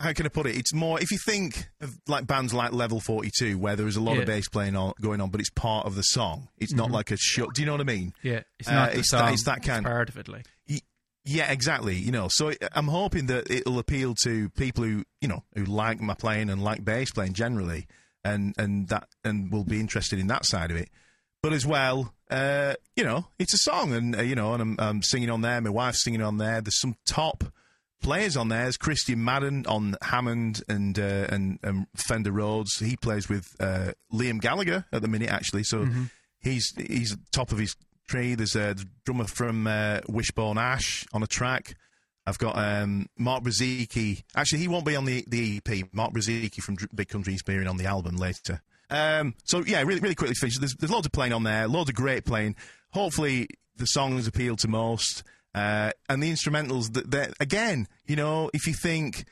How can I put it? It's more if you think of like bands like Level 42, where there is a lot yeah. of bass playing on, going on, but it's part of the song. It's mm-hmm. not like a shot. Do you know what I mean? Yeah, it's not. Uh, it's, that, it's, that, kind. It's part of it, like. Yeah, exactly. You know, so I'm hoping that it'll appeal to people who you know who like my playing and like bass playing generally, and and that and will be interested in that side of it. But as well, uh, you know, it's a song, and uh, you know, and I'm, I'm, singing on there. My wife's singing on there. There's some top players on there. There's Christian Madden on Hammond and uh, and, and, Fender Rhodes. He plays with uh, Liam Gallagher at the minute, actually. So mm-hmm. he's he's top of his tree. There's a drummer from uh, Wishbone Ash on a track. I've got um, Mark Brzezicki. Actually, he won't be on the, the EP. Mark Brzezicki from Big Country appearing on the album later. Um, so yeah, really, really quickly finish. There's, there's loads of playing on there, loads of great playing. Hopefully, the songs appeal to most, uh, and the instrumentals. That again, you know, if you think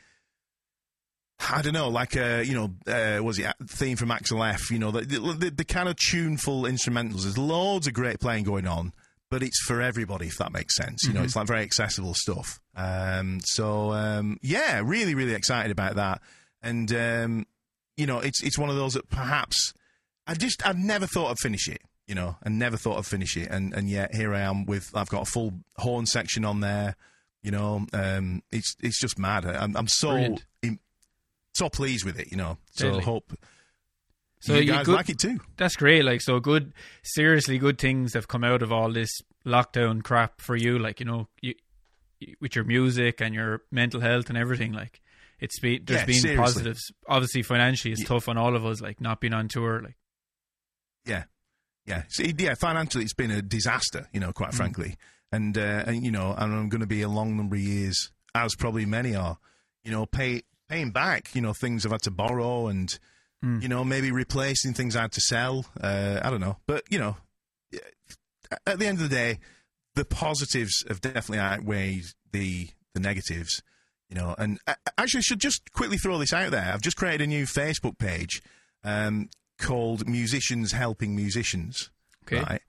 I don't know, like a uh, you know, uh, was it theme from Axel F? You know, the, the, the kind of tuneful instrumentals. There's loads of great playing going on, but it's for everybody, if that makes sense. You mm-hmm. know, it's like very accessible stuff. Um, so um, yeah, really, really excited about that. And um, you know, it's it's one of those that perhaps I just I've never thought I'd finish it. You know, I never thought I'd finish it, and and yet here I am with I've got a full horn section on there. You know, um, it's it's just mad. I'm, I'm so so pleased with it, you know. So totally. hope so you guys good, like it too. That's great. Like so, good, seriously good things have come out of all this lockdown crap for you. Like you know, you, with your music and your mental health and everything. Like it's been there's yeah, been seriously. positives. Obviously, financially, it's yeah. tough on all of us. Like not being on tour. Like yeah, yeah, See, yeah. Financially, it's been a disaster. You know, quite mm. frankly, and uh, and you know, and I'm going to be a long number of years, as probably many are. You know, pay paying back, you know, things I've had to borrow and, mm. you know, maybe replacing things I had to sell. Uh, I don't know. But, you know, at the end of the day, the positives have definitely outweighed the, the negatives, you know. And I, actually, I should just quickly throw this out there. I've just created a new Facebook page um, called Musicians Helping Musicians. Okay. Right?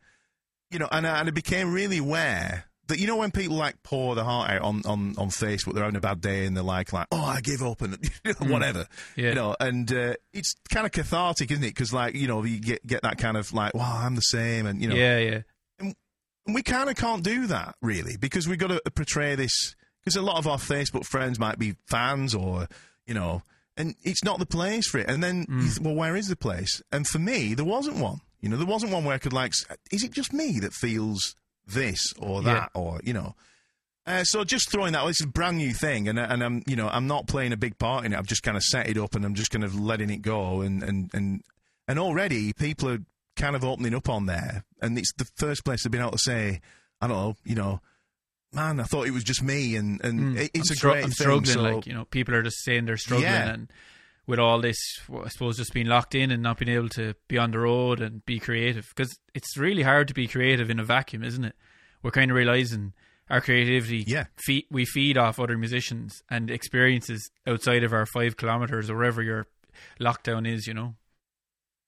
You know, and, and I became really aware that you know when people like pour their heart out on, on, on Facebook, they're having a bad day and they're like, like, oh, I give up and hmm. whatever, yeah. you know, and uh, it's kind of cathartic, isn't it? Because like you know you get get that kind of like, wow, I'm the same, and you know, yeah, yeah. And we kind of can't do that really because we've got to portray this because a lot of our Facebook friends might be fans or you know, and it's not the place for it. And then, mm. th- well, where is the place? And for me, there wasn't one. You know, there wasn't one where I could like, is it just me that feels this or that yeah. or you know. Uh, so just throwing that, well, it's a brand new thing, and and I'm you know I'm not playing a big part in it. I've just kind of set it up, and I'm just kind of letting it go, and and and and already people are kind of opening up on there, and it's the first place they've been able to say, I don't know, you know, man, I thought it was just me, and and mm, it's I'm a great I'm thing. Struggling, so, like you know, people are just saying they're struggling, yeah. and with all this, I suppose, just being locked in and not being able to be on the road and be creative because it's really hard to be creative in a vacuum, isn't it? we're kind of realizing our creativity. Yeah. feed, we feed off other musicians and experiences outside of our five kilometers or wherever your lockdown is. You know.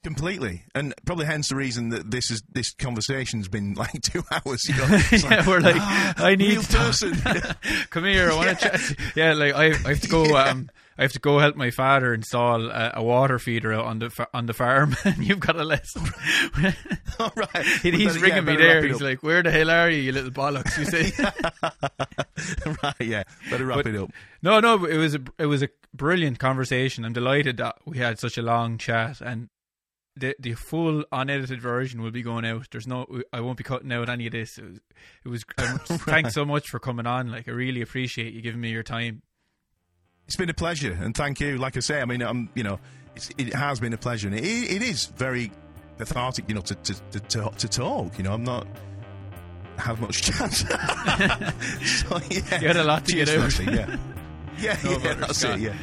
Completely, and probably hence the reason that this is this conversation's been like two hours. You know? yeah, we're like, ah, I need real to person. Come here, I want to chat. Yeah, like I, I have to go. Um, I have to go help my father install a, a water feeder on the on the farm, and you've got a lesson. All right, He- Well, he's then, ringing yeah, me there. He's like, "Where the hell are you, you little bollocks?" You say. right, yeah, better wrap But- it up. No, no, it was a it was a brilliant conversation. I'm delighted that we had such a long chat, and the the full unedited version will be going out. There's no, I won't be cutting out any of this. It was, it was um, thanks so much for coming on. Like, I really appreciate you giving me your time. It's been a pleasure, and thank you. Like I say, I mean, I'm, you know, it's, it has been a pleasure, and it, it is very cathartic, you know, to to, to to talk. You know, I'm not have much chance. so yeah, You had a lot to Cheers, get. Leslie, Yeah, yeah, No yeah, that's Scott. it. Yeah.